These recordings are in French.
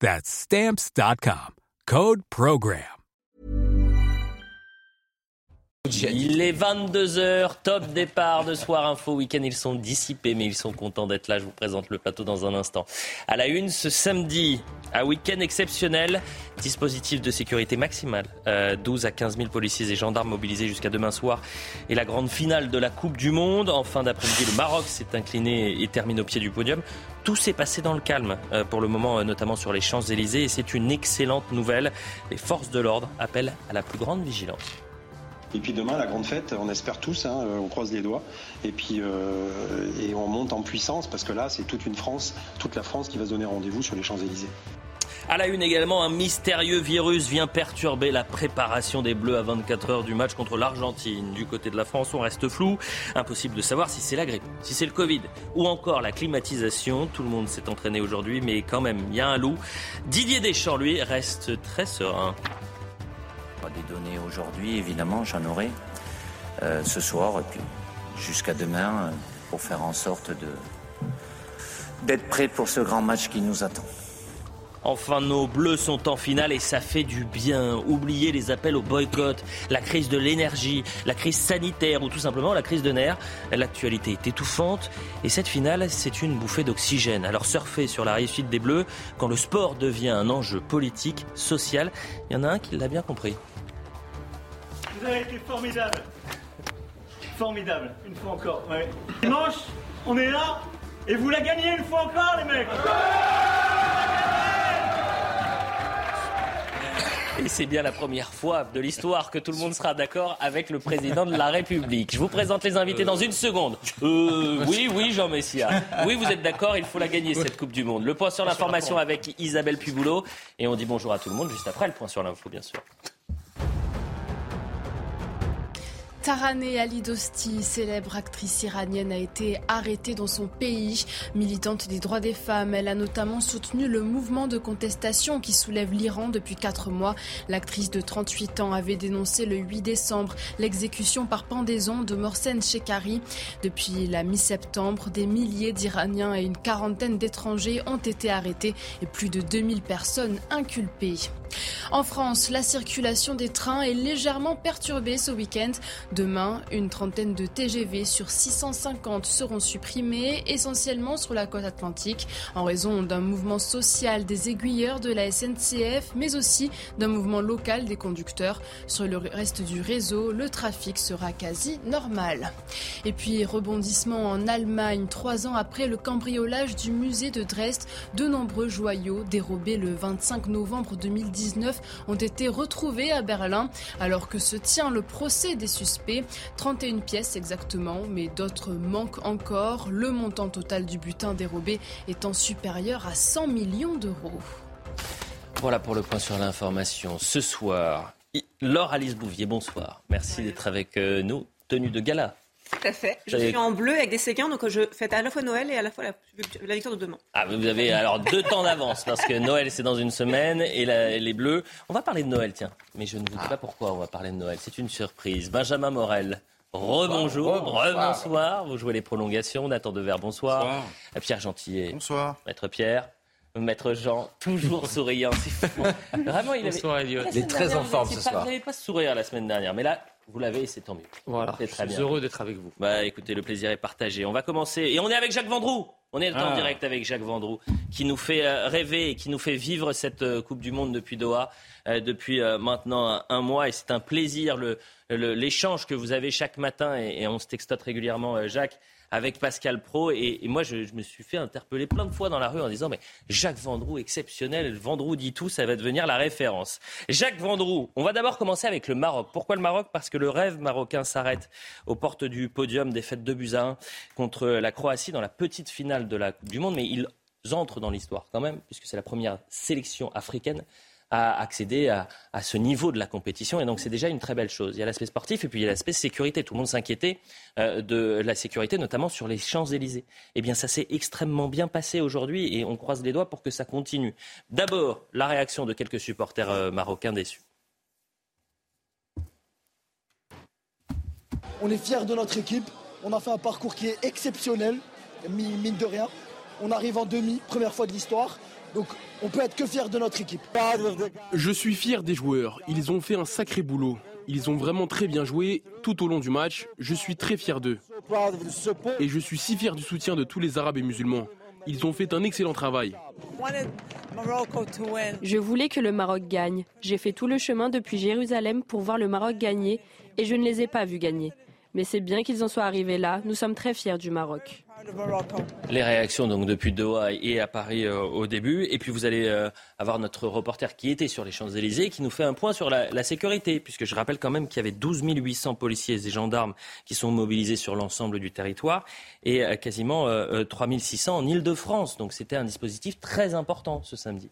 That's Stamps.com. Code PROGRAM. Il est 22h, top départ de Soir Info Week-end. Ils sont dissipés, mais ils sont contents d'être là. Je vous présente le plateau dans un instant. À la une, ce samedi, un week-end exceptionnel, dispositif de sécurité maximale. 12 euh, à 15 000 policiers et gendarmes mobilisés jusqu'à demain soir. Et la grande finale de la Coupe du Monde. En fin d'après-midi, le Maroc s'est incliné et termine au pied du podium. Tout s'est passé dans le calme, euh, pour le moment, euh, notamment sur les Champs-Élysées. Et c'est une excellente nouvelle. Les forces de l'ordre appellent à la plus grande vigilance. Et puis demain, la grande fête, on espère tous, hein, euh, on croise les doigts. Et puis on monte en puissance parce que là, c'est toute une France, toute la France qui va se donner rendez-vous sur les Champs-Élysées. À la une également, un mystérieux virus vient perturber la préparation des Bleus à 24 heures du match contre l'Argentine. Du côté de la France, on reste flou. Impossible de savoir si c'est la grippe, si c'est le Covid ou encore la climatisation. Tout le monde s'est entraîné aujourd'hui, mais quand même, il y a un loup. Didier Deschamps, lui, reste très serein des données aujourd'hui, évidemment, j'en aurai euh, ce soir et puis jusqu'à demain euh, pour faire en sorte d'être prêt pour ce grand match qui nous attend. Enfin, nos bleus sont en finale et ça fait du bien. Oubliez les appels au boycott, la crise de l'énergie, la crise sanitaire ou tout simplement la crise de nerfs. L'actualité est étouffante et cette finale, c'est une bouffée d'oxygène. Alors surfez sur la réussite des bleus quand le sport devient un enjeu politique, social. Il y en a un qui l'a bien compris. Vous avez été formidable. Formidable, une fois encore. Dimanche, on est là et vous la gagnez une fois encore, les mecs. Et c'est bien la première fois de l'histoire que tout le monde sera d'accord avec le président de la République. Je vous présente les invités dans une seconde. Euh, oui, oui, Jean Messia. Oui, vous êtes d'accord, il faut la gagner, cette Coupe du Monde. Le point sur l'information avec Isabelle Puboulot. Et on dit bonjour à tout le monde juste après le point sur l'info, bien sûr. Taraneh Ali Dosti, célèbre actrice iranienne, a été arrêtée dans son pays. Militante des droits des femmes, elle a notamment soutenu le mouvement de contestation qui soulève l'Iran depuis quatre mois. L'actrice de 38 ans avait dénoncé le 8 décembre l'exécution par pendaison de Morsen Shekari. Depuis la mi-septembre, des milliers d'Iraniens et une quarantaine d'étrangers ont été arrêtés et plus de 2000 personnes inculpées. En France, la circulation des trains est légèrement perturbée ce week-end. Demain, une trentaine de TGV sur 650 seront supprimés, essentiellement sur la côte atlantique, en raison d'un mouvement social des aiguilleurs de la SNCF, mais aussi d'un mouvement local des conducteurs. Sur le reste du réseau, le trafic sera quasi normal. Et puis, rebondissement en Allemagne, trois ans après le cambriolage du musée de Dresde, de nombreux joyaux dérobés le 25 novembre 2010 ont été retrouvés à Berlin alors que se tient le procès des suspects. 31 pièces exactement, mais d'autres manquent encore. Le montant total du butin dérobé étant supérieur à 100 millions d'euros. Voilà pour le point sur l'information. Ce soir, Laure Alice Bouvier, bonsoir. Merci d'être avec euh, nous. Tenue de gala tout à fait. Je suis en bleu avec des séquins, donc je fête à la fois Noël et à la fois la, victoire de demain. Ah, vous avez alors deux temps d'avance, parce que Noël c'est dans une semaine et les bleus. On va parler de Noël, tiens. Mais je ne vous dis pas pourquoi on va parler de Noël. C'est une surprise. Benjamin Morel. Rebonjour, rebonsoir. Vous jouez les prolongations. Nathan Dever, bonsoir. bonsoir. Pierre Gentillet. Bonsoir. Maître Pierre. Maître Jean, toujours souriant. Vraiment, il Bonsoir, Elliot. Il est très en forme ce soir. Vous n'avez pas sourire la semaine dernière, mais là, vous l'avez et c'est tant mieux. Voilà, je suis heureux d'être avec vous. Bah écoutez, le plaisir est partagé. On va commencer. Et on est avec Jacques Vendroux. On est en ah. direct avec Jacques Vendroux, qui nous fait euh, rêver et qui nous fait vivre cette euh, Coupe du Monde depuis Doha, euh, depuis maintenant un mois. Et c'est un plaisir, l'échange que vous avez chaque matin, et, et on se textote régulièrement, Jacques avec Pascal Pro. Et, moi, je, me suis fait interpeller plein de fois dans la rue en disant Mais Jacques Vendroux, exceptionnel. Vendroux dit tout, ça va devenir la référence. Jacques Vendroux, on va d'abord commencer avec le Maroc. Pourquoi le Maroc? Parce que le rêve marocain s'arrête aux portes du podium des fêtes de Buzyn contre la Croatie dans la petite finale de la Coupe du Monde. Mais ils entrent dans l'histoire quand même, puisque c'est la première sélection africaine à accéder à, ce niveau de la compétition. Et donc, c'est déjà une très belle chose. Il y a l'aspect sportif et puis il y a l'aspect sécurité. Tout le monde s'inquiétait euh, de la sécurité, notamment sur les Champs-Élysées. Eh bien, ça s'est extrêmement bien passé aujourd'hui et on croise les doigts pour que ça continue. D'abord, la réaction de quelques supporters euh, marocains déçus. On est fiers de notre équipe. On a fait un parcours qui est exceptionnel, mine de rien. On arrive en demi, première fois de l'histoire. Donc on peut être que fier de notre équipe. Je suis fier des joueurs. Ils ont fait un sacré boulot. Ils ont vraiment très bien joué tout au long du match. Je suis très fier d'eux. Et je suis si fier du soutien de tous les Arabes et musulmans. Ils ont fait un excellent travail. Je voulais que le Maroc gagne. J'ai fait tout le chemin depuis Jérusalem pour voir le Maroc gagner et je ne les ai pas vus gagner. Mais c'est bien qu'ils en soient arrivés là. Nous sommes très fiers du Maroc. Les réactions donc depuis Doha et à Paris euh, au début. Et puis vous allez euh, avoir notre reporter qui était sur les Champs-Élysées qui nous fait un point sur la, sécurité. Puisque je rappelle quand même qu'il y avait 12 800 policiers et gendarmes qui sont mobilisés sur l'ensemble du territoire et euh, quasiment 3 600 en Ile-de-France. Donc c'était un dispositif très important ce samedi.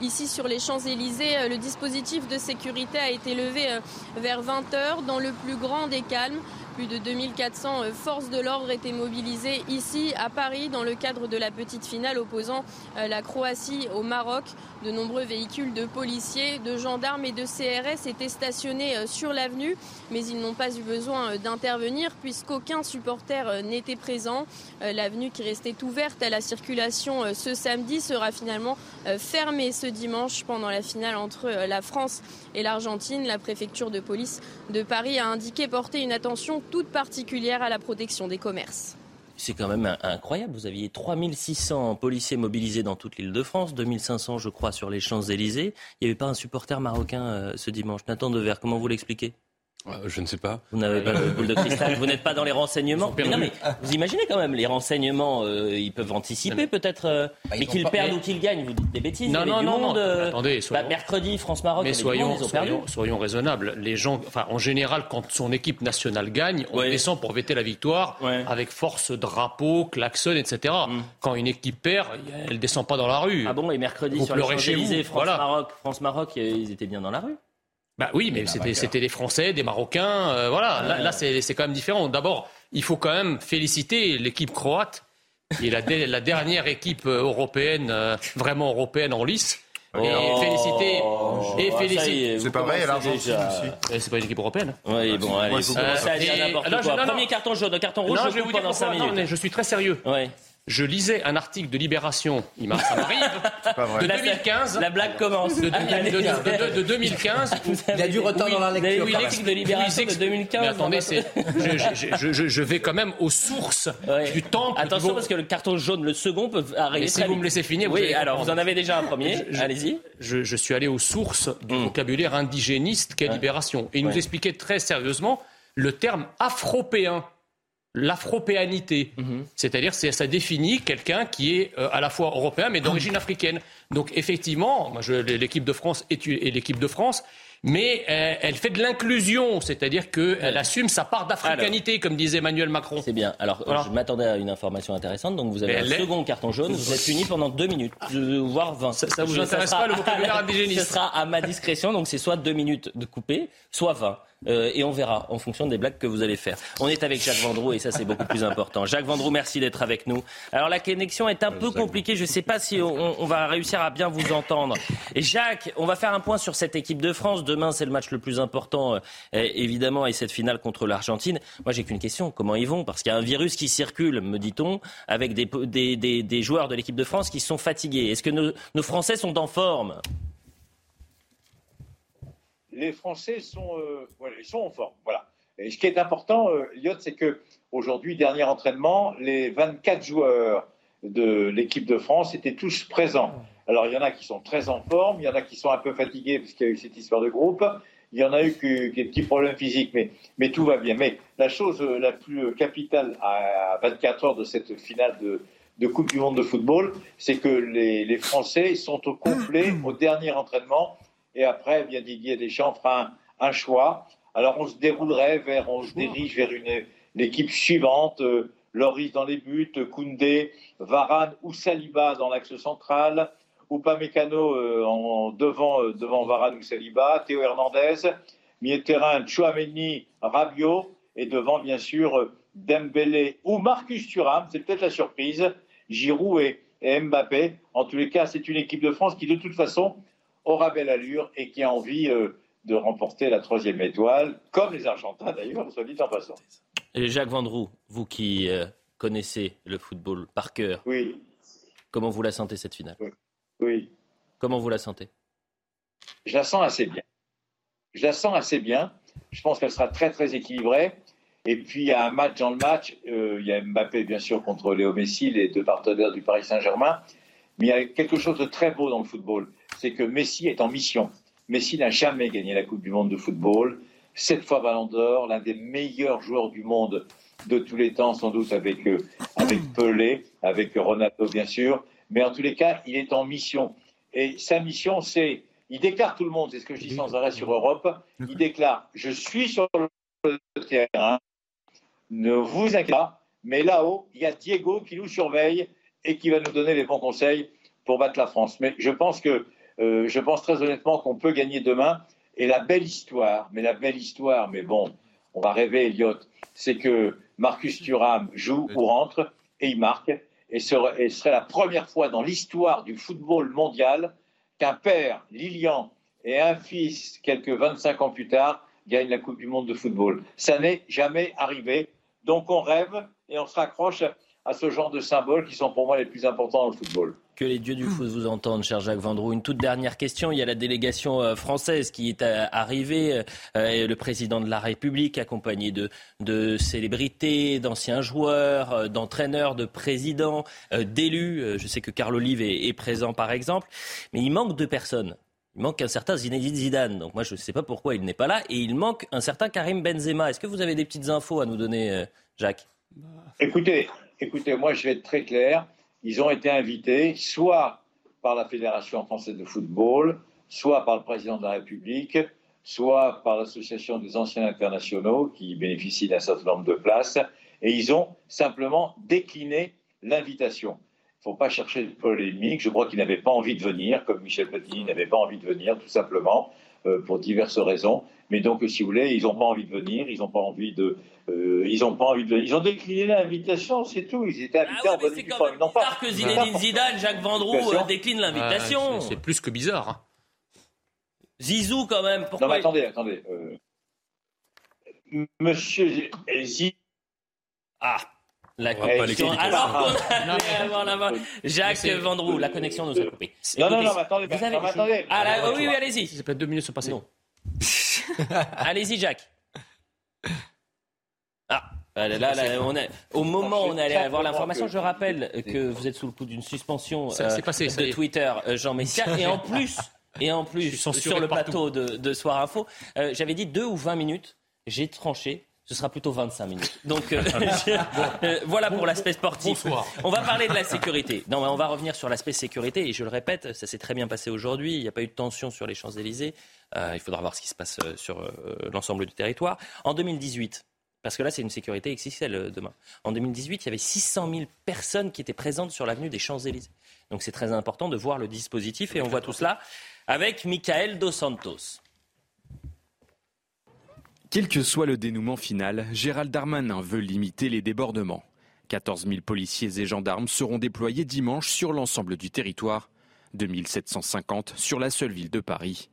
Ici sur les Champs-Élysées, le dispositif de sécurité a été levé vers 20h dans le plus grand des calmes. Plus de 2400 euh, forces de l'ordre étaient mobilisées ici à Paris dans le cadre de la petite finale opposant euh, la Croatie au Maroc. De nombreux véhicules de policiers, de gendarmes et de CRS étaient stationnés euh, sur l'avenue, mais ils n'ont pas eu besoin d'intervenir puisqu'aucun supporter n'était présent. L'avenue qui restait ouverte à la circulation ce samedi sera finalement fermée ce dimanche pendant la finale entre la France et l'Argentine. La préfecture de police de Paris a indiqué porter une attention toute particulière à la protection des commerces. C'est quand même incroyable. Vous aviez 3600 policiers mobilisés dans toute l'île de France, 2500 je crois sur les Champs-Élysées. Il n'y avait pas un supporter marocain euh, ce dimanche. Nathan Dever, comment vous l'expliquez? Je ne sais pas. Vous n'avez pas de boule de cristal, vous n'êtes pas dans les renseignements. Mais non, mais vous imaginez quand même, les renseignements, euh, ils peuvent anticiper peut-être, euh, bah, mais qu'ils perdent ou qu'ils gagnent, vous dites des bêtises. Non, non, non, monde, non. Attendez, bah, mercredi, France-Maroc, mais soyons, soyons, soyons, raisonnables. Les gens, enfin, en général, quand son équipe nationale gagne, on descend pour fêter la victoire avec force, drapeau, klaxon, etc. Mm. Quand une équipe perd, elle descend pas dans la rue. Ah bon, et mercredi vous sur les Champs-Élysées, France-Maroc, France-Maroc, ils étaient bien dans la rue. Bah oui, mais c'était des Français, des Marocains. Euh, voilà, là, c'est quand même différent. D'abord, il faut quand même féliciter l'équipe croate, qui est la, la dernière équipe euh, européenne, euh, vraiment européenne en lice. et oh. féliciter. Oh. et féliciter. C'est pas vrai, alors C'est pas une équipe européenne. Oui, bon, allez, c'est Premier carton jaune, carton rouge, je, vous pendant 5 minutes. je suis très sérieux. Ouais je lisais un article de Libération, il m'arrive, de 2015. La, blague commence. De, 2015. il y a du retard dans la lecture. Avez lu de Libération de 2015 Mais attendez, je, je, je, vais quand même aux sources du temple. Attention, parce que le carton jaune, le second, peut arriver. si vous me laissez finir, vous Oui, alors vous en avez déjà un premier. Allez-y. Je, suis allé aux sources du hmm. vocabulaire indigéniste qu'est Libération. Et il nous expliquait très sérieusement le terme afropéen l'afropéanité. Mhm. C'est-à-dire, ça définit quelqu'un qui est euh, à la fois européen mais d'origine africaine. Donc, effectivement, l'équipe de France est, l'équipe de France, mais euh, elle fait de l'inclusion, c'est-à-dire qu'elle assume sa part d'africanité, comme disait Emmanuel Macron. C'est bien. Alors, je m'attendais à une information intéressante. Donc, vous avez un second carton jaune. Vous êtes puni pendant deux minutes, voire 20. Ça, ça vous intéresse pas le vocabulaire indigéniste Ce sera à ma discrétion. Donc, c'est soit deux minutes de couper, soit 20. Euh, et on verra en fonction des blagues que vous allez faire. On est avec Jacques Vendroux et ça c'est beaucoup plus important. Jacques Vendroux, merci d'être avec nous. Alors la connexion est un peu compliquée, je ne sais pas si on, va réussir à bien vous entendre. Et Jacques, on va faire un point sur cette équipe de France. Demain c'est le match le plus important euh, évidemment et cette finale contre l'Argentine. Moi j'ai qu'une question, comment ils vont? Parce qu'il y a un virus qui circule, me dit-on, avec des, des, des, joueurs de l'équipe de France qui sont fatigués. Est-ce que nos, nos Français sont en forme? Les Français sont, euh, voilà, ils sont en forme. Voilà. Et ce qui est important, euh, c'est que aujourd'hui, dernier entraînement, les 24 joueurs de l'équipe de France étaient tous présents. Alors, il y en a qui sont très en forme, il y en a qui sont un peu fatigués parce qu'il y a eu cette histoire de groupe, il y en a eu qui, des petits problèmes physiques, mais, tout va bien. Mais la chose la plus capitale à 24 heures de cette finale de, Coupe du Monde de football, c'est que les, Français sont au complet au dernier entraînement. Et après, bien Didier Deschamps fera un, un choix. Alors on se déroulerait vers, on se dirige vers une l'équipe suivante. Euh, Loris dans les buts, Koundé, Varane ou Saliba dans l'axe central, ou Pamecano euh, en devant, euh, devant Varane ou Saliba, Théo Hernandez, milieu de terrain Chouameni, Rabiot, et devant bien sûr Dembélé ou Marcus Thuram, c'est peut-être la surprise, Giroud et, Mbappé. En tous les cas, c'est une équipe de France qui de toute façon aura belle allure et qui a envie de remporter la troisième étoile, comme les Argentins d'ailleurs, soit dit en passant. Et Jacques Vendroux, vous qui euh, connaissez le football par cœur, oui. comment vous la sentez cette finale? Oui. Comment vous la sentez? Je la sens assez bien. Je la sens assez bien. Je pense qu'elle sera très très équilibrée. Et puis il y a un match dans le match. Euh, il y a Mbappé bien sûr contre Léo Messi, les deux partenaires du Paris Saint-Germain. Mais il y a quelque chose de très beau dans le football, c'est que Messi est en mission. Messi n'a jamais gagné la Coupe du Monde de football. Sept fois Ballon d'Or, l'un des meilleurs joueurs du monde de tous les temps, sans doute avec, euh, avec Pelé, avec Ronaldo bien sûr. Mais en tous les cas, il est en mission. Et sa mission, c'est, il déclare tout le monde, c'est ce que je dis sans arrêt sur Europe, il déclare, je suis sur le terrain, ne vous inquiétez pas, mais là-haut, il y a Diego qui nous surveille et qui va nous donner les bons conseils pour battre la France. Mais je pense que euh, je pense très honnêtement qu'on peut gagner demain. Et la belle histoire, mais la belle histoire, mais bon, on va rêver, Elliot, c'est que Marcus Thuram joue ou rentre et il marque. Et ce serait la première fois dans l'histoire du football mondial qu'un père, Lilian, et un fils, quelques 25 ans plus tard, gagnent la Coupe du Monde de football. Ça n'est jamais arrivé. Donc on rêve et on se raccroche à ce genre de symboles qui sont pour moi les plus importants dans le football. Que les dieux du foot vous entendent, cher Jacques Vendroux. Une toute dernière question. Il y a la délégation euh, française qui est euh, arrivée, euh, le président de la République, accompagné de, célébrités, d'anciens joueurs, d'entraîneurs, de présidents, d'élus. Je sais que Carl Olive est, est, présent, par exemple. Mais il manque deux personnes. Il manque un certain Zinedine Zidane. Donc moi, je ne sais pas pourquoi il n'est pas là. Et il manque un certain Karim Benzema. Est-ce que vous avez des petites infos à nous donner, Jacques? Écoutez, écoutez, moi, je vais être très clair ils ont été invités soit par la Fédération française de football, soit par le président de la République, soit par l'Association des anciens internationaux qui bénéficient d'un certain nombre de places, et ils ont simplement décliné l'invitation. Il ne faut pas chercher de polémique. Je crois qu'ils n'avaient pas envie de venir, comme Michel Platini n'avait pas envie de venir, tout simplement, pour diverses raisons. Mais donc, si vous voulez, ils n'ont pas envie de venir, ils n'ont pas envie de, euh, ils n'ont pas envie de, ils ont décliné l'invitation, c'est tout. Ils étaient invités ah en bonne Ils n'ont pas. que Zinedine Zidane, Jacques Vendroux euh, décline l'invitation. Ah, c'est plus que bizarre. Hein. Zizou quand même. Pourquoi non, mais attendez, attendez. Monsieur Zizou. Ah. La connexion. Alors qu'on allait avoir la Jacques Vendroux, la connexion nous a coupé. Non, non, non, mais attendez, attendez. Ah, là, oui, oui, allez-y. Ça peut être deux minutes se passer. Non. allez-y, Jacques. Ah, là, là, on au moment où on allait avoir l'information, je rappelle que vous êtes sous le coup d'une suspension euh, de Twitter, euh, Jean Messia, et en plus, et en plus sur le plateau de, Soir Info, euh, j'avais dit deux ou 20 minutes, j'ai tranché. Ce sera plutôt 25 minutes. Donc voilà pour l'aspect sportif. On va parler de la sécurité. Non, mais on va revenir sur l'aspect sécurité. Et je le répète, ça s'est très bien passé aujourd'hui. Il n'y a pas eu de tension sur les Champs-Élysées. il faudra voir ce qui se passe sur l'ensemble du territoire. En 2018, parce que là, c'est une sécurité XXL euh, demain. En 2018, il y avait 600 000 personnes qui étaient présentes sur l'avenue des Champs-Élysées. Donc c'est très important de voir le dispositif et on voit tout cela avec Michael Dos Santos. Quel que soit le dénouement final, Gérald Darmanin veut limiter les débordements. 14 000 policiers et gendarmes seront déployés dimanche sur l'ensemble du territoire, 2750 sur la seule ville de Paris.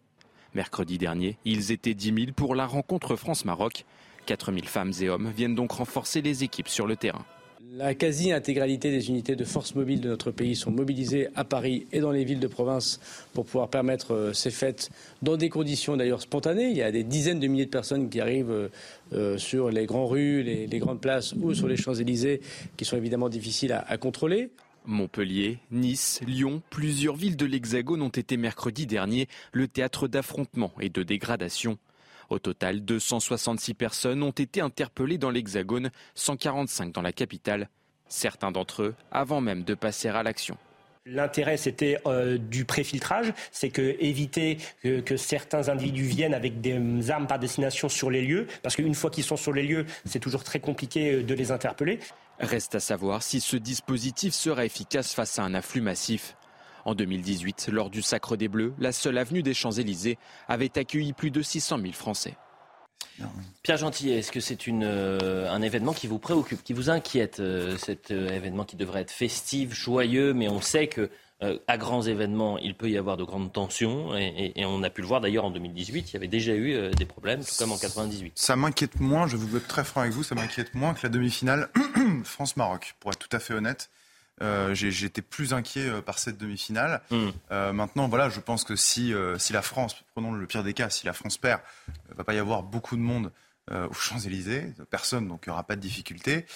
Mercredi dernier, ils étaient 10 000 pour la rencontre France-Maroc 4000 femmes et hommes viennent donc renforcer les équipes sur le terrain. La quasi-intégralité des unités de force mobile de notre pays sont mobilisées à Paris et dans les villes de province pour pouvoir permettre euh, ces fêtes dans des conditions d'ailleurs spontanées. Il y a des dizaines de milliers de personnes qui arrivent euh, euh, sur les grandes rues, les, grandes places ou sur les Champs-Élysées qui sont évidemment difficiles à, à contrôler. Montpellier, Nice, Lyon, plusieurs villes de l'Hexagone ont été mercredi dernier le théâtre d'affrontements et de dégradations. Au total, 266 personnes ont été interpellées dans l'Hexagone, 145 dans la capitale, certains d'entre eux avant même de passer à l'action. L'intérêt, c'était euh, du préfiltrage, c'est que éviter que, certains individus viennent avec des armes par destination sur les lieux, parce qu'une fois qu'ils sont sur les lieux, c'est toujours très compliqué euh, de les interpeller. Reste à savoir si ce dispositif sera efficace face à un afflux massif. En 2018, lors du Sacre des Bleus, la seule avenue des Champs-Élysées avait accueilli plus de 600 000 Français. Pierre Gentil, est-ce que c'est euh, un événement qui vous préoccupe, qui vous inquiète, euh, cet euh, événement qui devrait être festif, joyeux, mais on sait que à grands événements, il peut y avoir de grandes tensions, et, on a pu le voir d'ailleurs en 2018, il y avait déjà eu des problèmes, tout comme en 98. Ça m'inquiète moins, je vous être très franc avec vous, ça m'inquiète moins que la demi-finale France-Maroc, pour être tout à fait honnête. Euh, J'étais plus inquiet euh, par cette demi-finale. Hmm. Euh, maintenant, voilà, je pense que si, si la France, prenons le pire des cas, si la France perd, il ne va pas y avoir beaucoup de monde aux Champs-Élysées, personne, donc il n'y aura pas de difficulté.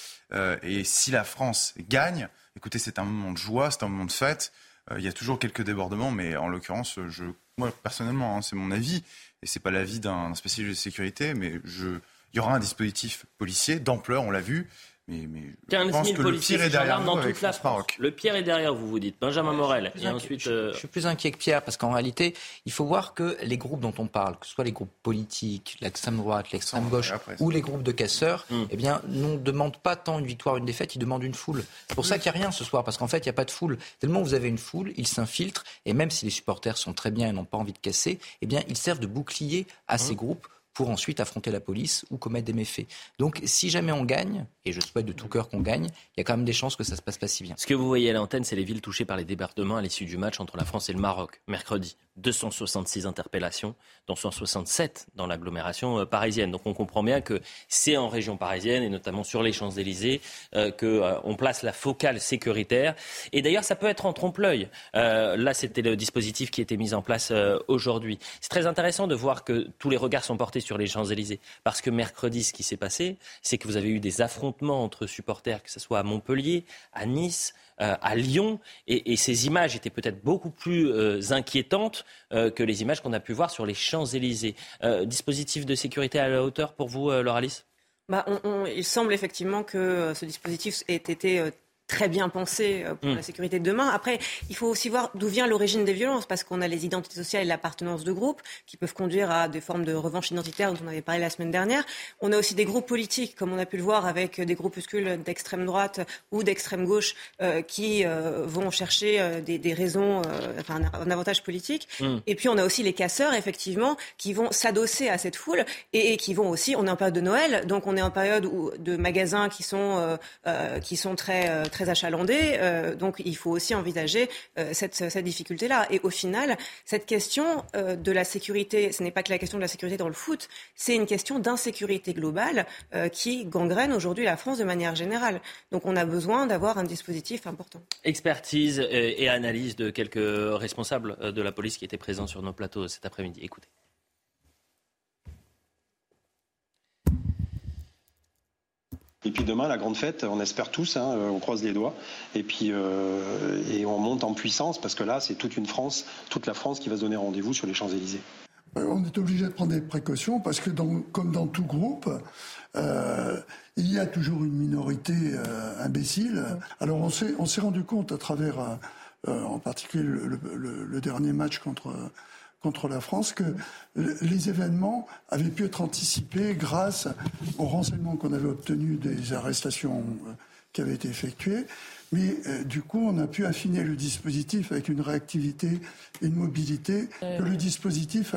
et si la France gagne, écoutez, c'est un moment de joie, c'est un moment de fête. Il y a toujours quelques débordements, mais en l'occurrence, je, moi personnellement, hein, c'est mon avis, et c'est pas l'avis d'un spécialiste de sécurité, mais je, il y aura un dispositif policier d'ampleur, on l'a vu, mais, mais 15 000 policiers et gendarmes dans toute la France. Le Pierre est derrière vous, vous dites. Benjamin Morel. Et ensuite, euh, je, suis plus inquiet que Pierre parce qu'en réalité, il faut voir que les groupes dont on parle, que ce soit les groupes politiques, l'extrême droite, l'extrême gauche ou les groupes de casseurs, hmm. eh bien, ne demandent pas tant une victoire, une défaite, ils demandent une foule. C'est pour ça qu'il n'y a rien ce soir parce qu'en fait, il n'y a pas de foule. Tellement vous avez une foule, ils s'infiltrent et même si les supporters sont très bien et n'ont pas envie de casser, eh bien, ils servent de bouclier à ces hmm. groupes pour ensuite affronter la police ou commettre des méfaits. Donc si jamais on gagne, et je souhaite de tout cœur qu'on gagne, il y a quand même des chances que ça se passe pas si bien. Ce que vous voyez à l'antenne, c'est les villes touchées par les débordements à l'issue du match entre la France et le Maroc, mercredi. 266 interpellations, dont 167 dans l'agglomération euh, parisienne. Donc on comprend bien que c'est en région parisienne et notamment sur les Champs-Élysées euh, qu'on euh, place la focale sécuritaire. Et d'ailleurs, ça peut être en trompe-l'œil. là, c'était le dispositif qui était mis en place aujourd'hui. C'est très intéressant de voir que tous les regards sont portés sur les Champs-Élysées. Parce que mercredi, ce qui s'est passé, c'est que vous avez eu des affrontements entre supporters, que ce soit à Montpellier, à Nice, euh, à Lyon. Et, ces images étaient peut-être beaucoup plus euh, inquiétantes euh, que les images qu'on a pu voir sur les Champs-Élysées. dispositif de sécurité à la hauteur pour vous, Laura Alice bah, il semble effectivement que ce dispositif ait été très bien pensé euh, pour mm. la sécurité de demain. Après, il faut aussi voir d'où vient l'origine des violences, parce qu'on a les identités sociales et l'appartenance de groupe qui peuvent conduire à des formes de revanche identitaire dont on avait parlé la semaine dernière. On a aussi des groupes politiques, comme on a pu le voir avec des groupuscules d'extrême droite ou d'extrême gauche euh, qui euh, vont chercher des, raisons, enfin un, avantage politique. Mm. Et puis on a aussi les casseurs, effectivement, qui vont s'adosser à cette foule et, qui vont aussi, on est en période de Noël, donc on est en période où, de magasins qui sont, qui sont très très achalandé. Euh, donc il faut aussi envisager euh, cette, difficulté-là. Et au final, cette question euh, de la sécurité, ce n'est pas que la question de la sécurité dans le foot, c'est une question d'insécurité globale qui gangrène aujourd'hui la France de manière générale. Donc on a besoin d'avoir un dispositif important. Expertise et analyse de quelques responsables de la police qui étaient présents sur nos plateaux cet après-midi. Écoutez. Et puis demain, la grande fête, on espère tous, hein, on croise les doigts, et puis euh, et on monte en puissance parce que là, c'est toute une France, toute la France qui va se donner rendez-vous sur les Champs-Élysées. Euh, on est obligé de prendre des précautions parce que, comme dans tout groupe, euh, il y a toujours une minorité imbécile. Alors on s'est rendu compte à travers, en particulier le, dernier match contre contre la France que les événements avaient pu être anticipés grâce aux renseignements qu'on avait obtenus des arrestations euh, qui avaient été effectuées. Mais euh, du coup, on a pu affiner le dispositif avec une réactivité, une mobilité que le dispositif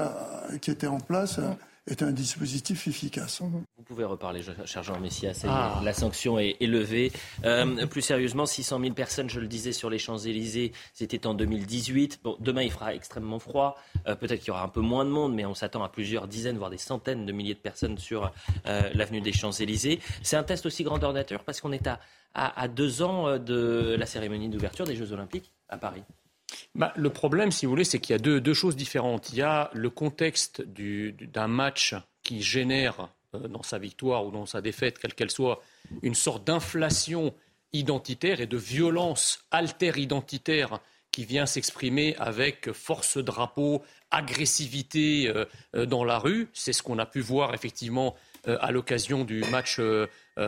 qui était en place est un dispositif efficace. Vous pouvez reparler, cher Jean Messias. Ah. La sanction est élevée. Euh, plus sérieusement, 600 000 personnes, je le disais, sur les Champs-Élysées, c'était en 2018. Bon, demain, il fera extrêmement froid. Euh, peut-être qu'il y aura un peu moins de monde, mais on s'attend à plusieurs dizaines, voire des centaines de milliers de personnes sur euh, l'avenue des Champs-Élysées. C'est un test aussi grandeur nature parce qu'on est à, à deux ans de la cérémonie d'ouverture des Jeux Olympiques à Paris. Bah, le problème, si vous voulez, c'est qu'il y a deux, choses différentes. Il y a le contexte d'un match qui génère, euh, dans sa victoire ou dans sa défaite, quelle qu'elle soit, une sorte d'inflation identitaire et de violence alter-identitaire qui vient s'exprimer avec force drapeau, agressivité euh, euh, dans la rue. C'est ce qu'on a pu voir effectivement à l'occasion du match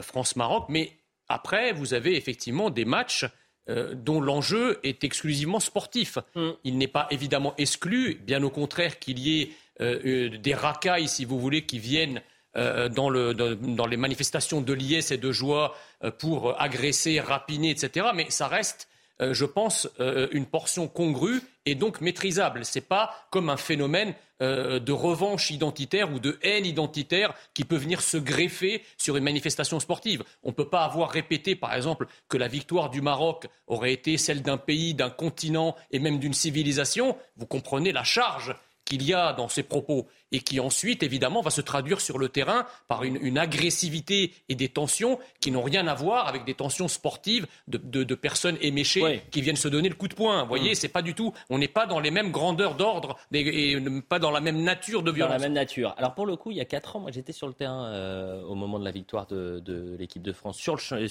France-Maroc. Mais après, vous avez effectivement des matchs euh, dont l'enjeu est exclusivement sportif. Mm. Il n'est pas évidemment exclu, bien au contraire qu'il y ait euh, euh, des racailles, si vous voulez, qui viennent dans, les manifestations de liesse et de joie pour agresser, rapiner, etc. Mais ça reste euh, je pense, euh, une portion congrue et donc maîtrisable. Ce n'est pas comme un phénomène euh, de revanche identitaire ou de haine identitaire qui peut venir se greffer sur une manifestation sportive. On ne peut pas avoir répété, par exemple, que la victoire du Maroc aurait été celle d'un pays, d'un continent et même d'une civilisation. Vous comprenez la charge qu'il y a dans ces propos et qui ensuite, évidemment, va se traduire sur le terrain par une, agressivité et des tensions qui n'ont rien à voir avec des tensions sportives de, personnes éméchées qui viennent se donner le coup de poing. Vous voyez, mm. c'est pas du tout. On n'est pas dans les mêmes grandeurs d'ordre et, pas dans la même nature de violence. Dans la même nature. Alors pour le coup, il y a quatre ans, moi j'étais sur le terrain euh, au moment de la victoire de, l'équipe de France sur, euh,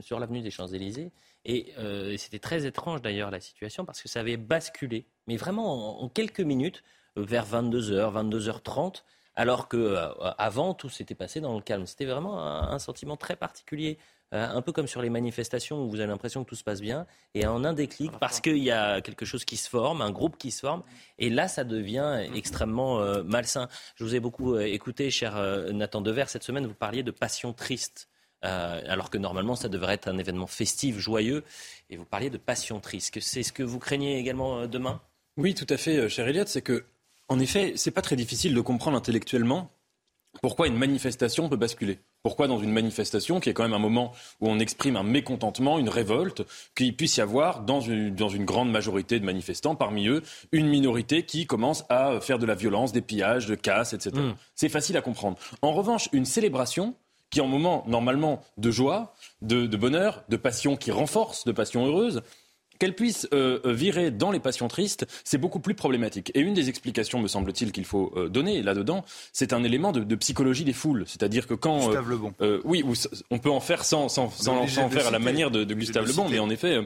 sur, l'avenue des Champs-Élysées. Et euh, c'était très étrange d'ailleurs la situation parce que ça avait basculé, mais vraiment en quelques minutes vers 22h, 22h30, alors que euh, avant tout s'était passé dans le calme. C'était vraiment un, sentiment très particulier. Euh, un peu comme sur les manifestations où vous avez l'impression que tout se passe bien, et en un déclic, parce qu'il y a quelque chose qui se forme, un groupe qui se forme, et là, ça devient extrêmement euh, malsain. Je vous ai beaucoup écouté, cher Nathan Dever, cette semaine, vous parliez de passion triste. alors que normalement, ça devrait être un événement festif, joyeux, et vous parliez de passion triste. C'est ce que vous craignez également demain? Oui, tout à fait, cher Elliot. C'est que en effet, c'est pas très difficile de comprendre intellectuellement pourquoi une manifestation peut basculer. Pourquoi dans une manifestation, qui est quand même un moment où on exprime un mécontentement, une révolte, qu'il puisse y avoir dans une, dans une, grande majorité de manifestants, parmi eux, une minorité qui commence à faire de la violence, des pillages, de casse, etc. Mm. C'est facile à comprendre. En revanche, une célébration, qui est un moment normalement de joie, de, de bonheur, de passion qui renforce, de passion heureuse, qu'elle puisse euh, euh, virer dans les passions tristes, c'est beaucoup plus problématique. Et une des explications, me semble-t-il, qu'il faut euh, donner là-dedans, c'est un élément de, psychologie des foules. C'est-à-dire que quand... Gustave Lebon. oui, on peut en faire sans, sans, sans, faire à la manière de, de Gustave Lebon, mais en effet,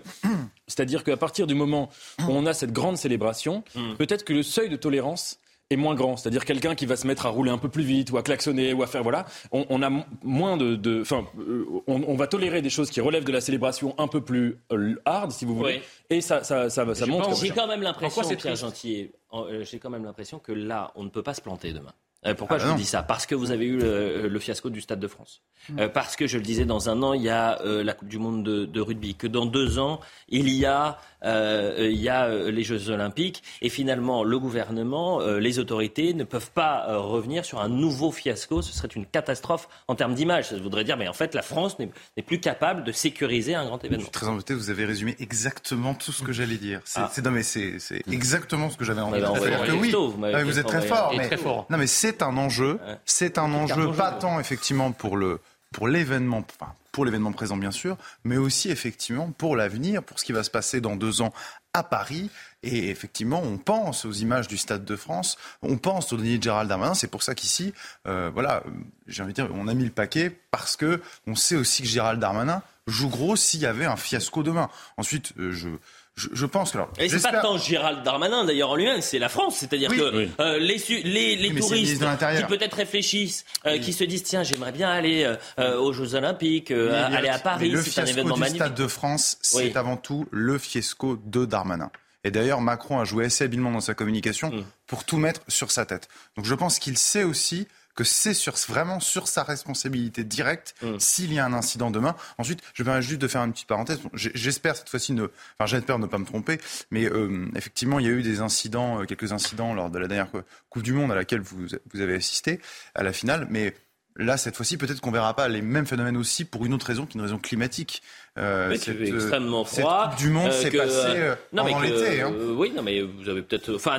c'est-à-dire qu'à partir du moment où on a cette grande célébration, mm. peut-être que le seuil de tolérance est moins grand. C'est-à-dire quelqu'un qui va se mettre à rouler un peu plus vite ou à klaxonner ou à faire voilà. On, a moins de, enfin, euh, on, va tolérer des choses qui relèvent de la célébration un peu plus euh, hard, si vous voulez. Et ça, ça, ça, ça montre. J'ai quand même l'impression, Pierre Gentil, euh, j'ai quand même l'impression que là, on ne peut pas se planter demain. Euh, pourquoi ah je vous dis ça? Parce que vous avez eu le, fiasco du Stade de France. Mm. Euh, parce que, je le disais, dans un an, il y a euh, la Coupe du Monde de, rugby. Que dans deux ans, il y a, il y a les Jeux Olympiques. Et finalement, le gouvernement, les autorités ne peuvent pas revenir sur un nouveau fiasco. Ce serait une catastrophe en termes d'image. Ça voudrait dire, mais en fait, la France n'est plus capable de sécuriser un grand événement. Je suis très embêté, vous avez résumé exactement tout ce que j'allais dire. C'est ah. non, mais c'est exactement ce que j'avais envie de dire. Oui, vous, vous êtes très fort. Mais, très fort. Non, mais c'est un enjeu. C'est un enjeu pas tant effectivement pour le pour l'événement, pour l'événement présent bien sûr, mais aussi effectivement pour l'avenir, pour ce qui va se passer dans deux ans à Paris. Et effectivement, on pense aux images du Stade de France, on pense au dernier de Gérald Darmanin. C'est pour ça qu'ici, euh, voilà, j'ai envie de dire, on a mis le paquet parce que on sait aussi que Gérald Darmanin joue gros s'il y avait un fiasco demain. Ensuite, euh, je je, pense que. Et c'est pas tant Gérald Darmanin d'ailleurs en lui-même, c'est la France. C'est-à-dire que euh, les, les, les touristes qui peut-être réfléchissent, euh, qui se disent tiens j'aimerais bien aller euh, aux Jeux Olympiques, aller à Paris, c'est un événement du magnifique. Stade de France, c'est avant tout le fiasco de Darmanin. Et d'ailleurs, Macron a joué assez habilement dans sa communication mm. pour tout mettre sur sa tête. Donc je pense qu'il sait aussi que c'est sur, vraiment sur sa responsabilité directe mm. s'il y a un incident demain. Ensuite, je vais juste de faire une petite parenthèse. J'espère cette fois-ci ne, enfin j'espère ne pas me tromper, mais euh, effectivement, il y a eu des incidents, euh, quelques incidents lors de la dernière Coupe du Monde à laquelle vous, vous avez assisté à la finale, mais Là, cette fois-ci, peut-être qu'on verra pas les mêmes phénomènes aussi pour une autre raison qu'une raison climatique. Euh, c'est extrêmement froid. du monde s'est passé euh, pendant l'été. Hein. oui, non, mais vous avez peut-être. Enfin,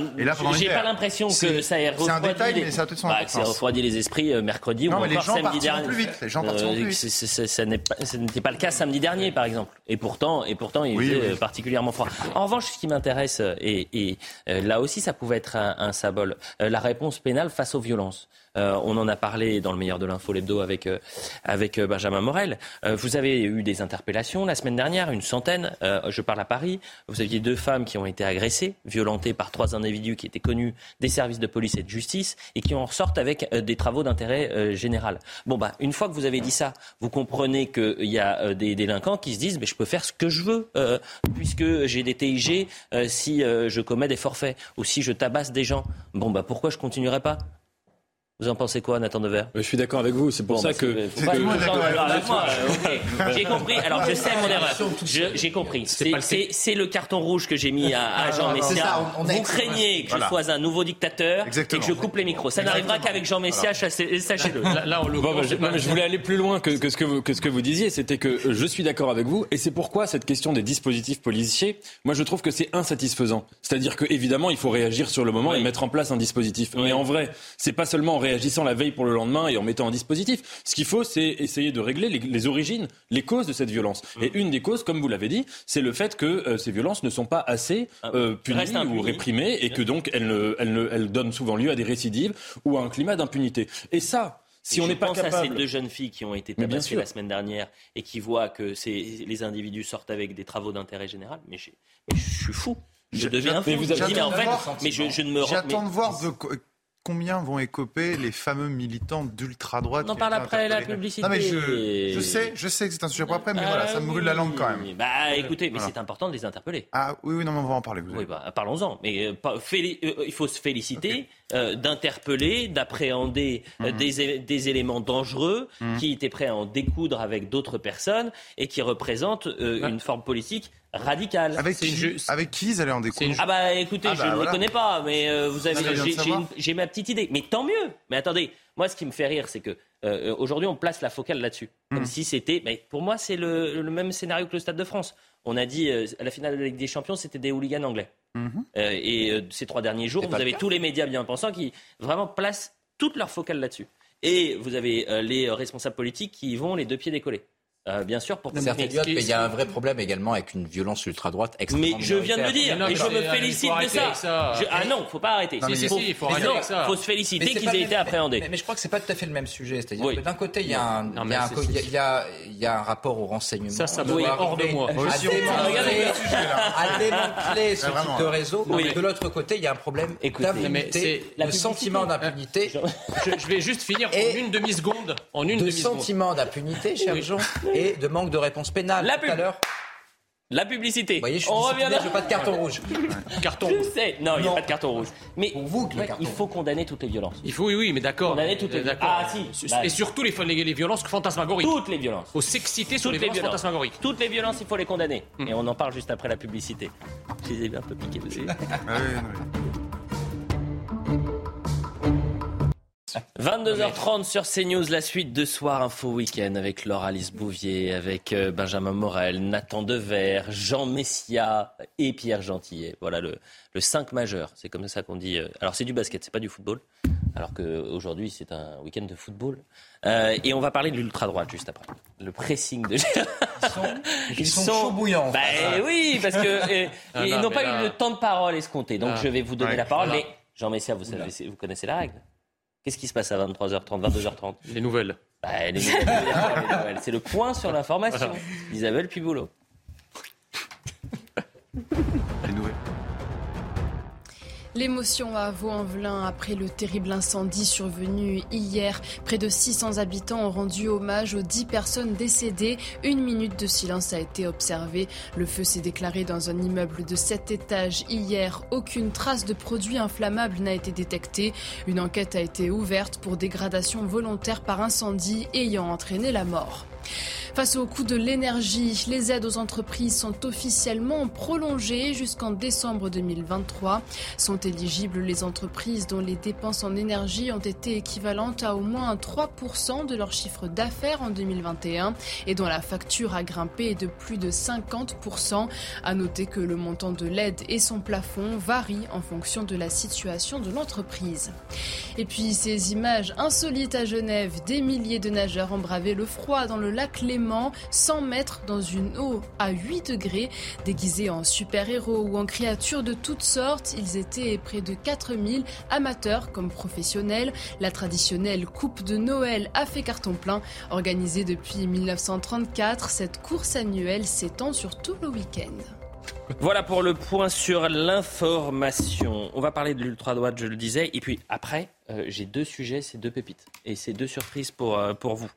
j'ai pas l'impression que ça ait refroidi. C'est un détail, les... mais ça a peut-être son bah, Ça refroidi les esprits euh, mercredi ou encore samedi dernier. Plus vite. Les gens partiront plus vite. Ça n'était pas le cas samedi dernier, par exemple. Et pourtant, et pourtant, il était particulièrement froid. En revanche, ce qui m'intéresse, et, là aussi, ça pouvait être un symbole, la réponse pénale face aux violences. on en a parlé dans le meilleur de l'info l'hebdo avec avec Benjamin Morel. vous avez eu des interpellations la semaine dernière une centaine. Euh, je parle à Paris. Vous aviez deux femmes qui ont été agressées, violentées par trois individus qui étaient connus des services de police et de justice et qui en ressortent avec euh, des travaux d'intérêt euh, général. Bon, bah, une fois que vous avez dit ça, vous comprenez qu'il y a des délinquants qui se disent mais je peux faire ce que je veux puisque j'ai des TIG si je commets des forfaits ou si je tabasse des gens. Bon, bah, pourquoi je continuerai pas? Vous en pensez quoi, Nathan Devers? Je suis d'accord avec vous. C'est pour ça bah, que. J'ai compris. Alors, je sais mon erreur. J'ai compris. C'est le carton rouge que j'ai mis à, ah, Jean Messia. Vous craignez que je sois un nouveau dictateur et que je coupe les micros. Ça n'arrivera qu'avec Jean Messia, sachez-le. Là, on le. je voulais aller plus loin que, ce que vous, que ce que vous disiez. C'était que je suis d'accord avec vous. Et c'est pourquoi cette question des dispositifs policiers, moi, je trouve que c'est insatisfaisant. C'est-à-dire qu'évidemment, il faut réagir sur le moment et mettre en place un dispositif. Mais en vrai, c'est pas seulement en réagissant la veille pour le lendemain et en mettant un dispositif. Ce qu'il faut, c'est essayer de régler les, origines, les causes de cette violence. Et mmh. une des causes, comme vous l'avez dit, c'est le fait que euh, ces violences ne sont pas assez ah, euh, punies ou réprimées et que donc elles, ne, elles, elles donnent souvent lieu à des récidives ou à un climat d'impunité. Et ça, si on n'est pas capable... à ces deux jeunes filles qui ont été tabassées la semaine dernière et qui voient que les individus sortent avec des travaux d'intérêt général, mais je, suis fou. Je deviens fou. Mais vous avez en fait, mais je, je ne me J'attends de voir de, combien vont écoper les fameux militants d'ultra-droite On en parle après la publicité. Non, mais je, sais, je sais que c'est un sujet pour après, mais voilà, ça me brûle la langue quand même. Bah écoutez, mais c'est important de les interpeller. Ah oui, oui, non, mais on va en parler. oui, bah, parlons-en. Mais euh, euh, il faut se féliciter euh, d'interpeller, d'appréhender mhm. des, des, éléments dangereux mhm. qui étaient prêts à en découdre avec d'autres personnes et qui représentent une forme politique radical. Avec qui, avec qui ils allaient en découdre Ah bah écoutez, ah je bah, ne les connais pas, mais euh, vous avez, j'ai ma petite idée. Mais tant mieux. Mais attendez, moi ce qui me fait rire, c'est que euh, aujourd'hui on place la focale là-dessus, comme hmm. si c'était. Mais pour moi, c'est le, même scénario que le Stade de France. On a dit euh, à la finale de la Ligue des Champions, c'était des hooligans anglais. Mhm. et ces trois derniers jours, vous avez tous les médias bien pensants qui vraiment placent toute leur focale là-dessus. Et vous avez les responsables politiques qui y vont les deux pieds décollés. Euh, bien sûr, pour mais il y a un vrai problème également avec une violence ultra-droite extrêmement Mais je viens de le dire, et je me félicite de ça. ah non, faut pas arrêter. il faut, faut se féliciter qu'ils aient été appréhendés. Mais, je crois que c'est pas tout à fait le même sujet. C'est-à-dire que d'un côté, il y, a un, il, y a, il y a un rapport au renseignement. Ça, ça doit hors de moi. À démanteler ce type de réseau. De l'autre côté, il y a un problème d'impunité, le sentiment d'impunité. Je vais juste finir en une demi-seconde. En une demi-seconde. sentiment d'impunité, cher Jean et de manque de réponse pénale la tout à l'heure. La publicité. Vous voyez, je suis On revient je veux pas de carton rouge. carton Je sais. Non, il n'y a pas de carton rouge. Mais vous, il faut condamner toutes les violences. Il faut, oui, oui, mais d'accord. Condamner toutes les violences. Ah, si. Et surtout les, les, violences fantasmagoriques. Toutes les violences. Il faut s'exciter sur les, violences, fantasmagoriques. Toutes les violences, il faut les condamner. Hmm. Et on en parle juste après la publicité. Je les ai un peu piqués dessus. ah, oui, 22h30 sur CNews, la suite de Soir Info Week-end avec Laure Alice Bouvier, avec euh, Benjamin Morel, Nathan Dever, Jean Messia et Pierre Gentillet. Voilà le, le 5 majeur, c'est comme ça qu'on dit. Euh, alors c'est du basket, c'est pas du football, alors qu'aujourd'hui c'est un week-end de football. Euh, et on va parler de l'ultra-droite juste après. Le pressing de Ils sont, ils sont, chaud bouillants. Bah, oui, parce que ils n'ont pas eu le temps de parole escompté. Donc ah. je vais vous donner la parole. Mais Jean Messia, vous, savez, vous connaissez la règle Qu'est-ce qui se passe à 23h30, 22h30 Les nouvelles. Bah, les nouvelles, C'est le point sur l'information. Isabelle Piboulot. L'émotion à Vaux-en-Velin après le terrible incendie survenu hier. Près de 600 habitants ont rendu hommage aux 10 personnes décédées. Une minute de silence a été observée. Le feu s'est déclaré dans un immeuble de 7 étages hier. Aucune trace de produit inflammable n'a été détectée. Une enquête a été ouverte pour dégradation volontaire par incendie ayant entraîné la mort. Face au coût de l'énergie, les aides aux entreprises sont officiellement prolongées jusqu'en décembre 2023. Sont éligibles les entreprises dont les dépenses en énergie ont été équivalentes à au moins 3% de leur chiffre d'affaires en 2021 et dont la facture a grimpé de plus de 50%. À noter que le montant de l'aide et son plafond varient en fonction de la situation de l'entreprise. Et puis ces images insolites à Genève, des milliers de nageurs ont bravé le froid dans le lac Léman 100 mètres dans une eau à 8 degrés. Déguisés en super-héros ou en créatures de toutes sortes, ils étaient près de 4000 amateurs comme professionnels. La traditionnelle Coupe de Noël a fait carton plein. Organisée depuis 1934, cette course annuelle s'étend sur tout le week-end. Voilà pour le point sur l'information. On va parler de l'ultra-droite, je le disais. Et puis après, euh, j'ai deux sujets, c'est deux pépites. Et c'est deux surprises pour, euh, pour vous.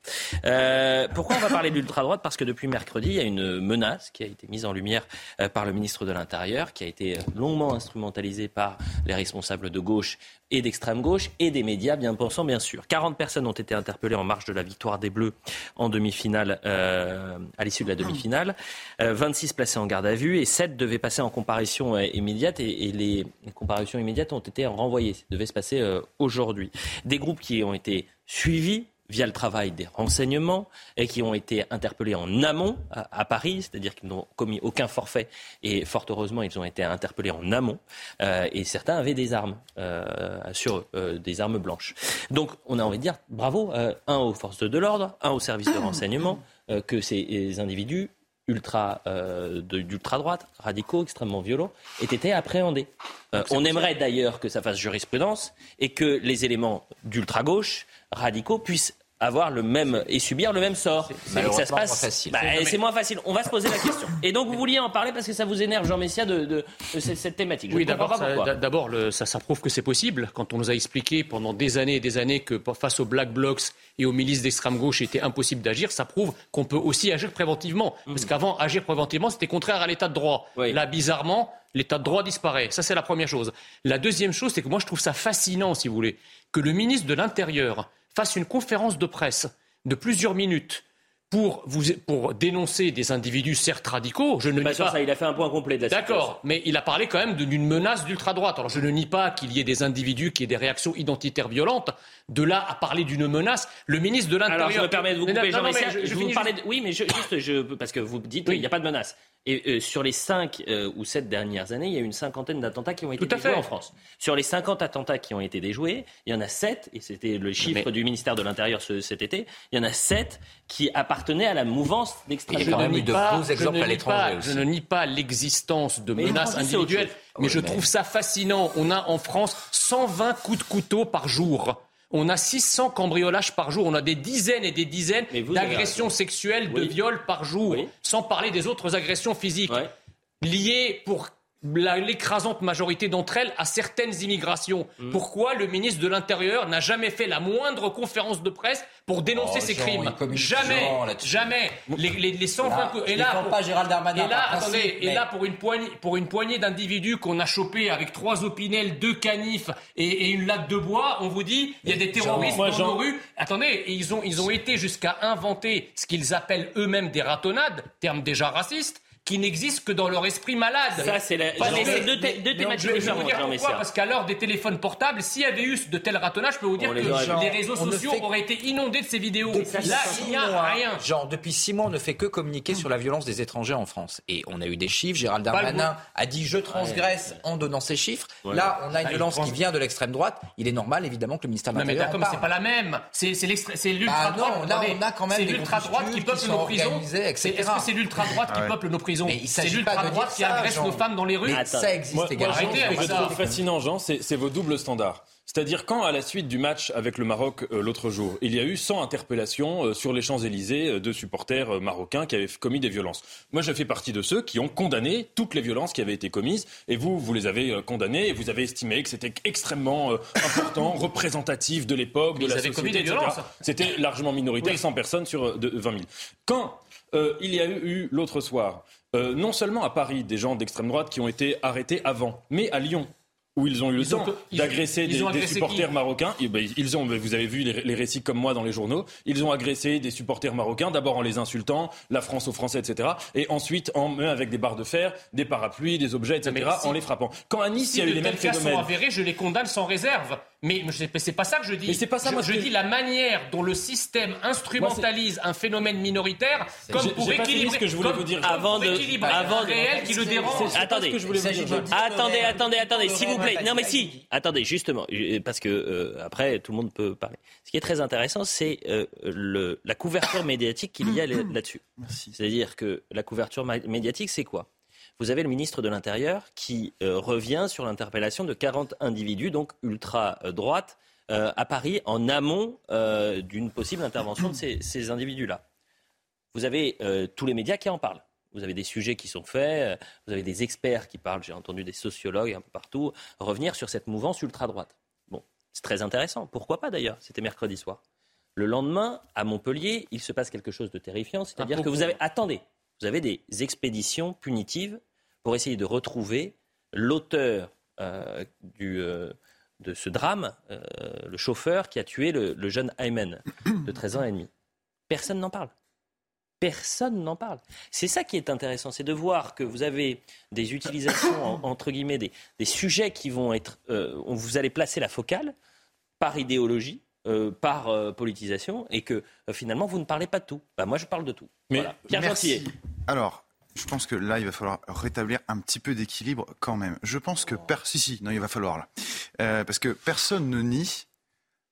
Euh, pourquoi on va parler de l'ultra-droite? Parce que depuis mercredi, il y a une menace qui a été mise en lumière par le ministre de l'Intérieur, qui a été longuement instrumentalisée par les responsables de gauche et d'extrême gauche et des médias bien pensants, bien sûr. 40 personnes ont été interpellées en marge de la victoire des Bleus en demi-finale, à l'issue de la demi-finale. 26 placées en garde à vue et 7 devaient passer en comparution immédiate et, les, comparutions immédiates ont été renvoyées. Ça devait se passer aujourd'hui aujourd'hui. Des groupes qui ont été suivis via le travail des renseignements et qui ont été interpellés en amont à, Paris, c'est-à-dire qu'ils n'ont commis aucun forfait et fort heureusement ils ont été interpellés en amont euh, et certains avaient des armes euh, sur eux, euh, des armes blanches. Donc on a envie de dire bravo, un aux forces de l'ordre, un au service de renseignement, que ces individus ultra euh, d'ultra droite, radicaux, extrêmement violents, aient été appréhendés. Euh, on aimerait d'ailleurs que ça fasse jurisprudence et que les éléments d'ultra gauche radicaux puissent avoir le même et subir le même sort. C'est ça se passe. facile. Bah, c'est moins facile. On va se poser la question. Et donc vous vouliez en parler parce que ça vous énerve, Jean Messia, de, cette, thématique. oui, d'abord, ça, ça, ça, prouve que c'est possible. Quand on nous a expliqué pendant des années et des années que face aux black blocs et aux milices d'extrême gauche, il était impossible d'agir, ça prouve qu'on peut aussi agir préventivement. Mmh. Parce qu'avant, agir préventivement, c'était contraire à l'état de droit. Là, bizarrement, l'état de droit disparaît. Ça, c'est la première chose. La deuxième chose, c'est que moi, je trouve ça fascinant, si vous voulez, que le ministre de l'Intérieur fasse une conférence de presse de plusieurs minutes pour, vous, pour dénoncer des individus certes radicaux. Je ne nie pas. Ça, il a fait un point complet de D'accord, mais il a parlé quand même d'une menace d'ultra-droite. Alors je ne nie pas qu'il y ait des individus qui aient des réactions identitaires violentes. De là à parler d'une menace, le ministre de l'Intérieur. Alors je me permets de vous couper, Jean je, je, vous parler Oui, mais juste, parce que vous dites qu'il n'y a pas de menace. Et euh, sur les cinq euh, ou sept dernières années, il y a eu une cinquantaine d'attentats qui ont été déjoués en France. Sur les 50 attentats qui ont été déjoués, il y en a sept, et c'était le chiffre du ministère de l'Intérieur cet été, il y en a sept qui appartenaient à la mouvance d'extrême droite. Il y a eu de gros exemples à l'étranger Je ne nie pas l'existence de menaces individuelles, mais je trouve ça fascinant. On a en France 120 coups de couteau par jour. On a 600 cambriolages par jour. On a des dizaines et des dizaines d'agressions sexuelles, de viols par jour, sans parler des autres agressions physiques. Liées pour l'écrasante majorité d'entre elles à certaines immigrations. Mm. Pourquoi le ministre de l'Intérieur n'a jamais fait la moindre conférence de presse pour dénoncer oh, ces crimes Jamais, jamais. Les, les, les 120 et là, pour, pas Gérald Darmanin. Et là, attendez, et là pour une poignée, pour une poignée d'individus qu'on a chopés avec trois opinels, deux canifs et, et, une latte de bois, on vous dit il y a des terroristes dans nos rues. Attendez, ils ont ils ont été jusqu'à inventer ce qu'ils appellent eux-mêmes des ratonnades, terme déjà raciste qui n'existent que dans leur esprit malade. Ça, c'est la... deux, thématiques je, vous dire pourquoi, parce qu'à l'heure des téléphones portables, s'il y avait eu de tels ratonnages, je peux vous dire que les réseaux sociaux auraient été inondés de ces vidéos. Là, il n'y a rien. Genre, depuis six mois, on ne fait que communiquer sur la violence des étrangers en France. Et on a eu des chiffres. Gérald Darmanin a dit je transgresse en donnant ces chiffres. Là, on a une violence qui vient de l'extrême droite. Il est normal, évidemment, que le ministère de l'Intérieur. mais c'est pas la même. C'est l'ultra droite. Là, on a quand même des l'ultra droite qui peuple nos prisons. Est-ce que c'est l'ultra droite qui peuple nos prisons? C'est l'ultra-droite qui agresse nos femmes dans les rues. ça existe également. ce que je trouve fascinant, Jean, c'est vos doubles standards. C'est-à-dire quand, à la suite du match avec le Maroc euh, l'autre jour, il y a eu 100 interpellations euh, sur les Champs-Élysées euh, de supporters marocains qui avaient commis des violences. Moi, je fais partie de ceux qui ont condamné toutes les violences qui avaient été commises. Et vous, vous les avez condamnées et vous avez estimé que c'était extrêmement important, représentatif de l'époque, de la société, etc. C'était largement minoritaire, 100 personnes sur de 20 000. Quand il y a eu l'autre soir, non seulement à Paris, des gens d'extrême droite qui ont été arrêtés avant, mais à Lyon, où ils ont eu le temps d'agresser des, supporters marocains. Ben, ils ont, vous avez vu les, récits comme moi dans les journaux. Ils ont agressé des supporters marocains, d'abord en les insultant, la France aux Français, etc. Et ensuite en avec des barres de fer, des parapluies, des objets, etc. en les frappant. Quand à Nice, il y a eu les mêmes phénomènes. sont avérés, je les condamne sans réserve. Mais c'est pas ça que je dis. Mais c'est pas ça. Je, je dis la manière dont le système instrumentalise un phénomène minoritaire comme pour équilibrer. ce que je voulais vous dire. Avant de, avant de, réel qui le dérange. Attendez, attendez, attendez, attendez, s'il vous plaît. Non mais si. Attendez, justement, parce que euh, après tout le monde peut parler. Ce qui est très intéressant, c'est euh, le la couverture médiatique qu'il y a là-dessus. C'est-à-dire que la couverture médiatique, c'est quoi? Vous avez le ministre de l'Intérieur qui euh, revient sur l'interpellation de 40 individus, donc ultra-droite, euh, à Paris, en amont euh, d'une possible intervention de ces, individus-là. Vous avez tous les médias qui en parlent. Vous avez des sujets qui sont faits, vous avez des experts qui parlent, j'ai entendu des sociologues un peu partout, revenir sur cette mouvance ultra-droite. Bon, c'est très intéressant. Pourquoi pas d'ailleurs C'était mercredi soir. Le lendemain, à Montpellier, il se passe quelque chose de terrifiant, c'est-à-dire que vous avez... Attendez, vous avez des expéditions punitives pour essayer de retrouver l'auteur euh, euh, de ce drame, euh, le chauffeur qui a tué le, jeune Ayman de 13 ans et demi. Personne n'en parle. Personne n'en parle. C'est ça qui est intéressant, c'est de voir que vous avez des utilisations, entre guillemets, des, sujets qui vont être... vous allez placer la focale par idéologie, par politisation, et que finalement, vous ne parlez pas de tout. Bah, moi, je parle de tout. Mais Pierre merci. Alors, je pense que là, il va falloir rétablir un petit peu d'équilibre quand même. Je pense que... Per... Si, si, non, il va falloir là. Euh, parce que personne ne nie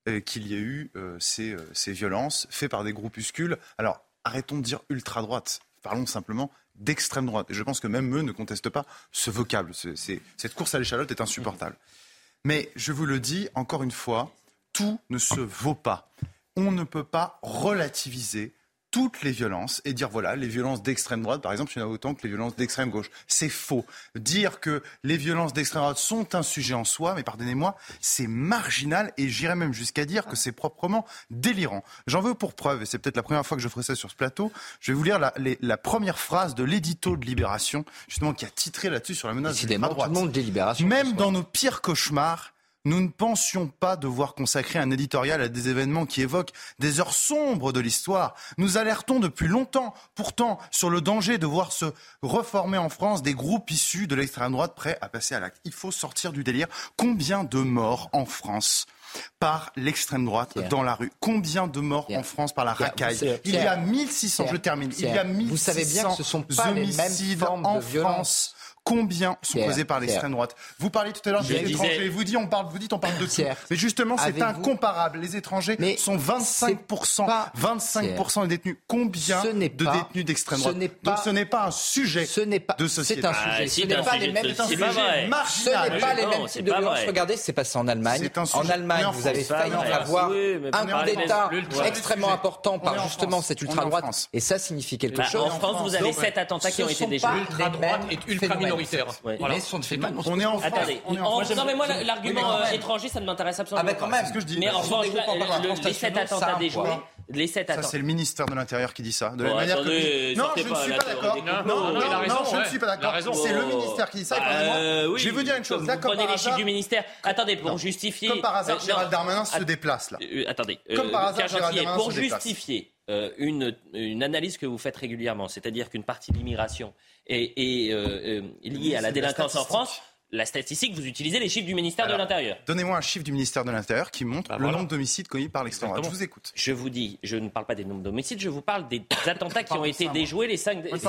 euh, qu'il y a eu euh, ces, ces, violences faites par des groupuscules. Alors, arrêtons de dire ultra-droite. Parlons simplement d'extrême droite. Et je pense que même eux ne contestent pas ce vocable. cette course à l'échalote est insupportable. Mais je vous le dis encore une fois, tout ne se vaut pas. On ne peut pas relativiser toutes les violences et dire voilà, les violences d'extrême droite, par exemple, il y en a autant que les violences d'extrême gauche. C'est faux. Dire que les violences d'extrême droite sont un sujet en soi, mais pardonnez-moi, c'est marginal et j'irais même jusqu'à dire que c'est proprement délirant. J'en veux pour preuve, et c'est peut-être la première fois que je ferai ça sur ce plateau, je vais vous lire la, la première phrase de l'édito de Libération, justement, qui a titré là-dessus sur la menace de droite. Tout le monde. Même dans nos pires cauchemars, nous ne pensions pas devoir consacrer un éditorial à des événements qui évoquent des heures sombres de l'histoire. Nous alertons depuis longtemps, pourtant, sur le danger de voir se reformer en France des groupes issus de l'extrême droite prêts à passer à l'acte. Il faut sortir du délire. Combien de morts en France par l'extrême droite dans la rue? Combien de morts en France par la racaille? Il y a 1600, je termine, il y a 1600 Vous savez bien que ce sont pas les mêmes formes en de France combien sont causés par l'extrême droite. Vous parlez tout à l'heure des étrangers. Vous dites on parle, vous dites on parle de tout. Mais justement, c'est incomparable. Les étrangers sont 25 25 des détenus. Combien de détenus d'extrême droite Donc ce n'est pas un sujet de société. C'est un sujet. ce n'est pas les mêmes types de violences. Ce n'est pas les mêmes types de violences. Regardez, c'est passé en Allemagne. En Allemagne, vous avez failli avoir un coup d'État extrêmement important par justement cette ultra droite. Et ça signifie quelque chose. En France, vous avez sept attentats qui ont été déjoués. Ultra droite et ultra minoritaire. On est en France. Attendez. Non, mais moi, l'argument euh, étranger, ça ne m'intéresse absolument pas. Ah, quand même. ce que je dis. Mais en revanche, les sept attentats déjoués. Les sept Ça, c'est le ministère de l'Intérieur qui dit ça. De la manière que... Non, je ne suis pas d'accord. Non, non, je ne suis pas d'accord. C'est le ministère qui dit ça. Bah, je vais vous dire une chose. D'accord. Prenez les chiffres du ministère. Attendez, pour justifier. Comme par hasard, Gérald Darmanin se déplace là. Euh, attendez. Comme par hasard, Gérald Darmanin Pour justifier euh, une, une analyse que vous faites régulièrement, c'est-à-dire qu'une partie de l'immigration est, est euh, liée à la délinquance en France la statistique, vous utilisez les chiffres du ministère de l'Intérieur. Donnez-moi un chiffre du ministère de l'Intérieur qui montre bah, le nombre d'homicides commis par l'extrême droite. Je vous écoute. Je vous dis, je ne parle pas des nombres d'homicides, je vous parle des attentats qui ont été déjoués les cinq, dernières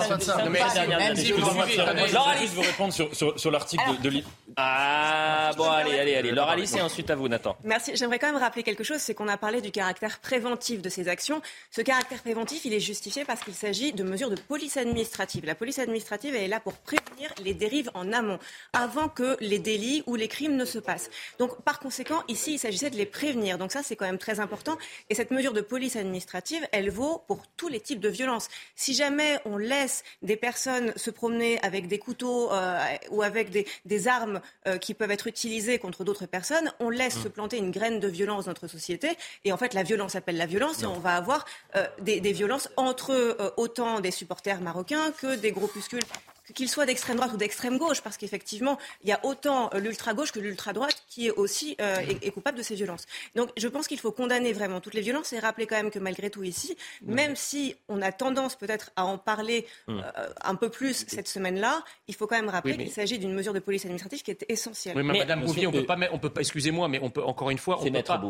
années. Je vous répondre sur, l'article de, Ah, bon, allez, allez, allez. Laura Alice, et ensuite à vous, Nathan. Merci. J'aimerais quand même rappeler quelque chose, c'est qu'on a parlé du caractère préventif de ces actions. Ce caractère préventif, il est justifié parce qu'il s'agit de mesures de police administrative. La police administrative, elle est là pour prévenir les dérives en amont, avant que les délits ou les crimes ne se passent. Donc, par conséquent, ici, il s'agissait de les prévenir. Donc ça, c'est quand même très important. Et cette mesure de police administrative, elle vaut pour tous les types de violences. Si jamais on laisse des personnes se promener avec des couteaux euh, ou avec des, armes euh, qui peuvent être utilisées contre d'autres personnes, on laisse se planter une graine de violence dans notre société. Et en fait, la violence appelle la violence et on va avoir euh, des, des, violences entre autant des supporters marocains que des groupuscules qu'il soit d'extrême droite ou d'extrême gauche, parce qu'effectivement, il y a autant euh, l'ultra-gauche que l'ultra-droite qui est aussi euh, est, coupable de ces violences. Donc je pense qu'il faut condamner vraiment toutes les violences et rappeler quand même que malgré tout ici, même si on a tendance peut-être à en parler hum. euh, un peu plus cette semaine-là, il faut quand même rappeler qu'il s'agit d'une mesure de police administrative qui est essentielle. Oui, mais, Madame Bouvier, on peut pas, on peut pas, excusez-moi, mais on peut encore une fois, on peut pas,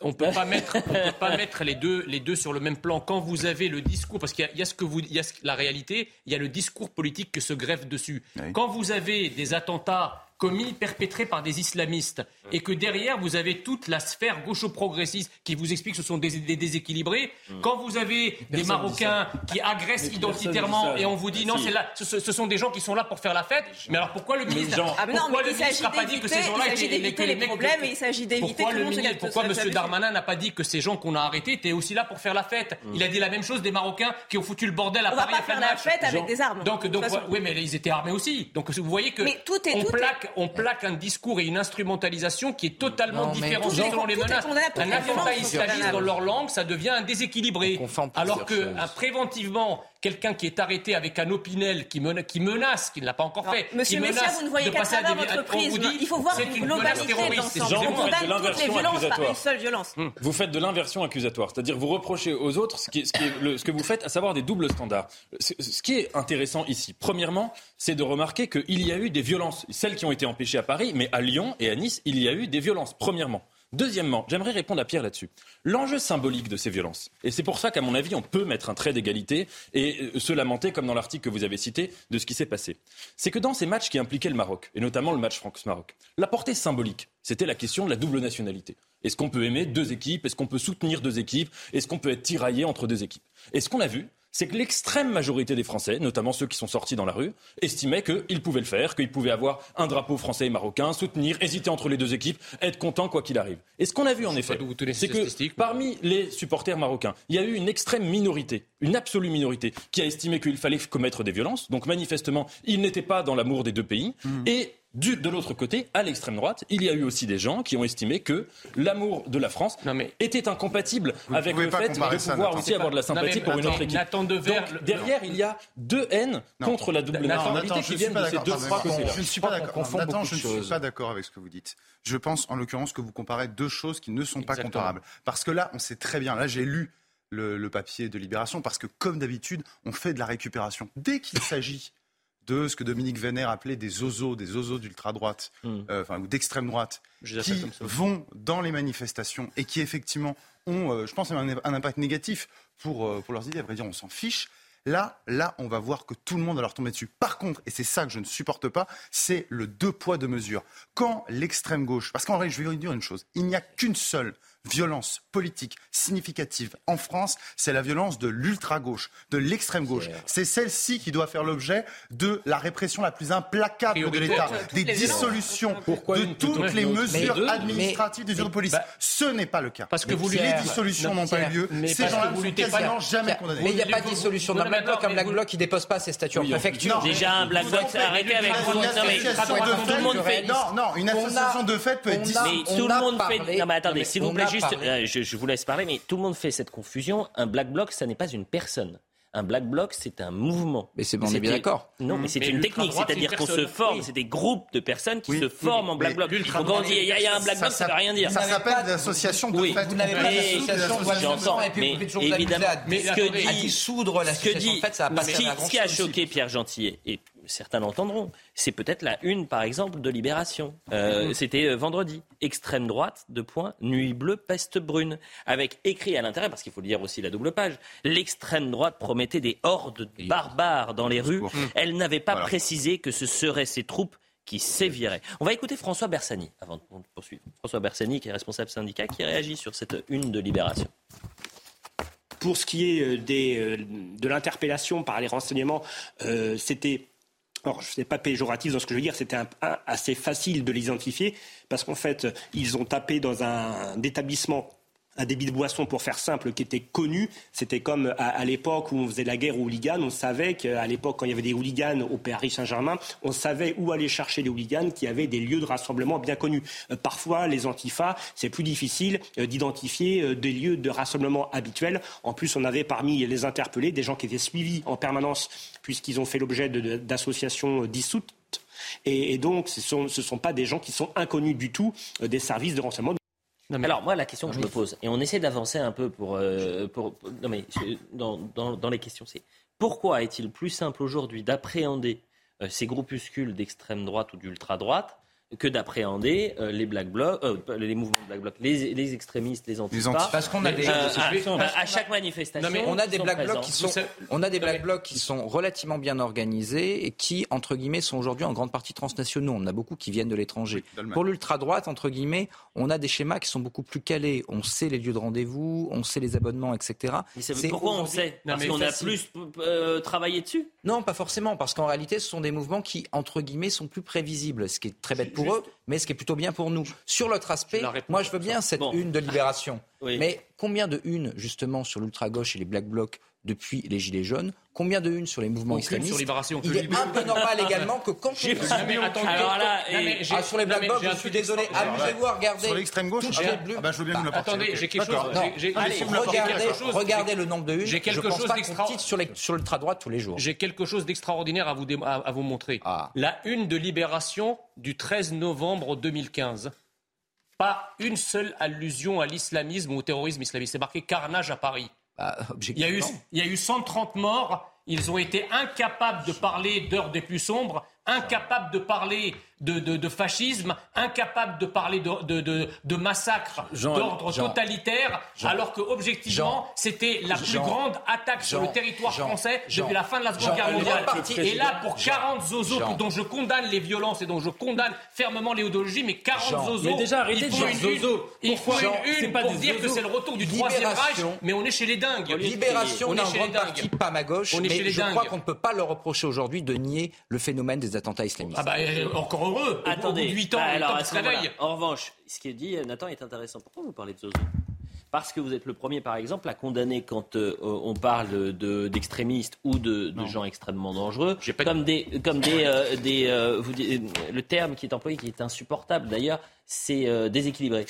on peut pas mettre, on peut pas mettre les deux, les deux sur le même plan. Quand vous avez le discours, parce qu'il y, a ce que vous, il y a la réalité, il y a le discours politique que se greffe dessus. Quand vous avez des attentats commis, perpétrés par des islamistes, et que derrière, vous avez toute la sphère gaucho-progressiste qui vous explique que ce sont des, déséquilibrés. Mm. Quand vous avez des Marocains qui agressent identitairement et on vous dit non, c'est là, ce, sont des gens qui sont là pour faire la fête, mais alors pourquoi le ministre ah, pourquoi le ministre n'a pas dit que ces gens-là étaient les, les problèmes et il s'agit d'éviter pourquoi, le pourquoi M. Darmanin n'a pas dit que ces gens qu'on a arrêtés étaient aussi là pour faire la fête? Il a dit la même chose des Marocains qui ont foutu le bordel à Paris à faire la fête avec des armes. Donc, oui, mais ils étaient armés aussi. Donc vous voyez que on plaque on plaque un discours et une instrumentalisation qui est totalement différente selon les menaces. Un attentat islamiste dans leur langue, ça devient un déséquilibré. Alors que préventivement, quelqu'un qui est arrêté avec un opinel qui, menace, qui ne l'a pas encore fait. Monsieur Messia, vous ne voyez qu'à travers votre prisme. Il faut voir une globalité de l'ensemble. On condamne toutes les violences, pas une seule violence. Hmm. Vous faites de l'inversion accusatoire, c'est-à-dire vous reprochez aux autres ce, qui est, ce, que vous faites, à savoir des doubles standards. Ce qui est intéressant ici, premièrement, c'est de remarquer qu'il y a eu des violences, celles qui ont été empêchées à Paris, mais à Lyon et à Nice, il y a eu des violences, premièrement. Deuxièmement, j'aimerais répondre à Pierre là-dessus. L'enjeu symbolique de ces violences, et c'est pour ça qu'à mon avis, on peut mettre un trait d'égalité et euh, se lamenter, comme dans l'article que vous avez cité, de ce qui s'est passé. C'est que dans ces matchs qui impliquaient le Maroc, et notamment le match France-Maroc, la portée symbolique, c'était la question de la double nationalité. Est-ce qu'on peut aimer deux équipes? Est-ce qu'on peut soutenir deux équipes? Est-ce qu'on peut être tiraillé entre deux équipes? Et ce qu'on a vu, c'est que l'extrême majorité des Français, notamment ceux qui sont sortis dans la rue, estimaient qu'ils pouvaient le faire, qu'ils pouvaient avoir un drapeau français et marocain, soutenir, hésiter entre les deux équipes, être content quoi qu'il arrive. Et ce qu'on a vu en effet, c'est que parmi les supporters marocains, il y a eu une extrême minorité, une absolue minorité, qui a estimé qu'il fallait commettre des violences. Donc manifestement, ils n'étaient pas dans l'amour des deux pays. Mmh. Et de l'autre côté, à l'extrême droite, il y a eu aussi des gens qui ont estimé que l'amour de la France était incompatible avec le fait de pouvoir aussi avoir de la sympathie pour une autre équipe. Donc, derrière, il y a deux haines contre la double nationalité qui viennent de ces deux Je ne suis pas d'accord. je ne suis pas d'accord avec ce que vous dites. Je pense, en l'occurrence, que vous comparez deux choses qui ne sont pas comparables. Parce que là, on sait très bien. Là, j'ai lu le, papier de Libération parce que, comme d'habitude, on fait de la récupération. Dès qu'il s'agit de ce que Dominique Venner appelait des ozos, des ozos d'ultra-droite, hmm. euh, enfin, ou d'extrême droite, qui vont dans les manifestations et qui effectivement ont, euh, je pense, un, impact négatif pour, euh, pour leurs idées. À vrai dire, on s'en fiche. Là, là, on va voir que tout le monde va leur tomber dessus. Par contre, et c'est ça que je ne supporte pas, c'est le deux poids, deux mesures. Quand l'extrême gauche, parce qu'en vrai, je vais vous dire une chose, il n'y a qu'une seule violence politique significative en France, c'est la violence de l'ultra-gauche, de l'extrême-gauche. C'est celle-ci qui doit faire l'objet de la répression la plus implacable de l'État, des dissolutions, de toutes les mesures administratives des de police. Bah, Ce n'est pas le cas. Parce que vous les dissolutions n'ont pas eu lieu. Ces gens-là ne sont quasiment jamais condamnés. Mais il n'y a pas de dissolution d'un Black Bloc. Un Black Bloc qui ne dépose pas ses statuts en préfecture. Déjà, un Black Bloc, arrêtez avec vous. Non, tout le monde fait. Non, non, une association de fait peut être dissolution. Mais tout le monde fait. Non, mais attendez, s'il vous plaît, juste, euh, je, vous laisse parler, mais tout le monde fait cette confusion. Un black bloc, ça n'est pas une personne. Un black bloc, c'est un mouvement. Mais c'est bon, on est bien d'accord. Non, mais c'est une technique, c'est-à-dire qu'on se forme, c'est des groupes de personnes qui se forment en black bloc. Quand on dit il y, a un black bloc, ça ne veut rien dire. Ça s'appelle des associations de fait. Vous n'avez pas d'association, j'entends, mais évidemment, ce que dit, dissoudre l'association, en fait, ça a pas Ce qui a choqué Pierre Gentillet, et certains l'entendront. C'est peut-être la une, par exemple, de Libération. Euh, mhm. C'était euh, vendredi. Extrême droite, de point, nuit bleue, peste brune. Avec écrit à l'intérieur, parce qu'il faut lire aussi la double page, l'extrême droite promettait des hordes barbares dans les rues. Elle n'avait pas précisé que ce seraient ces troupes qui séviraient. On va écouter François Bersani, avant de poursuivre. François Bersani, qui est responsable syndicat, qui réagit sur cette une de Libération. Pour ce qui est euh, des, de l'interpellation par les renseignements, c'était alors, je ne sais pas péjoratif dans ce que je veux dire, c'était assez facile de l'identifier parce qu'en fait, ils ont tapé dans un établissement un débit de boisson, pour faire simple, qui était connu. C'était comme à, l'époque où on faisait la guerre aux hooligans. On savait qu'à l'époque, quand il y avait des hooligans au Paris Saint-Germain, on savait où aller chercher les hooligans qui avaient des lieux de rassemblement bien connus. Euh, parfois, les antifas, c'est plus difficile euh, d'identifier euh, des lieux de rassemblement habituels. En plus, on avait parmi les interpellés des gens qui étaient suivis en permanence puisqu'ils ont fait l'objet d'associations dissoutes. Et, donc, ce ne sont, sont, pas des gens qui sont inconnus du tout des services de renseignement. Alors moi, la question que je me pose, et on essaie d'avancer un peu pour, euh, pour non mais dans, dans, dans les questions, c'est pourquoi est-il plus simple aujourd'hui d'appréhender euh, ces groupuscules d'extrême droite ou d'ultra droite que d'appréhender euh, les black blocs, euh, les mouvements de black blocs, les, les extrémistes, les anti Parce qu'on a des euh, à, chaque manifestation, on a des black blocs qui sont, on a des black blocs qui sont relativement bien organisés et qui entre guillemets sont aujourd'hui en grande partie transnationaux. On a beaucoup qui viennent de l'étranger. Pour l'ultra droite, entre guillemets, on a des schémas qui sont beaucoup plus calés. On sait les lieux de rendez-vous, on sait les abonnements, etc. Mais pourquoi on sait? Parce qu'on a plus travaillé dessus? Non, pas forcément, parce qu'en réalité, ce sont des mouvements qui entre guillemets sont plus prévisibles, ce qui est très bête pour eux, mais ce qui est plutôt bien pour nous. Sur l'autre aspect, moi je veux bien cette une de libération. Mais combien de une, justement, sur l'ultra-gauche et les black blocs depuis les Gilets jaunes Combien de une sur les mouvements extrémistes Il est un peu normal également que quand on... Alors là, ah, sur les black blocs, je suis désolé, amusez-vous à regarder... Sur l'extrême gauche ah ben, je veux bien nous la Attendez, j'ai quelque chose... regardez, le nombre de une, j'ai quelque chose d'extraordinaire sur l'ultra-droite tous les jours. J'ai quelque chose d'extraordinaire à vous, à vous montrer. Ah. La une de Libération du 13 novembre 2015 pas une seule allusion à l'islamisme ou au terrorisme islamiste. C'est marqué carnage à Paris. Bah, il, y a eu, il y a eu 130 morts. Ils ont été incapables de parler d'heures des plus sombres, incapables de parler de, fascisme, incapable de parler de, de, massacre d'ordre totalitaire, alors que objectivement c'était la plus grande attaque sur le territoire français depuis la fin de la Seconde Guerre mondiale. Et là, pour 40 zozos dont je condamne les violences et dont je condamne fermement l'idéologie, mais 40 zozos, déjà il faut une, zozo. il faut une, une pour dire que c'est le retour du troisième Reich, mais on est chez les dingues. Libération, on est en grande partie pas ma gauche, mais je crois qu'on ne peut pas leur reprocher aujourd'hui de nier le phénomène des attentats islamistes. Ah bah encore heureux. Attendez. 8 ans, bah, alors, En revanche, ce qui est dit, Nathan, est intéressant. Pourquoi vous parlez de Zozo? Parce que vous êtes le premier, par exemple, à condamner quand euh, on parle d'extrémistes ou de, gens extrêmement dangereux, comme des, comme des, euh, des euh, vous, le terme qui est employé, qui est insupportable d'ailleurs, c'est déséquilibré.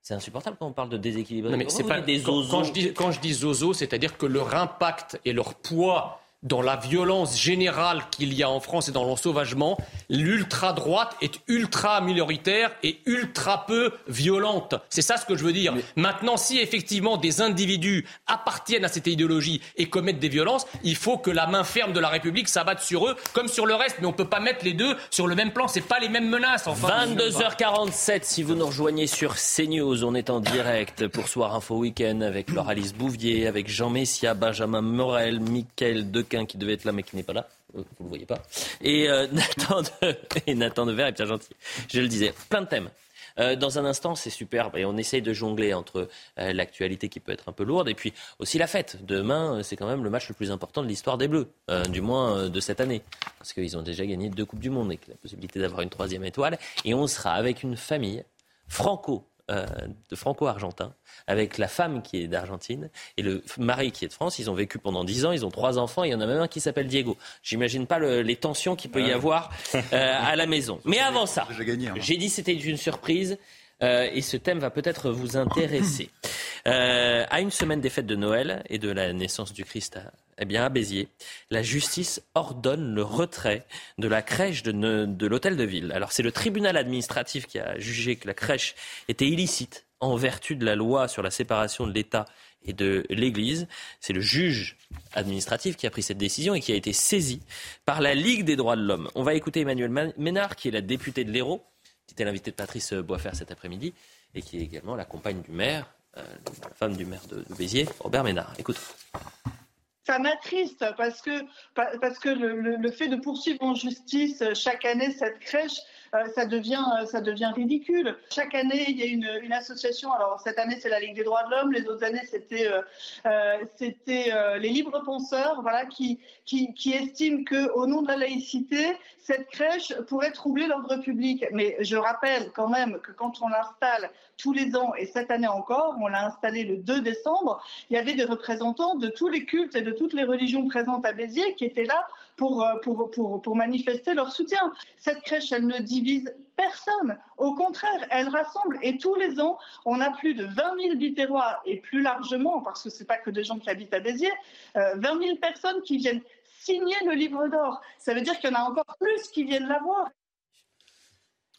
C'est insupportable quand on parle de déséquilibré. mais c'est pas des quand, quand, je dis, quand je dis zozo, c'est-à-dire que leur impact et leur poids dans la violence générale qu'il y a en France et dans l'ensauvagement, l'ultra-droite est ultra minoritaire et ultra peu violente. C'est ça ce que je veux dire. Maintenant, si effectivement des individus appartiennent à cette idéologie et commettent des violences, il faut que la main ferme de la République s'abatte sur eux, comme sur le reste. Mais on ne peut pas mettre les deux sur le même plan. C'est pas les mêmes menaces. Enfin. 22h47, si vous nous rejoignez sur CNews, on est en direct pour Soir Info Week-end avec Laura-Lise Bouvier, avec Jean Messia, Benjamin Morel, Mickaël De qui devait être là mais qui n'est pas là. Euh, vous ne le voyez pas. Et, euh, Nathan, de, et Nathan Devers est bien gentil. Je le disais. Plein de thèmes. Euh, dans un instant, c'est superbe et on essaye de jongler entre l'actualité qui peut être un peu lourde et puis aussi la fête. Demain, c'est quand même le match le plus important de l'histoire des Bleus, du moins de cette année, parce qu'ils ont déjà gagné deux Coupes du Monde avec la possibilité d'avoir une troisième étoile. Et on sera avec une famille franco euh, de franco-argentin, avec la femme qui est d'Argentine et le mari qui est de France. Ils ont vécu pendant dix ans, ils ont trois enfants, il y en a même un qui s'appelle Diego. J'imagine pas les tensions qu'il peut y avoir euh, à la maison. Mais avant ça, hein. j'ai dit c'était une surprise. Euh, et ce thème va peut-être vous intéresser. à une semaine des fêtes de Noël et de la naissance du Christ à, eh bien, à Béziers, la justice ordonne le retrait de la crèche de, l'hôtel de ville. Alors, c'est le tribunal administratif qui a jugé que la crèche était illicite en vertu de la loi sur la séparation de l'État et de l'Église. C'est le juge administratif qui a pris cette décision et qui a été saisi par la Ligue des droits de l'homme. On va écouter Emmanuel Ménard, qui est la députée de l'Hérault, qui était l'invité de Patrice Boisfer cet après-midi, et qui est également la compagne du maire, euh, la femme du maire de, de Béziers, Robert Ménard. Écoute ça m'attriste parce que, parce que le, fait de poursuivre en justice chaque année cette crèche ça, devient, ça devient ridicule. Chaque année, il y a une, une association. Alors, cette année, c'est la Ligue des droits de l'homme. Les autres années, c'était c'était les libres penseurs voilà, qui, qui, qui estiment qu'au nom de la laïcité, cette crèche pourrait troubler l'ordre public. Mais je rappelle quand même que quand on l'installe tous les ans, et cette année encore, on l'a installé le 2 décembre, il y avait des représentants de tous les cultes et de toutes les religions présentes à Béziers qui étaient là pour, euh, pour, pour, pour manifester leur soutien. Cette crèche, elle ne divise personne. Au contraire, elle rassemble. Et tous les ans, on a plus de 20 000 bitérois, et plus largement, parce que ce n'est pas que des gens qui habitent à Béziers, 20 euh, 000 personnes qui viennent signer le livre d'or. Ça veut dire qu'il y en a encore plus qui viennent l'avoir.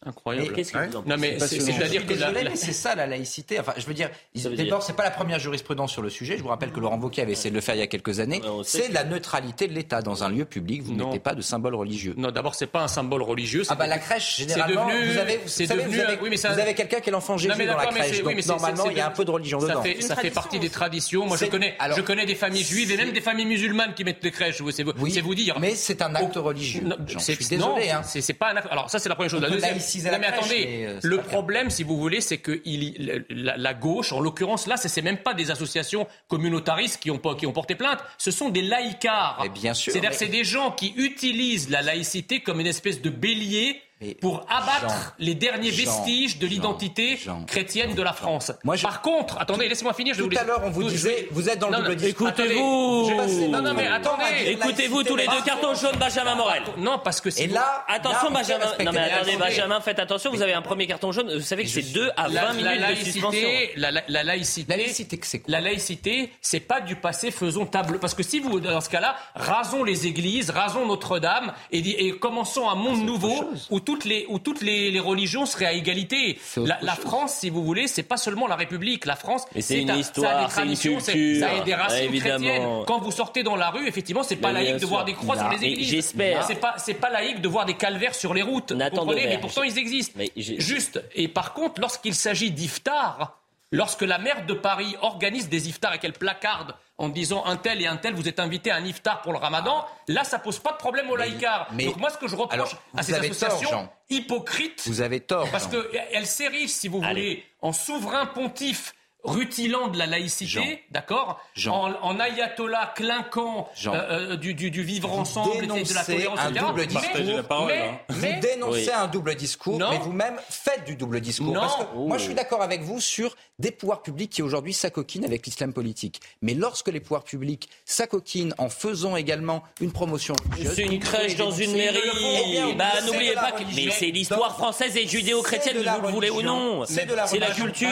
Incroyable. qu'est-ce que vous Non, mais c'est-à-dire que désolé, mais c'est ça la laïcité. Enfin, je veux dire, d'abord, c'est pas la première jurisprudence sur le sujet. Je vous rappelle que Laurent Wauquiez avait essayé de le faire il y a quelques années. C'est la neutralité de l'État dans un lieu public. Vous ne mettez pas de symbole religieux. Non, d'abord, c'est pas un symbole religieux. Ah bah la crèche, généralement, devenu, vous avez, vous, savez, vous avez, oui, mais ça... vous avez quelqu'un qui est l'enfant Jésus dans la crèche. Donc normalement, il y a un peu de religion ça dedans. Fait, ça fait partie des traditions. Moi, je connais, je connais des familles juives et même des familles musulmanes qui mettent des crèches. C'est vous dire. Mais c'est un acte religieux. Je suis désolé. C'est pas un acte. Alors ça, c'est la première chose. La deuxième. Mais attendez. Euh, le problème, si vous voulez, c'est que il, la, gauche, en l'occurrence là, ce n'est même pas des associations communautaristes qui ont, qui ont porté plainte, ce sont des laïcars. bien sûr. C'est-à-dire c'est des gens qui utilisent la laïcité comme une espèce de bélier pour abattre les derniers vestiges de l'identité chrétienne de la France. Moi, Par contre, attendez, laissez-moi finir. Je tout à l'heure, on vous disait, vous êtes dans le double discours. Écoutez-vous. Non, non, mais attendez. Écoutez-vous tous les deux. Carton jaune, Benjamin Morel. Non, parce que c'est. Et là, attention, Benjamin. Non, mais attendez, Benjamin, faites attention. Vous avez un premier carton jaune. Vous savez que c'est 2 à 20 minutes de suspension. La laïcité. La laïcité, c'est quoi? La laïcité, c'est pas du passé. Faisons table. Parce que si vous, dans ce cas-là, rasons les églises, rasons Notre-Dame et, commençons un monde nouveau où toutes les, où toutes les, les, religions seraient à égalité. La, la, France, si vous voulez, c'est pas seulement la République. La France, c'est une histoire, c'est une culture. Ça a des racines chrétiennes. Quand vous sortez dans la rue, effectivement, c'est pas laïque de voir des croix sur les églises. J'espère. C'est pas, c'est pas laïque de voir des calvaires sur les routes. comprenez? Mais pourtant ils existent. Juste. Et par contre, lorsqu'il s'agit d'iftar, lorsque la maire de Paris organise des iftars et qu'elle placarde en disant un tel et un tel, vous êtes invité à un iftar pour le ramadan, là, ça pose pas de problème au laïcars. Donc moi, ce que je reproche à ces associations hypocrites... Vous avez tort. Parce qu'elles s'érigent, si vous voulez, en souverain pontife rutilant de la laïcité, d'accord en, en, ayatollah clinquant euh, euh, du, du, du, vivre ensemble et de la tolérance, un double discours. Mais, vous dénoncez un double discours, mais vous-même faites du double discours. Parce que moi, je suis d'accord avec vous sur des pouvoirs publics qui aujourd'hui s'acoquinent avec l'islam politique. Mais lorsque les pouvoirs publics s'acoquinent en faisant également une promotion C'est une crèche dans une mairie. Eh bah, n'oubliez pas que mais c'est l'histoire française et judéo-chrétienne, vous le voulez ou non. C'est la culture.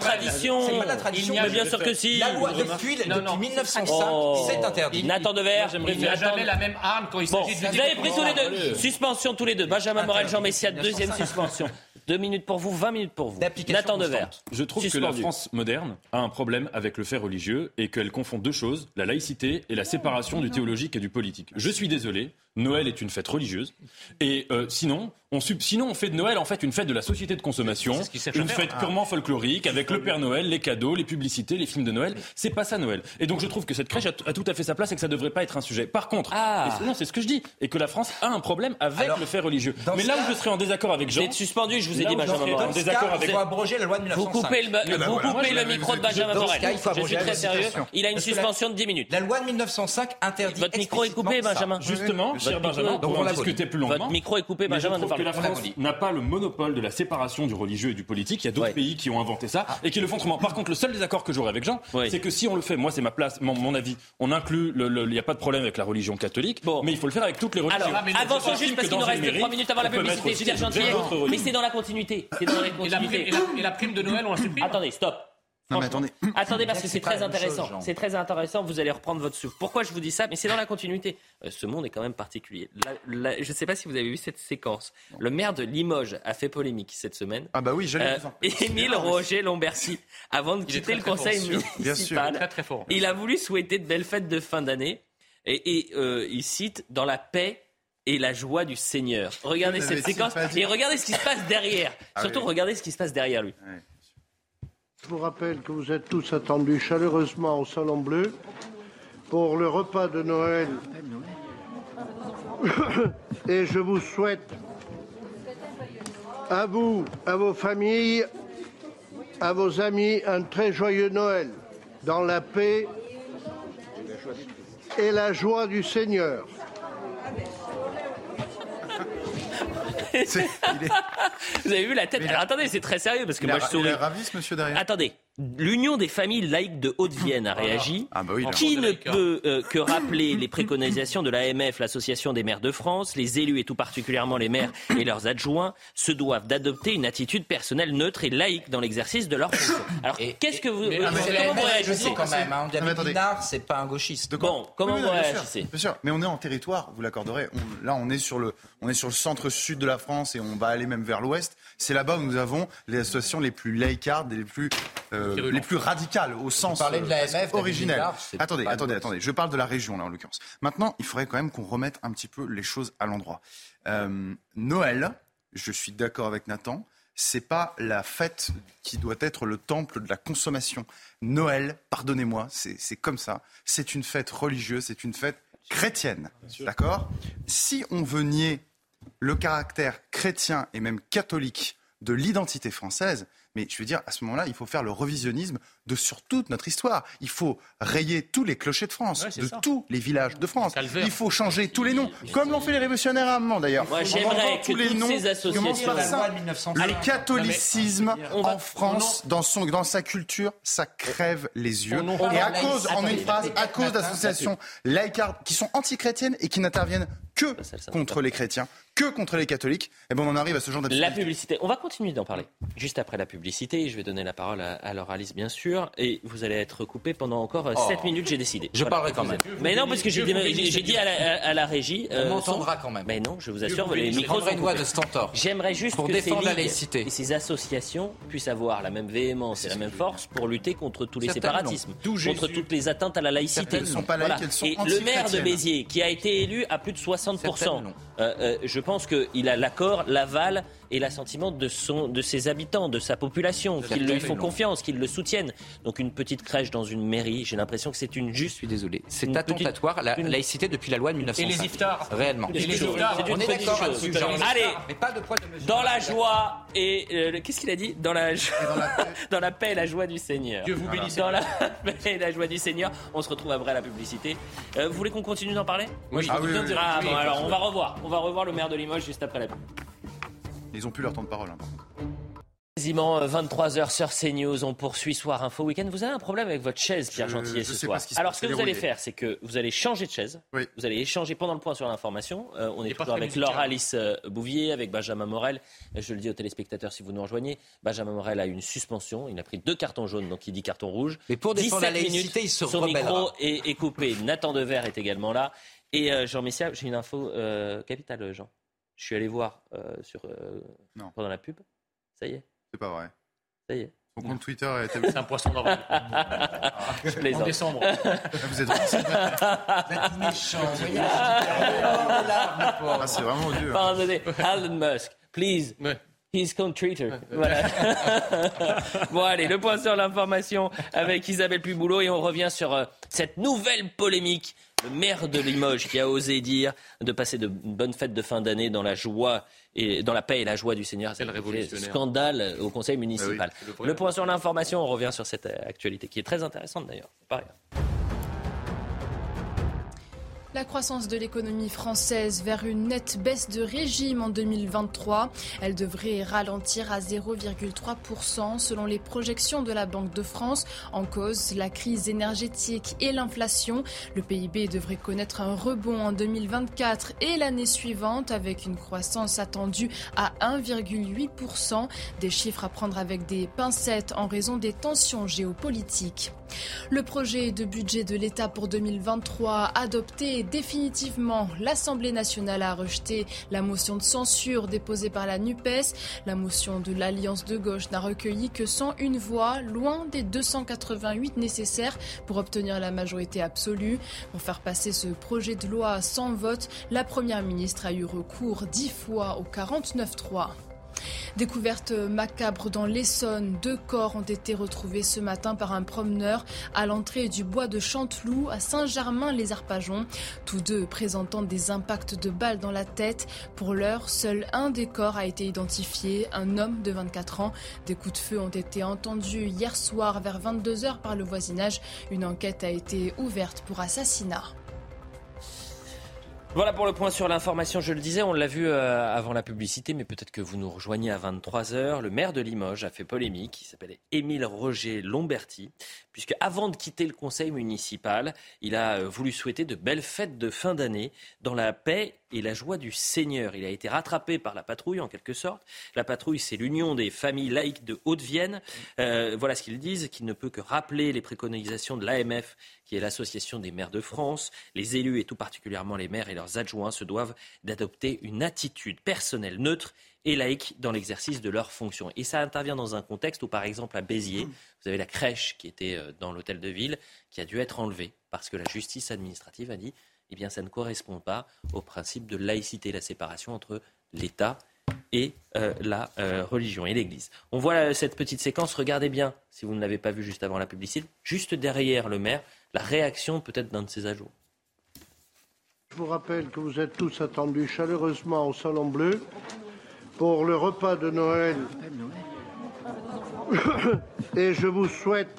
C'est notre tradition. C'est pas la tradition. Mais bien sûr que si. La loi depuis, depuis 1905, c'est interdit. Nathan Dever. Il n'y a jamais la même arme quand il s'agit de. Vous avez pris tous les deux. Suspension tous les deux. Benjamin Morel, Jean Messia, deuxième suspension. Deux minutes pour vous, 20 minutes pour vous. Nathan Dever. Je trouve que la France moderne a un problème avec le fait religieux et qu'elle confond deux choses, la laïcité et la séparation du théologique et du politique. Je suis désolé, Noël est une fête religieuse. Et euh, sinon, on, sinon, on fait de Noël en fait une fête de la société de consommation, une fête purement folklorique avec le Père Noël, les cadeaux, les publicités, les films de Noël. C'est pas ça Noël. Et donc je trouve que cette crèche a, tout à fait sa place et que ça devrait pas être un sujet. Par contre, ah. non, c'est ce que je dis, et que la France a un problème avec le fait religieux. Mais là où je serais en désaccord avec Jean, vous êtes suspendu. Je vous ai dit, Benjamin En désaccord avec. Il faut abroger la loi de 1905. Vous coupez le, vous coupez le micro de Benjamin Morel. Je suis très sérieux. Il a une suspension de 10 minutes. La loi de 1905 interdit. Votre micro est coupé, Benjamin. Justement, cher Benjamin discuter plus longuement. Votre micro est coupé, Benjamin. je trouve que la France n'a pas le monopole de la séparation du religieux et du politique. Il y a d'autres pays qui ont inventé ça et qui le font autrement. Par contre, le seul désaccord que j'aurais avec Jean, c'est que si on le fait, moi c'est ma place, mon, avis, on inclut, il n'y a pas de problème avec la religion catholique, mais il faut le faire avec toutes les religions. Alors, avançons juste parce qu'il nous reste 3 minutes avant la publicité, Mais c'est dans la continuité. Et la prime de Noël, on la supprime Attendez, stop. Non, mais attendez. Attendez, parce que c'est très intéressant. C'est très intéressant. Vous allez reprendre votre souffle. Pourquoi je vous dis ça? Mais c'est dans la continuité. Euh, ce monde est quand même particulier. je ne sais pas si vous avez vu cette séquence. Le maire de Limoges a fait polémique cette semaine. Ah bah oui, j'allais euh, Émile Roger Lombercy, avant de quitter le conseil municipal, très, très fort. il a voulu souhaiter de belles fêtes de fin d'année. Et, euh, il cite dans la paix et la joie du Seigneur. Regardez cette séquence et regardez ce qui se passe derrière. Ah Surtout, regardez ce qui se passe derrière lui. Je vous rappelle que vous êtes tous attendus chaleureusement au Salon Bleu pour le repas de Noël. Et je vous souhaite À vous, à vos familles, à vos amis, un très joyeux Noël dans la paix et la joie du Seigneur. Vous avez vu la tête? Alors attendez, c'est très sérieux parce que Il moi a- je souris. il ravi, ce monsieur derrière. Attendez, l'Union des familles laïques de Haute-Vienne a réagi. Ah bah oui, Qui ne peut euh, que rappeler les préconisations de l'AMF, l'Association des maires de France? Les élus et tout particulièrement les maires et leurs adjoints se doivent d'adopter une attitude personnelle neutre et laïque dans l'exercice de leurs fonctions. Alors qu'est-ce que vous, Mais euh, mais comment vous je réagissez? sais quand même, hein. Guinard, c'est pas un gauchiste. Bon, comment Oui, vous oui, bien sûr, réagissez? Bien sûr, mais on est en territoire, vous l'accorderez. On- là, on est sur le, on est sur le centre-sud de la France et on va aller même vers l'ouest. C'est là-bas où nous avons les associations les plus laïcardes et les plus, euh, Les plus radicales au sens parlait de euh, l'AMF, originel. Attendez, attendez, attendez. Je parle de la région là en l'occurrence. Maintenant, il faudrait quand même qu'on remette un petit peu les choses à l'endroit. Euh, Noël, je suis d'accord avec Nathan. C'est pas la fête qui doit être le temple de la consommation. Noël, pardonnez-moi, c'est c'est comme ça. C'est une fête religieuse, c'est une fête chrétienne. D'accord? Si on veut nier le caractère chrétien et même catholique de l'identité française, mais je veux dire, à ce moment-là, il faut faire le revisionnisme de sur toute notre histoire. Il faut rayer tous les clochers de France, Ouais, de ça. tous les villages de France. Calvaire. Il faut changer tous les noms, comme l'ont fait les révolutionnaires à un moment d'ailleurs. Moi, j'aimerais que tous les toutes noms ces associations- par La ça. loi de 1905. Le catholicisme va- en France, dans, son, dans sa culture, ça crève les yeux. Et à cause, en une phrase, à cause d'associations laïcardes qui sont antichrétiennes et qui n'interviennent que contre les chrétiens, que contre les catholiques, et ben on en arrive à ce genre La d'absurdité. publicité. On va continuer d'en parler. Juste après la publicité, je vais donner la parole à, à Laura Alice, bien sûr, et vous allez être coupé pendant encore euh, Oh. 7 minutes, j'ai décidé. Je parlerai quand même. Mais non, parce que j'ai dit, à, la, à- à la régie. On euh, m'entendra son- quand même. Mais non, je vous assure, vous les micros sont une voix coupés. de Stentor. J'aimerais juste Pour que défendre ces la laïcité. et ces associations puissent avoir la même véhémence et la même force pour lutter contre tous les séparatismes, contre toutes les atteintes à la laïcité. Certaines sont pas laïques, elles sont Et le maire de. Béziers, qui a été élu à plus de 60%, Certaines non. euh, euh, je pense qu'il a l'accord, l'aval et l'assentiment de, son, de ses habitants, de sa population, qu'ils lui font confiance, qu'ils le soutiennent. Donc une petite crèche dans une mairie, j'ai l'impression que c'est une juste. Je suis désolé. C'est attentatoire la une- laïcité depuis la loi de 1905. Et les iftars Réellement. Et les iftars, C'est une On est d'accord là-dessus. Allez, Mais pas de poids de mesure. dans la joie et euh, qu'est-ce qu'il a dit Dans la jo- dans la paix et la joie du Seigneur. Dieu vous bénisse. Dans la paix et la joie du Seigneur. On se retrouve après la publicité. Euh, vous voulez qu'on continue d'en parler Oui. Ah oui, oui, oui. Ah, bon, Oui, alors oui. on va revoir. On va revoir le maire de Limoges juste après la pub. Ils ont plus leur temps de parole. hein, par contre. Quasiment 23h sur CNews, on poursuit Soir Info Week-end. Vous avez un problème avec votre chaise, Pierre Je- Gentillet, je ce sais soir. pas ce qui se Alors, ce que vous allez faire, c'est que vous allez changer de chaise. Oui. Vous allez échanger pendant le point sur l'information. Euh, on est toujours avec musical. Laura Alice euh, Bouvier, avec Benjamin Morel. Je le dis aux téléspectateurs si vous nous rejoignez. Benjamin Morel a eu une suspension. Il a pris deux cartons jaunes, donc il dit carton rouge. Mais pour défendre la 17 minutes, laïcité, il se Son rebellera. micro est, est coupé. Nathan Dever est également là. Et euh, Jean Messia, j'ai une info euh, capitale, Jean. Je suis allé voir euh, sur, euh, Non. pendant la pub. Ça y est, C'est pas vrai. ça y est. Son compte Twitter a été. C'est un poisson En plaisante. décembre. Vous êtes vraiment méchant. Ah, c'est vraiment odieux. hein. Pardonnez, Elon Musk, please. Ouais. He's contritor. Voilà. bon, allez, le point sur l'information avec Isabelle Puboulot et on revient sur euh, cette nouvelle polémique. Le maire de Limoges qui a osé dire de passer de bonnes fêtes de fin d'année dans la joie et dans la paix et la joie du Seigneur. C'est révolutionnaire. Scandale au conseil municipal. c'est le le point sur l'information, on revient sur cette euh, actualité qui est très intéressante d'ailleurs. La croissance de l'économie française vers une nette baisse de régime en 2023. Elle devrait ralentir à 0,3% selon les projections de la Banque de France. En cause, la crise énergétique et l'inflation. Le PIB devrait connaître un rebond en 2024 et l'année suivante avec une croissance attendue à 1,8%. Des chiffres à prendre avec des pincettes en raison des tensions géopolitiques. Le projet de budget de l'État pour 2023 adopté définitivement, l'Assemblée nationale a rejeté la motion de censure déposée par la NUPES. La motion de l'Alliance de gauche n'a recueilli que 101 voix, loin des 288 nécessaires pour obtenir la majorité absolue. Pour faire passer ce projet de loi sans vote, la Première ministre a eu recours dix fois au 49-3. Découverte macabre dans l'Essonne. Deux corps ont été retrouvés ce matin par un promeneur à l'entrée du bois de Chanteloup à Saint-Germain-les-Arpajons. Tous deux présentant des impacts de balles dans la tête. Pour l'heure, seul un des corps a été identifié, un homme de 24 ans. Des coups de feu ont été entendus hier soir vers 22h par le voisinage. Une enquête a été ouverte pour assassinat. Voilà pour le point sur l'information, je le disais, on l'a vu euh, avant la publicité, mais peut-être que vous nous rejoignez à 23h. Le maire de Limoges a fait polémique, il s'appelle Émile Roger Lomberti, puisque avant de quitter le conseil municipal, il a euh, voulu souhaiter de belles fêtes de fin d'année dans la paix et la joie du Seigneur. Il a été rattrapé par la patrouille en quelque sorte. La patrouille, c'est l'Union des familles laïques de Haute-Vienne. Euh, voilà ce qu'ils disent, qu'il ne peut que rappeler les préconisations de l'AMF, qui est l'Association des maires de France. Les élus et tout particulièrement les maires et leurs adjoints se doivent d'adopter une attitude personnelle neutre et laïque dans l'exercice de leurs fonctions. Et ça intervient dans un contexte où, par exemple, à Béziers, vous avez la crèche qui était euh, dans l'hôtel de ville qui a dû être enlevée parce que la justice administrative a dit eh bien, ça ne correspond pas au principe de laïcité, la séparation entre l'État et euh, la euh, religion et l'Église. On voit cette petite séquence, regardez bien, si vous ne l'avez pas vu juste avant la publicité, juste derrière le maire, la réaction peut-être d'un de ses adjoints. Je vous rappelle que vous êtes tous attendus chaleureusement au Salon Bleu pour le repas de Noël. Et je vous souhaite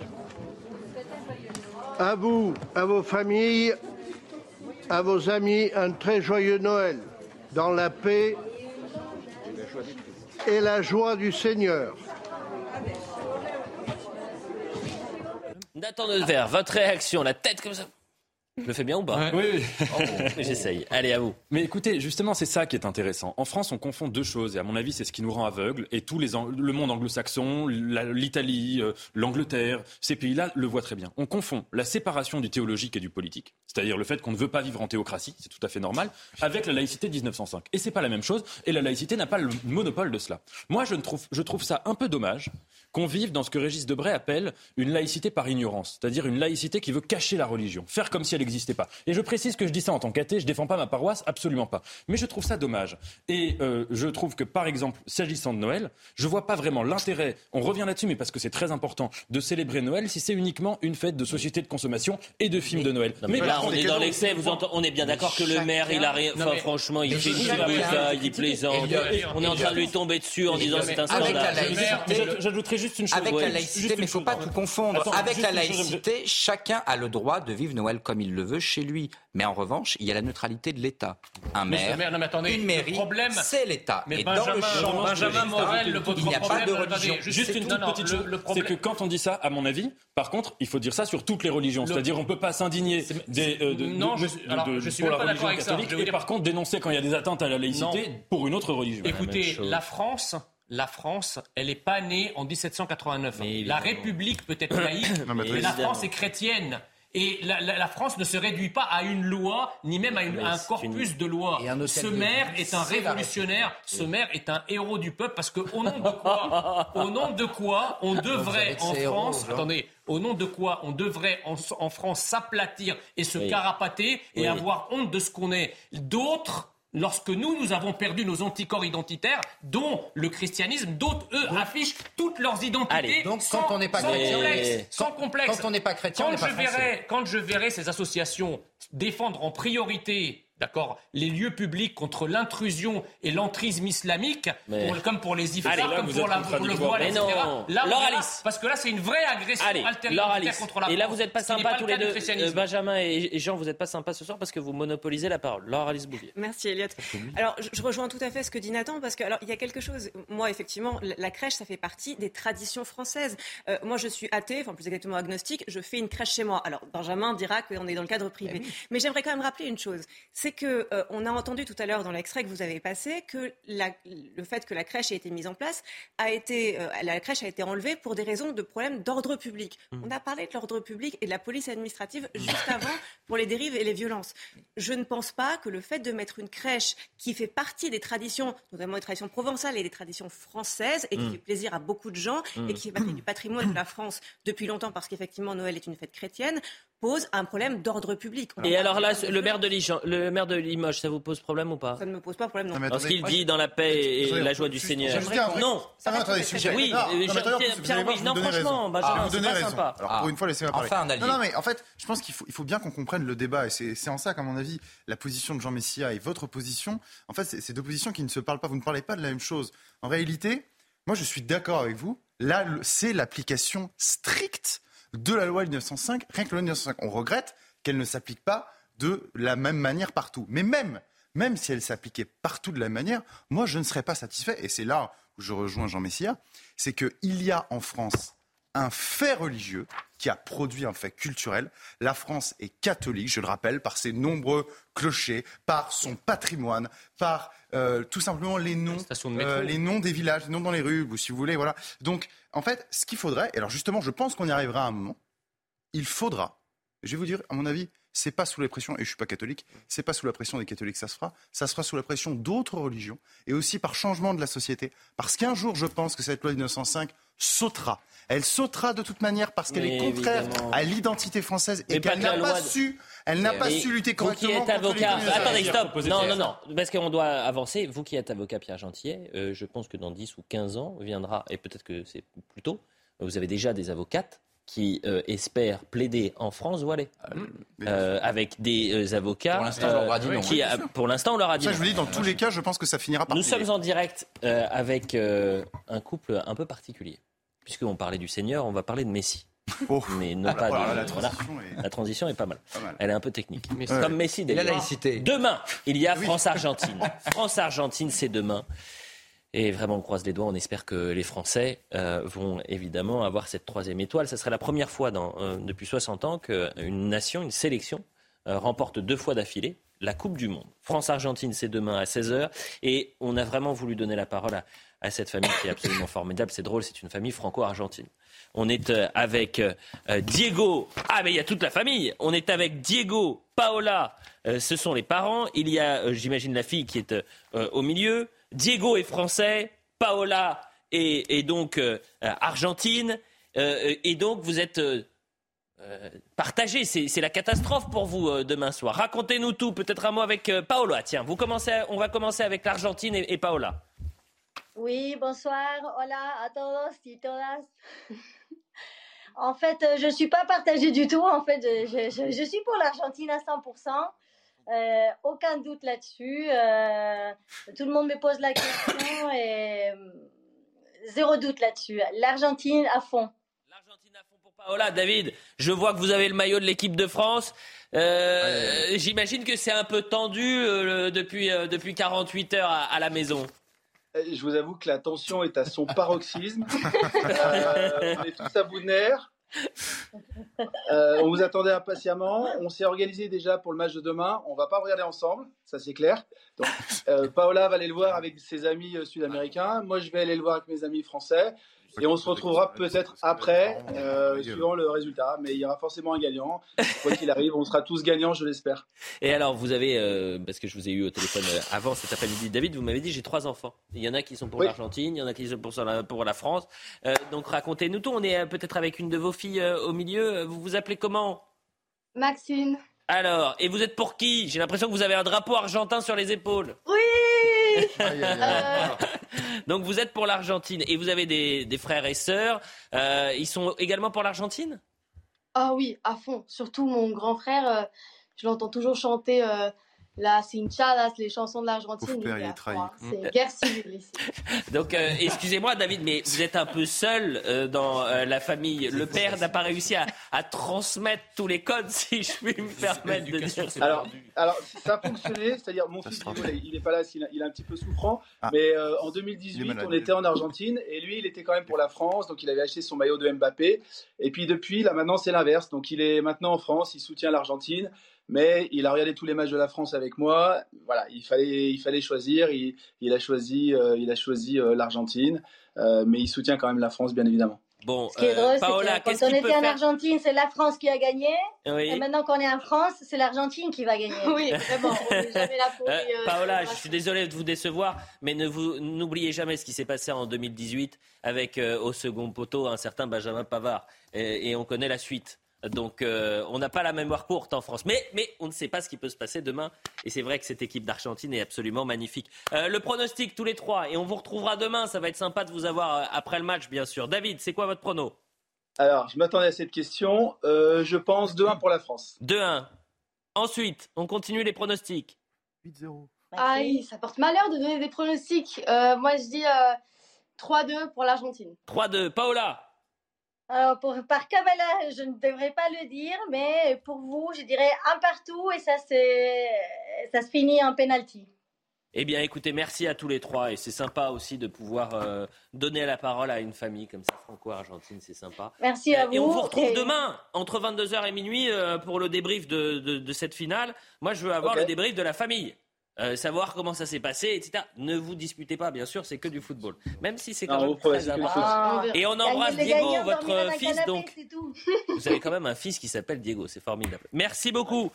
à vous, à vos familles, à vos amis un très joyeux Noël dans la paix et la joie du Seigneur. Nathan votre réaction, la tête comme ça. Je le fais bien ou pas Oui, oui. Oh, J'essaye. Allez, à vous. Mais écoutez, justement, c'est ça qui est intéressant. En France, on confond deux choses, et à mon avis, c'est ce qui nous rend aveugles. Et tous les le monde anglo-saxon, l'Italie, euh, l'Angleterre, ces pays-là le voient très bien. On confond la séparation du théologique et du politique, c'est-à-dire le fait qu'on ne veut pas vivre en théocratie, c'est tout à fait normal, avec la laïcité de 1905. Et c'est pas la même chose. Et la laïcité n'a pas le monopole de cela. Moi, je, trouve, je trouve ça un peu dommage qu'on vive dans ce que Régis Debray appelle une laïcité par ignorance, c'est-à-dire une laïcité qui veut cacher la religion, faire comme si elle n'existait pas. Et je précise que je dis ça en tant qu'athée, je défends pas ma paroisse, absolument pas. Mais je trouve ça dommage. Et euh, je trouve que, par exemple, s'agissant de Noël, je vois pas vraiment l'intérêt, on revient là-dessus, mais parce que c'est très important, de célébrer Noël si c'est uniquement une fête de société de consommation et de films de Noël. mais, là, on est dans l'excès, vous on est bien d'accord que le maire, il a rien, enfin, franchement, il fait il plaisant. On est en train de lui tomber dessus en disant c'est un scandale. Juste une chose. Avec la laïcité, mais il ne faut pas tout confondre. Avec la laïcité, chacun a le droit de vivre Noël comme il le veut chez lui. Mais en revanche, il y a la neutralité de l'État. Un maire, une mairie, c'est l'État. Et dans le champ, Benjamin Morel, il n'y a pas de religion. Juste une toute petite chose, c'est que quand on dit ça, à mon avis, par contre, il faut dire ça sur toutes les religions. C'est-à-dire, on ne peut pas s'indigner de, pour la religion catholique et par contre dénoncer quand il y a des atteintes à la laïcité pour une autre religion. Écoutez, la France la France, elle n'est pas née en 1789. la République peut être laïque, mais la France est chrétienne. Et la, France ne se réduit pas à une loi, ni même à, un corpus de lois. Ce maire est un révolutionnaire, ce maire est un héros du peuple, parce qu'au nom de quoi, au nom de quoi on devrait en France, attendez, au nom de quoi on devrait en, France s'aplatir et se carapater et avoir honte de ce qu'on est. D'autres lorsque nous, nous avons perdu nos anticorps identitaires, dont le christianisme, d'autres, eux, affichent toutes leurs identités donc, quand on n'est pas chrétien, complexe, sans complexe. Quand on n'est pas chrétien, quand je verrai, Quand je verrai ces associations défendre en priorité d'accord, les lieux publics contre l'intrusion et l'entrisme islamique, comme pour les iftar, comme pour, la, pour, le voile, etc. Là, parce que là, c'est une vraie agression alternative contre la Et là, vous n'êtes pas sympa tous les deux, euh, Benjamin et Jean, vous n'êtes pas sympa ce soir parce que vous monopolisez la parole. Laure Alice Bouvier. Merci Elliot. Alors, je rejoins tout à fait ce que dit Nathan parce que alors il y a quelque chose. Moi, effectivement, la crèche, ça fait partie des traditions françaises. Euh, moi, je suis athée, enfin plus exactement agnostique. Je fais une crèche chez moi. Alors, Benjamin dira qu'on est dans le cadre privé. Eh Mais j'aimerais quand même rappeler une chose, c'est que euh, on a entendu tout à l'heure dans l'extrait que vous avez passé que le fait que la crèche ait été mise en place a été, euh, la crèche a été enlevée pour des raisons de problèmes d'ordre public. Mmh. On a parlé de l'ordre public et de la police administrative juste avant pour les dérives et les violences. Je ne pense pas que le fait de mettre une crèche qui fait partie des traditions, notamment des traditions provençales et des traditions françaises, et qui mmh. fait plaisir à beaucoup de gens, et qui fait partie du patrimoine de la France depuis longtemps, parce qu'effectivement Noël est une fête chrétienne, pose un problème d'ordre public. et alors là, le maire, de le maire de Limoges, ça vous pose problème ou pas Ça ne me pose pas problème. Non. Ce qu'il dit dans la paix et la joie du Seigneur. Non. Ah, non, attendez. Oui, Non, euh, non, donnerai franchement. Benjamin, Ah, c'est donnez pas raison. sympa. Alors, Ah. pour une fois, laissez-moi parler. Enfin. Non, non, mais en fait, je pense qu'il faut, bien qu'on comprenne le débat. Et c'est en ça qu'à mon avis, la position de Jean Messia et votre position, en fait, c'est deux positions qui ne se parlent pas. Vous ne parlez pas de la même chose. En réalité, moi, je suis d'accord avec vous. Là, c'est l'application stricte de la loi de 1905. Rien que la loi de 1905. On regrette qu'elle ne s'applique pas de la même manière partout. Mais même, même si elle s'appliquait partout de la même manière, moi, je ne serais pas satisfait. Et c'est là où je rejoins Jean Messia. C'est qu'il y a en France un fait religieux qui a produit un fait culturel. La France est catholique, je le rappelle, par ses nombreux clochers, par son patrimoine, par euh, tout simplement les noms, euh, les noms des villages, les noms dans les rues, ou si vous voulez, voilà. Donc, en fait, ce qu'il faudrait, et alors justement, je pense qu'on y arrivera à un moment, il faudra, je vais vous dire, à mon avis, c'est pas sous la pression, et je suis pas catholique, c'est pas sous la pression des catholiques que ça se fera, ça se fera sous la pression d'autres religions, et aussi par changement de la société. Parce qu'un jour, je pense que cette loi de 1905 sautera. Elle sautera de toute manière parce qu'elle est contraire évidemment. à l'identité française et qu'elle n'a pas de- su, elle n'a pas su lutter Vous qui êtes contre avocat, attendez, stop. Non, non, non, parce qu'on doit avancer. Vous qui êtes avocat Pierre Gentillet, euh, je pense que dans 10 ou 15 ans viendra, et peut-être que c'est plus tôt, vous avez déjà des avocates qui euh, espèrent plaider en France voilée. Euh, avec des euh, avocats. Pour l'instant, on leur a dit non, qui, a- pour l'instant, on leur a dit Ça, non. je vous dis, dans tous les cas, je pense que ça finira par Nous payer. sommes en direct euh, avec euh, un couple un peu particulier. Puisqu'on parlait du Seigneur, on va parler de Messi. Mais non Ah, pas voilà, de- la voilà. transition est- La transition est pas mal. Elle est un peu technique. Ouais. Comme Messi d'ailleurs. laïcité. Demain, il y a France-Argentine. France-Argentine, c'est demain. Et vraiment, on croise les doigts. On espère que les Français euh, vont évidemment avoir cette troisième étoile. Ce serait la première fois euh, depuis 60 ans qu'une nation, une sélection, euh, remporte deux fois d'affilée la Coupe du Monde. France-Argentine, c'est demain à 16h. Et on a vraiment voulu donner la parole à, à cette famille qui est absolument formidable. C'est drôle, c'est une famille franco-argentine. On est avec Diego. Ah, mais il y a toute la famille. On est avec Diego, Paola. ce sont les parents. Il y a, j'imagine, la fille qui est au milieu. Diego est français. Paola est, donc euh, euh, argentine. Euh, et donc, vous êtes partagés. C'est la catastrophe pour vous demain soir. Racontez-nous tout. Peut-être un mot avec Paola. Tiens, vous commencez, on va commencer avec l'Argentine et, Paola. Oui, bonsoir, hola a todos y todas. en fait, je ne suis pas partagée du tout. En fait, je suis pour l'Argentine à 100%. Euh, aucun doute là-dessus. Euh, tout le monde me pose la question et euh, zéro doute là-dessus. L'Argentine à fond. Paola, David, je vois que vous avez le maillot de l'équipe de France. Euh, J'imagine que c'est un peu tendu euh, depuis, euh, depuis 48 heures à, à la maison. Je vous avoue que la tension est à son paroxysme. Euh, on est tous à bout de nerfs. Euh, on vous attendait impatiemment. On s'est organisé déjà pour le match de demain. On va pas regarder ensemble, ça c'est clair. Euh, Paola va aller le voir avec ses amis euh, sud-américains. Moi, je vais aller le voir avec mes amis français. Et on se retrouvera peut-être après, euh, suivant le résultat. Mais il y aura forcément un gagnant. Quoi qu'il arrive, on sera tous gagnants, je l'espère. Et alors, vous avez, euh, parce que je vous ai eu au téléphone euh, avant cet après-midi, David, vous m'avez dit j'ai trois enfants. Il y en a qui sont pour Oui. l'Argentine, il y en a qui sont pour la, pour la France. Euh, donc racontez-nous tout. On est peut-être avec une de vos filles euh, au milieu. Vous vous appelez comment? Maxine. Alors, et vous êtes pour qui? J'ai l'impression que vous avez un drapeau argentin sur les épaules. Oui Donc vous êtes pour l'Argentine et vous avez des, des frères et sœurs. Euh, ils sont également pour l'Argentine? Ah oui, à fond. Surtout mon grand frère, euh, je l'entends toujours chanter euh, la cinchadas, les chansons de l'Argentine. C'est guerre civile ici. Donc, euh, excusez-moi, David, mais vous êtes un peu seul euh, dans euh, la famille. Le père n'a pas réussi à, à transmettre tous les codes, si je puis me permettre de dire. Alors, alors, ça a fonctionné, c'est-à-dire mon fils il il est pas là, il, il est un petit peu souffrant, Ah. mais euh, en Il est 2018, malade. on était en Argentine et lui, il était quand même pour la France, donc il avait acheté son maillot de Mbappé. Et puis depuis, là maintenant, c'est l'inverse, donc il est maintenant en France, il soutient l'Argentine, mais il a regardé tous les matchs de la France avec moi. Voilà, il fallait, il fallait choisir. Il, il a choisi, euh, il a choisi euh, l'Argentine, euh, mais il soutient quand même la France, bien évidemment. Bon, Ce qui est drôle, c'est Paola, quand on était en faire Argentine, c'est la France qui a gagné. Oui. Et maintenant qu'on est en France, c'est l'Argentine qui va gagner. Oui, vraiment. On n'est jamais là pour. Les, Paola, je suis désolé de vous décevoir, mais ne vous n'oubliez jamais ce qui s'est passé en 2018 avec euh, au second poteau un certain Benjamin Pavard. Et, et on connaît la suite. Donc euh, on n'a pas la mémoire courte en France. Mais, mais on ne sait pas ce qui peut se passer demain. Et c'est vrai que cette équipe d'Argentine est absolument magnifique. Euh, le pronostic tous les trois. Et on vous retrouvera demain. Ça va être sympa de vous avoir euh, après le match, bien sûr. David, c'est quoi votre prono? Alors, je m'attendais à cette question. je pense 2-1 pour la France. 2-1. Ensuite, on continue les pronostics. 8-0. Aïe, ça porte malheur de donner des pronostics. moi, je dis 3-2 pour l'Argentine. 3-2. Paola alors, pour, par Kabbalah, je ne devrais pas le dire, mais pour vous, je dirais un partout et ça, ça se finit en penalty. Eh bien, écoutez, merci à tous les trois et c'est sympa aussi de pouvoir euh, donner la parole à une famille comme ça, franco-argentine, c'est sympa. Merci à vous. Et on vous retrouve demain entre 22h et minuit euh, pour le débrief de, cette finale. Moi, je veux avoir le débrief de la famille. Euh, savoir comment ça s'est passé, etc. Ne vous disputez pas, bien sûr, c'est que du football. Même si c'est quand même très important. Et on embrasse Diego, votre fils, donc. Vous avez quand même un fils qui s'appelle Diego, c'est formidable. Merci beaucoup.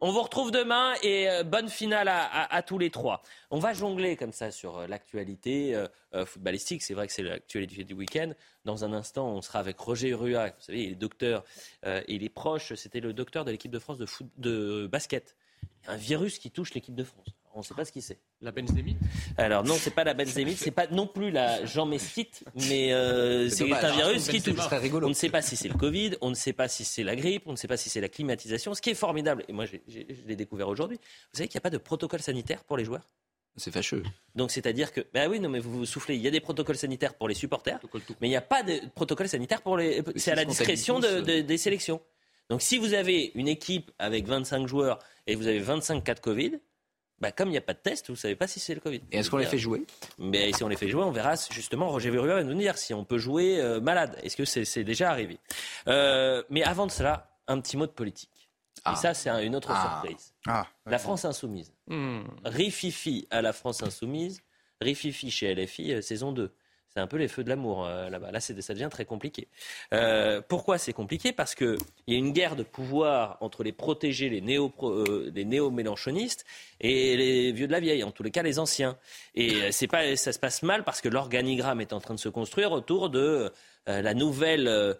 On vous retrouve demain et euh, bonne finale à, tous les trois. On va jongler comme ça sur euh, l'actualité footballistique. C'est vrai que c'est l'actualité du week-end. Dans un instant, on sera avec Roger Rua, vous savez, il est docteur et il est proche. C'était le docteur de l'équipe de France de, foot, de basket un virus qui touche l'équipe de France. On ne sait pas ce qui c'est. La benzémite Alors non, c'est pas la benzémite, c'est pas non plus la jean-mestite, mais euh, c'est un virus qui touche. On ne sait pas si c'est le Covid, on ne sait pas si c'est la grippe, on ne sait pas si c'est la climatisation. Ce qui est formidable, et moi je l'ai découvert aujourd'hui, vous savez qu'il n'y a pas de protocole sanitaire pour les joueurs? C'est fâcheux. Donc c'est-à-dire que, ben oui, non, mais vous vous soufflez. Il y a des protocoles sanitaires pour les supporters, mais il n'y a pas de protocole sanitaire pour les. C'est à la discrétion des sélections. Donc si vous avez une équipe avec 25 joueurs et vous avez 25 cas de Covid, bah, comme il n'y a pas de test, vous ne savez pas si c'est le Covid. Et est-ce qu'on les fait jouer? Mais Si on les fait jouer, on verra justement, Roger Verrua va nous dire si on peut jouer euh, malade. Est-ce que c'est déjà arrivé? Euh, Mais avant de cela, un petit mot de politique. Et ah. ça, c'est une autre ah. surprise. Ah, la France insoumise. Hmm. Rififi à la France insoumise, Rififi chez LFI, euh, saison 2 c'est un peu les feux de l'amour euh, là-bas. Là, ça devient très compliqué. Euh, pourquoi c'est compliqué? Parce qu'il y a une guerre de pouvoir entre les protégés, les, néo, euh, néo-mélanchonistes et les vieux de la vieille, en tous les cas les anciens. Et c'est pas, ça se passe mal parce que l'organigramme est en train de se construire autour de la nouvelle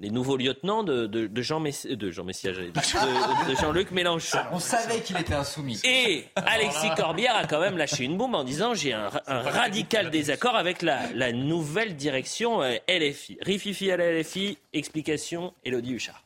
les nouveaux lieutenants de, Jean de Jean de, Jean-Luc Mélenchon. On savait qu'il était insoumis. Et Alexis Corbière a quand même lâché une bombe en disant j'ai un, radical désaccord avec la, nouvelle direction euh, LFI. Rififi à la LFI, explication Elodie Huchard.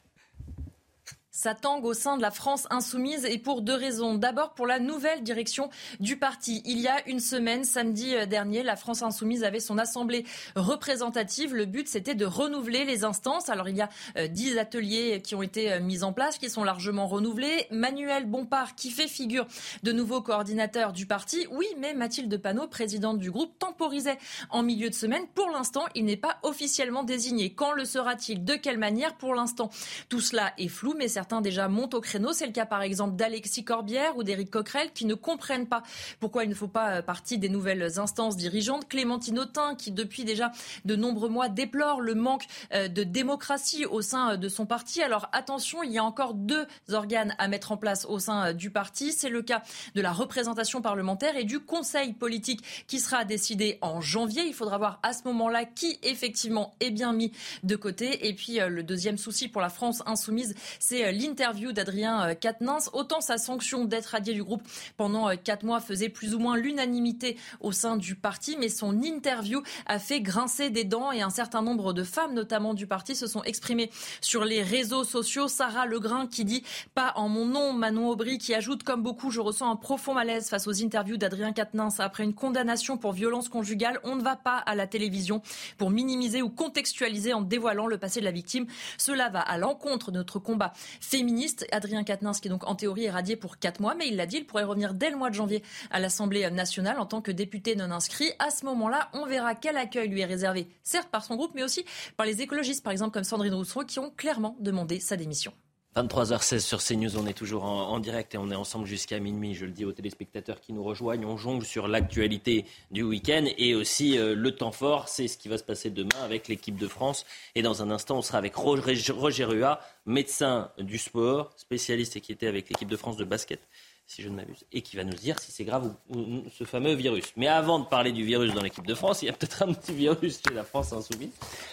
Ça tangue au sein de la France insoumise et pour deux raisons. D'abord pour la nouvelle direction du parti. Il y a une semaine, samedi euh, dernier, la France insoumise avait son assemblée représentative. Le but, c'était de renouveler les instances. Alors il y a euh, dix ateliers qui ont été euh, mis en place, qui sont largement renouvelés. Manuel Bompard, qui fait figure de nouveau coordinateur du parti. Oui, mais Mathilde Panot, présidente du groupe, temporisait en milieu de semaine. Pour l'instant, il n'est pas officiellement désigné. Quand le sera-t-il? De quelle manière? Pour l'instant, tout cela est flou, mais certains déjà montent au créneau. C'est le cas par exemple d'Alexis Corbière ou d'Éric Coquerel qui ne comprennent pas pourquoi il ne faut pas euh, partie des nouvelles instances dirigeantes. Clémentine Autain qui depuis déjà de nombreux mois déplore le manque euh, de démocratie au sein euh, de son parti. Alors attention, il y a encore deux organes à mettre en place au sein du parti. C'est le cas de la représentation parlementaire et du conseil politique qui sera décidé en janvier. Il faudra voir à ce moment-là qui effectivement est bien mis de côté. Et puis le deuxième souci pour la France insoumise, c'est l'interview d'Adrien euh, Quatennens. Autant sa sanction d'être radié du groupe pendant euh, quatre mois faisait plus ou moins l'unanimité au sein du parti, mais son interview a fait grincer des dents et un certain nombre de femmes, notamment du parti, se sont exprimées sur les réseaux sociaux. Sarah Legrain qui dit pas en mon nom, Manon Aubry qui ajoute comme beaucoup, je ressens un profond malaise face aux interviews d'Adrien Quatennens après une condamnation pour violence conjugale. On ne va pas à la télévision pour minimiser ou contextualiser en dévoilant le passé de la victime. Cela va à l'encontre de notre combat féministe. Adrien Quatennens, qui est donc en théorie est radié pour quatre mois, mais il l'a dit, il pourrait revenir dès le mois de janvier à l'Assemblée nationale en tant que député non inscrit. À ce moment-là, on verra quel accueil lui est réservé, certes par son groupe, mais aussi par les écologistes, par exemple comme Sandrine Rousseau, qui ont clairement demandé sa démission. 23h16 sur CNews, on est toujours en, direct et on est ensemble jusqu'à minuit. Je le dis aux téléspectateurs qui nous rejoignent, on jongle sur l'actualité du week-end et aussi euh, le temps fort, c'est ce qui va se passer demain avec l'équipe de France. Et dans un instant, on sera avec Roger, Rua, médecin du sport, spécialiste et qui était avec l'équipe de France de basket. si je ne m'abuse, et qui va nous dire si c'est grave ou, ce fameux virus. Mais avant de parler du virus dans l'équipe de France, il y a peut-être un petit virus chez la France insoumise,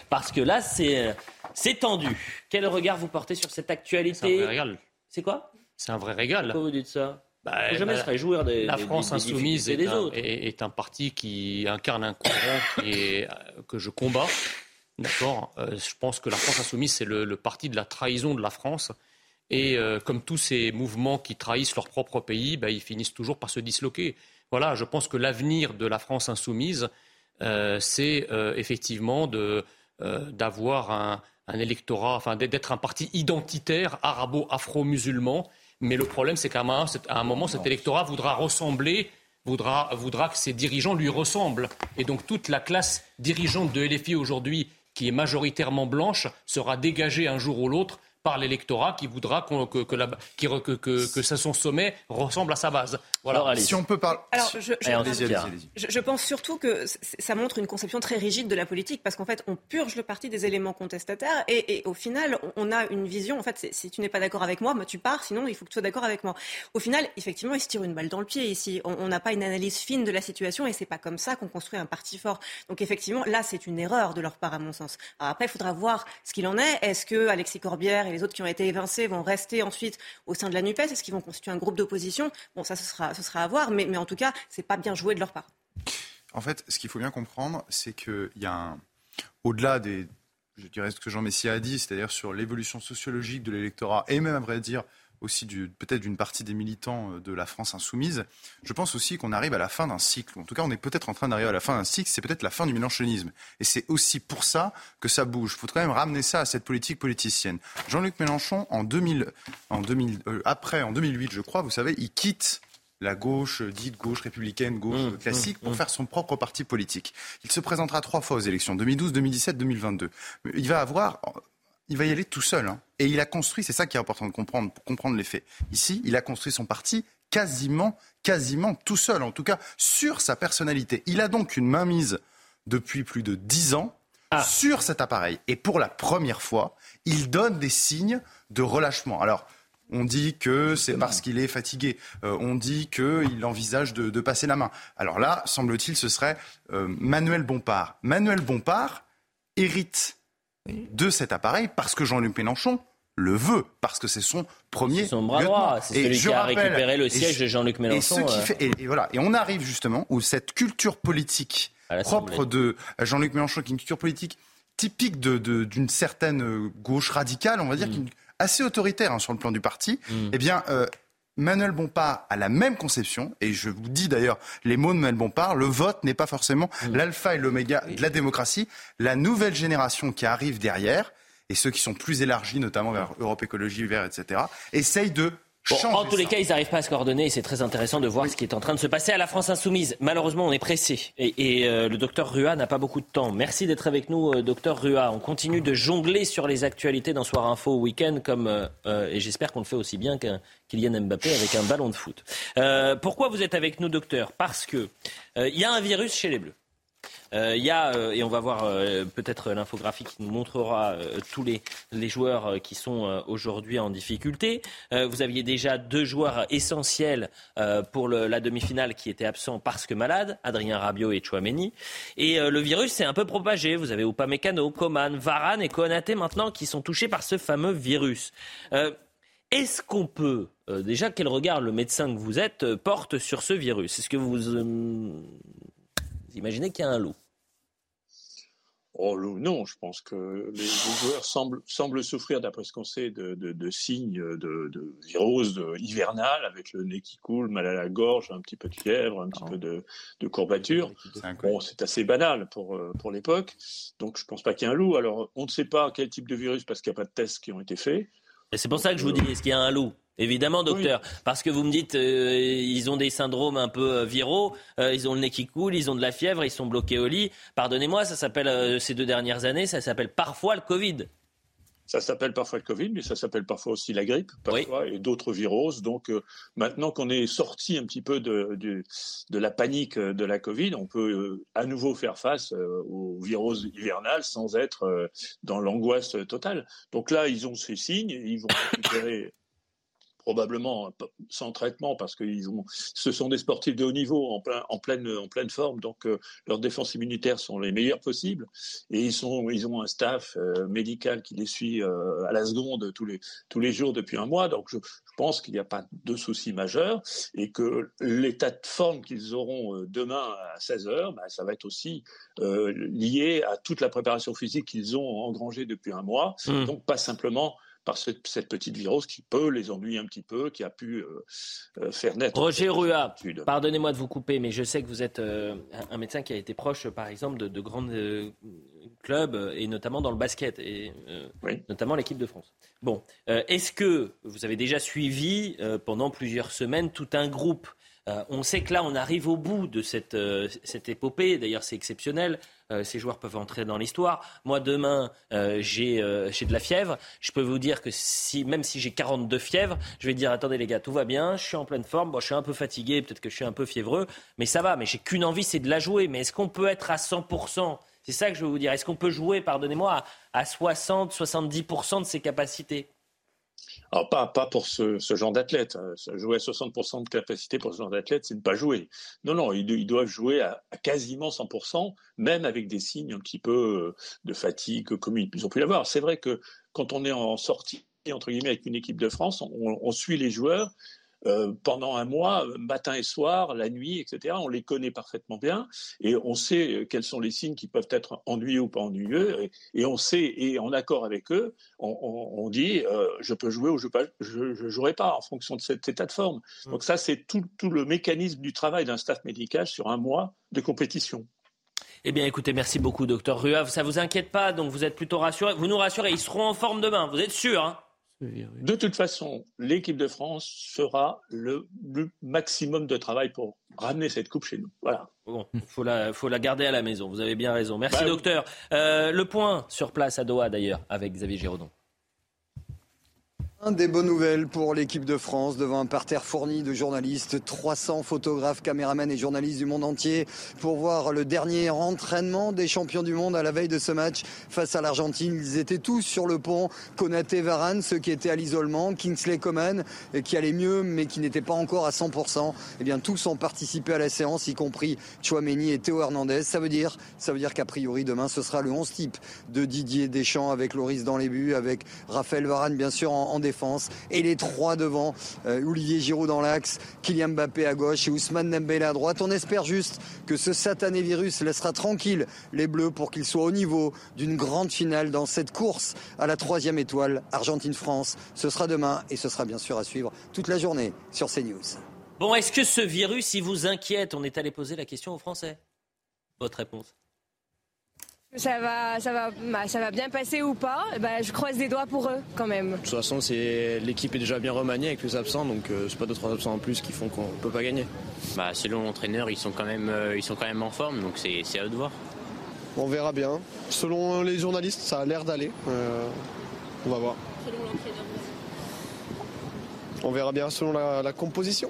parce que là, c'est tendu. Quel regard vous portez sur cette actualité C'est un vrai régal. C'est quoi C'est un vrai régal. Pourquoi vous dites ça bah, jamais la, se réjouir des, la France insoumise est, des un. Est, un, parti qui incarne un courant qui est, que je combats. D'accord euh, Je pense que la France insoumise, c'est le, le, parti de la trahison de la France. Et euh, comme tous ces mouvements qui trahissent leur propre pays, bah, ils finissent toujours par se disloquer. Voilà, je pense que l'avenir de la France insoumise, euh, c'est euh, effectivement euh, d'avoir un, un, électorat, enfin d'être un parti identitaire arabo-afro-musulman mais le problème, c'est qu'à un, un moment, cet électorat voudra ressembler Voudra, voudra, que ses dirigeants lui ressemblent. Et donc toute la classe dirigeante de LFI aujourd'hui, qui est majoritairement blanche, sera dégagée un jour ou l'autre par l'électorat qui voudra que, que, la, qui, que, que, ça, son sommet ressemble à sa base. Voilà. Alors, si on peut parler. Alors, je, je, je, pense surtout que ça montre une conception très rigide de la politique parce qu'en fait, on purge le parti des éléments contestataires et, et au final, on a une vision. En fait, si tu n'es pas d'accord avec moi, bah, tu pars, sinon il faut que tu sois d'accord avec moi. Au final, effectivement, ils se tirent une balle dans le pied ici. On n'a pas une analyse fine de la situation et c'est pas comme ça qu'on construit un parti fort. Donc, effectivement, là, c'est une erreur de leur part, à mon sens. Alors, après, il faudra voir ce qu'il en est. Est-ce que Alexis Corbière et les autres qui ont été évincés vont rester ensuite au sein de la NUPES Est-ce qu'ils vont constituer un groupe d'opposition? Bon, ça, ce sera, à voir, mais, mais en tout cas, c'est pas bien joué de leur part. En fait, ce qu'il faut bien comprendre, c'est qu'il y a un... Au-delà des, je dirais ce que Jean Messia a dit, c'est-à-dire sur l'évolution sociologique de l'électorat, et même à vrai dire aussi peut-être d'une partie des militants euh, de la France insoumise, je pense aussi qu'on arrive à la fin d'un cycle. En tout cas, on est peut-être en train d'arriver à la fin d'un cycle, c'est peut-être la fin du mélanchonisme. Et c'est aussi pour ça que ça bouge. Il faut quand même ramener ça à cette politique politicienne. Jean-Luc Mélenchon, en 2000, en 2000 euh, après, en 2008, je crois, vous savez, il quitte la gauche dite gauche républicaine, gauche mmh, classique, pour mmh, faire son propre parti politique. Il se présentera trois fois aux élections, 2012, 2017, 2022. Il va avoir il va y aller tout seul. Hein. Et il a construit, c'est ça qui est important de comprendre pour comprendre les faits. Ici, il a construit son parti quasiment, quasiment tout seul, en tout cas sur sa personnalité. Il a donc une mainmise depuis plus de dix ans ah. sur cet appareil. Et pour la première fois, il donne des signes de relâchement. Alors, on dit que c'est parce qu'il est fatigué. Euh, on dit qu'il envisage de, passer la main. Alors là, semble-t-il, ce serait euh, Manuel Bompard. Manuel Bompard hérite de cet appareil parce que Jean-Luc Mélenchon le veut, parce que c'est son premier. son bras droit, c'est celui qui a récupéré le siège de Jean-Luc Mélenchon. Et, euh. et, voilà. et on arrive justement où cette culture politique propre de Jean-Luc Mélenchon, qui est une culture politique typique d'une de, certaine gauche radicale, on va dire, mm. assez autoritaire hein, sur le plan du parti, mm. eh bien, euh, Manuel Bompard a la même conception, et je vous dis d'ailleurs les mots de Manuel Bompard, le vote n'est pas forcément mm. l'alpha et l'oméga de la démocratie. La nouvelle génération qui arrive derrière, et ceux qui sont plus élargis, notamment vers Europe Écologie Vert, etc., essayent de en tous les cas, ils n'arrivent pas à se coordonner et c'est très intéressant de voir ce qui est en train de se passer à la France insoumise. Malheureusement, on est pressé et, euh, le docteur Rua n'a pas beaucoup de temps. Merci d'être avec nous, euh, docteur Rua. On continue de jongler sur les actualités dans Soir Info Week-end comme euh, et j'espère qu'on le fait aussi bien qu'un Kylian Mbappé avec un ballon de foot. pourquoi vous êtes avec nous, docteur? Parce que il y a un virus chez les Bleus. Euh, il y a, euh, et on va voir euh, peut-être l'infographie qui nous montrera tous les, les joueurs qui sont aujourd'hui en difficulté. vous aviez déjà deux joueurs essentiels pour la demi-finale qui étaient absents parce que malades, Adrien Rabiot et Chouameni. Et le virus s'est un peu propagé. Vous avez Upamecano, Coman, Varane et Konaté maintenant qui sont touchés par ce fameux virus. Est-ce qu'on peut, déjà, quel regard le médecin que vous êtes porte sur ce virus? Est-ce que vous, vous imaginez qu'il y a un loup? Oh non, je pense que les, joueurs semblent, semblent souffrir, d'après ce qu'on sait, de, de, signes de, de virose hivernale, avec le nez qui coule, mal à la gorge, un petit peu de fièvre, un petit peu de, de courbature. Bon, c'est assez banal pour, euh, pour l'époque, donc je pense pas qu'il y ait un loup. Alors, on ne sait pas quel type de virus, parce qu'il n'y a pas de tests qui ont été faits. Et c'est pour ça que je vous dis, est-ce qu'il y a un loup? Évidemment, docteur, parce que vous me dites, euh, ils ont des syndromes un peu euh, viraux, euh, ils ont le nez qui coule, ils ont de la fièvre, ils sont bloqués au lit. Pardonnez-moi, ça s'appelle ces deux dernières années, ça s'appelle parfois le Covid. Ça s'appelle parfois le Covid, mais ça s'appelle parfois aussi la grippe, parfois, et d'autres viroses. Donc maintenant qu'on est sorti un petit peu de, de, la panique de la Covid, on peut à nouveau faire face aux viroses hivernales sans être dans l'angoisse totale. Donc là, ils ont ces signes, ils vont récupérer probablement sans traitement parce que ont, ce sont des sportifs de haut niveau en, plein, en, pleine, en pleine forme, donc euh, leurs défenses immunitaires sont les meilleures possibles et ils, sont, ils ont un staff euh, médical qui les suit à la seconde tous les, tous les jours depuis un mois. Donc je, pense qu'il n'y a pas de souci majeur et que l'état de forme qu'ils auront demain à 16h, bah, ça va être aussi lié à toute la préparation physique qu'ils ont engrangée depuis un mois. Mmh. Donc pas simplement par cette, petite virus qui peut les ennuyer un petit peu, qui a pu euh, euh, faire naître. Roger Rua, pardonnez-moi de vous couper, mais je sais que vous êtes euh, un médecin qui a été proche, par exemple, de, grands clubs, et notamment dans le basket, et notamment l'équipe de France. Bon, est-ce que vous avez déjà suivi pendant plusieurs semaines tout un groupe on sait que là, on arrive au bout de cette, cette épopée. D'ailleurs, c'est exceptionnel. Euh, ces joueurs peuvent entrer dans l'histoire. Moi, demain, euh, euh, j'ai de la fièvre. Je peux vous dire que si, même si j'ai 42 fièvres, je vais dire attendez les gars, tout va bien, je suis en pleine forme. Bon, je suis un peu fatigué, peut-être que je suis un peu fiévreux, mais ça va. Mais j'ai qu'une envie, c'est de la jouer. Mais est-ce qu'on peut être à 100% C'est ça que je veux vous dire. Est-ce qu'on peut jouer, pardonnez-moi, à 60, 70% de ses capacités? Alors, pas, pas pour ce, genre d'athlète. Hein. Jouer à 60% de capacité pour ce genre d'athlète, c'est ne pas jouer. Non, non, ils, doivent jouer à, quasiment 100%, même avec des signes un petit peu euh, de fatigue comme ils ont pu l'avoir. C'est vrai que quand on est en sortie, entre guillemets, avec une équipe de France, on suit les joueurs euh, pendant un mois, matin et soir, la nuit, etc. On les connaît parfaitement bien et on sait euh, quels sont les signes qui peuvent être ennuyeux ou pas ennuyeux et, on sait et en accord avec eux, on, dit euh, je peux jouer ou je ne jouerai pas en fonction de cet état de forme. Mmh. Donc ça, c'est tout, tout le mécanisme du travail d'un staff médical sur un mois de compétition. Eh bien, écoutez, merci beaucoup, docteur Rua. Ça vous inquiète pas, donc vous êtes plutôt rassuré. Vous nous rassurez, ils seront en forme demain, vous êtes sûr hein? De toute façon, l'équipe de France fera le, maximum de travail pour ramener cette coupe chez nous. Voilà. Bon, faut la, faut la garder à la maison. Vous avez bien raison. Merci, bah docteur. Euh, le point sur place à Doha, d'ailleurs, avec Xavier Giraudon. Des bonnes nouvelles pour l'équipe de France devant un parterre fourni de journalistes, 300 photographes, caméramans et journalistes du monde entier pour voir le dernier entraînement des champions du monde à la veille de ce match face à l'Argentine. Ils étaient tous sur le pont, Konaté, Varane, ceux qui étaient à l'isolement, Kingsley Coman qui allait mieux mais qui n'était pas encore à 100%. Eh bien tous ont participé à la séance, y compris Chouameni et Théo Hernandez. Ça veut dire, ça veut dire qu'a priori demain ce sera le 11 type de Didier Deschamps avec Loris dans les buts, avec Raphaël Varane bien sûr en, en défense et les trois devant, euh, Olivier Giroud dans l'axe, Kylian Mbappé à gauche et Ousmane Dembélé à droite. On espère juste que ce satané virus laissera tranquille les Bleus pour qu'ils soient au niveau d'une grande finale dans cette course à la troisième étoile Argentine-France. Ce sera demain et ce sera bien sûr à suivre toute la journée sur CNews. Bon, est-ce que ce virus, il vous inquiète? On est allé poser la question aux Français. Votre réponse ça va, ça va, bah, ça va bien passer ou pas? Bah, Je croise des doigts pour eux quand même. De toute façon, c'est l'équipe est déjà bien remaniée avec les absents, donc euh, c'est pas deux trois absents en plus qui font qu'on peut pas gagner. Bah, selon l'entraîneur, ils sont quand même, euh, ils sont quand même en forme, donc c'est à eux de voir. On verra bien. Selon les journalistes, ça a l'air d'aller. Euh, on va voir. Selon l'entraîneur On verra bien selon la, la composition.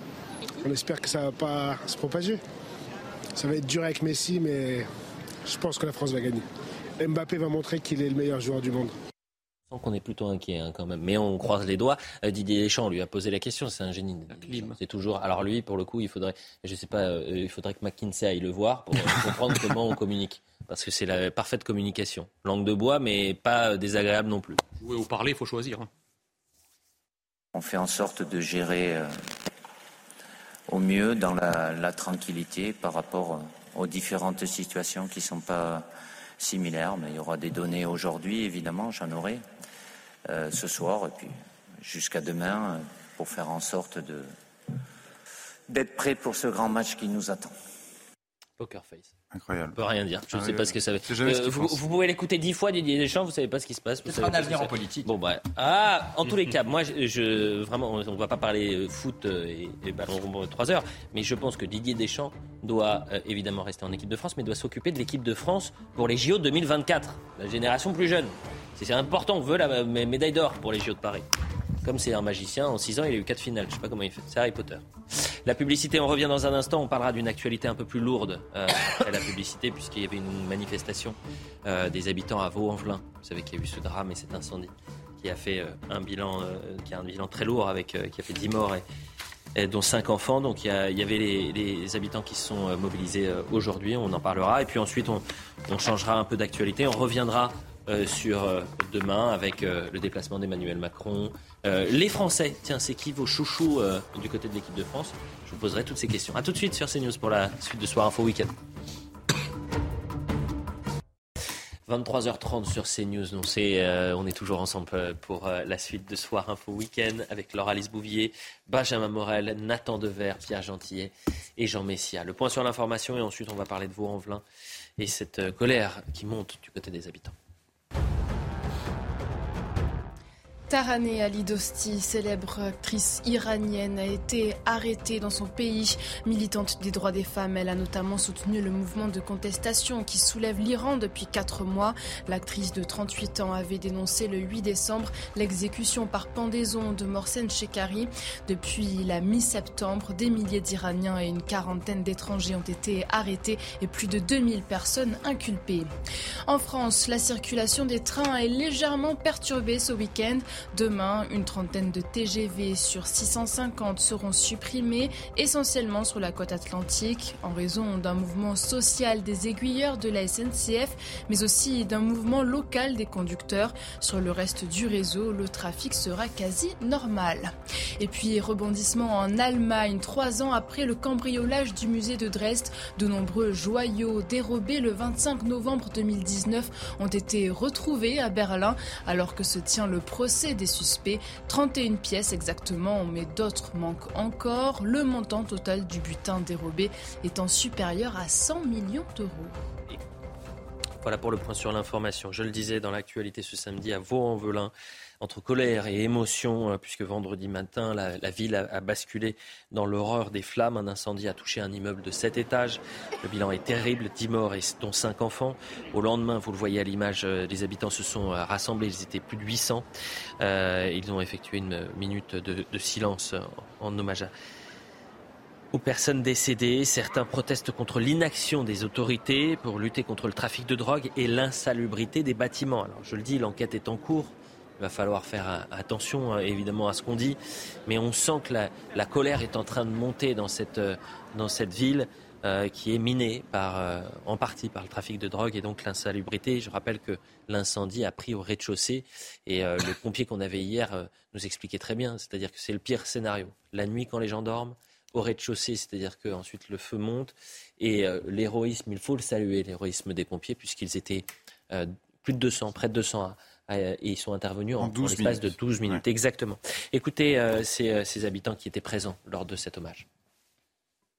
On espère que ça va pas se propager. Ça va être dur avec Messi, mais je pense que la France va gagner. Mbappé va montrer qu'il est le meilleur joueur du monde. Je sens qu'on est plutôt inquiet hein, quand même, mais on croise les doigts. Euh, Didier Deschamps lui a posé la question, c'est un génie. C'est toujours. Alors lui, pour le coup, il faudrait, je sais pas, euh, il faudrait que McKinsey aille le voir pour comprendre comment on communique, parce que c'est la parfaite communication. Langue de bois, mais pas désagréable non plus. Jouer ou parler, il faut choisir. Hein. On fait en sorte de gérer euh, au mieux dans la, la tranquillité par rapport aux différentes situations qui ne sont pas similaires. Mais il y aura des données aujourd'hui, évidemment, j'en aurai euh, ce soir et puis jusqu'à demain euh, pour faire en sorte de d'être prêt pour ce grand match qui nous attend. Poker face. Incroyable. On peut rien dire. Je ne sais pas ce que ça veut dire. vous, pouvez l'écouter dix fois, Didier Deschamps, vous ne savez pas ce qui se passe. C'est un avenir en politique. Bon, bah, ah, en tous les cas, moi, je, vraiment, on ne va pas parler euh, foot euh, et, ballon rond trois heures, mais je pense que Didier Deschamps doit euh, évidemment rester en équipe de France, mais doit s'occuper de l'équipe de France pour les JO 2024, la génération plus jeune. C'est important, on veut la médaille d'or pour les JO de Paris. Comme c'est un magicien, en 6 ans, il a eu 4 finales. Je ne sais pas comment il fait. C'est Harry Potter. La publicité, on revient dans un instant. On parlera d'une actualité un peu plus lourde euh, la publicité, puisqu'il y avait une manifestation euh, des habitants à Vaux-en-Velin. Vous savez qu'il y a eu ce drame et cet incendie qui a fait un bilan, qui a un bilan très lourd avec, qui a fait 10 morts et, dont 5 enfants. Donc il y, avait les, habitants qui se sont mobilisés aujourd'hui, on en parlera. Et puis ensuite, on changera un peu d'actualité, on reviendra sur demain avec le déplacement d'Emmanuel Macron. Les Français, tiens, c'est qui vos chouchous du côté de l'équipe de France? Je vous poserai toutes ces questions. A tout de suite sur CNews pour la suite de Soir Info Week-end. 23h30 sur CNews. On, euh, on est toujours ensemble euh, pour euh, la suite de Soir Info Week-end avec Laura-Alice Bouvier, Benjamin Morel, Nathan Dever, Pierre Gentillet et Jean Messia. Le point sur l'information et ensuite on va parler de Vaux-en-Velin et cette colère qui monte du côté des habitants. Taraneh Ali Dosti, célèbre actrice iranienne, a été arrêtée dans son pays. Militante des droits des femmes, elle a notamment soutenu le mouvement de contestation qui soulève l'Iran depuis quatre mois. L'actrice de 38 ans avait dénoncé le 8 décembre l'exécution par pendaison de Morsen Shekari. Depuis la mi-septembre, des milliers d'Iraniens et une quarantaine d'étrangers ont été arrêtés et plus de 2000 personnes inculpées. En France, la circulation des trains est légèrement perturbée ce week-end. Demain, une trentaine de TGV sur 650 seront supprimés, essentiellement sur la côte atlantique, en raison d'un mouvement social des aiguilleurs de la SNCF, mais aussi d'un mouvement local des conducteurs. Sur le reste du réseau, le trafic sera quasi normal. Et puis, rebondissement en Allemagne, trois ans après le cambriolage du musée de Dresde, de nombreux joyaux dérobés le 25 novembre 2019 ont été retrouvés à Berlin, alors que se tient le procès des suspects. 31 pièces exactement, mais d'autres manquent encore. Le montant total du butin dérobé étant supérieur à 100 millions d'euros. Voilà pour le point sur l'information. Je le disais dans l'actualité ce samedi à Vaux-en-Velin entre colère et émotion, euh, puisque vendredi matin, la, ville a, basculé dans l'horreur des flammes. Un incendie a touché un immeuble de 7 étages. Le bilan est terrible, 10 morts et dont 5 enfants. Au lendemain, vous le voyez à l'image, euh, les habitants se sont euh, rassemblés, ils étaient plus de 800. ils ont effectué une minute de, silence en hommage aux personnes décédées. Certains protestent contre l'inaction des autorités pour lutter contre le trafic de drogue et l'insalubrité des bâtiments. Alors je le dis, l'enquête est en cours. Il va falloir faire attention hein, évidemment à ce qu'on dit, mais on sent que la, colère est en train de monter dans cette, euh, dans cette ville euh, qui est minée par, euh, en partie par le trafic de drogue et donc l'insalubrité. Je rappelle que l'incendie a pris au rez-de-chaussée et le pompier qu'on avait hier nous expliquait très bien, c'est-à-dire que c'est le pire scénario. La nuit quand les gens dorment, au rez-de-chaussée, c'est-à-dire qu'ensuite le feu monte et l'héroïsme, il faut le saluer, l'héroïsme des pompiers puisqu'ils étaient plus de 200, près de 200 à, et ils sont intervenus en, l'espace de 12 minutes. Exactement. Écoutez euh, euh, ces, habitants qui étaient présents lors de cet hommage.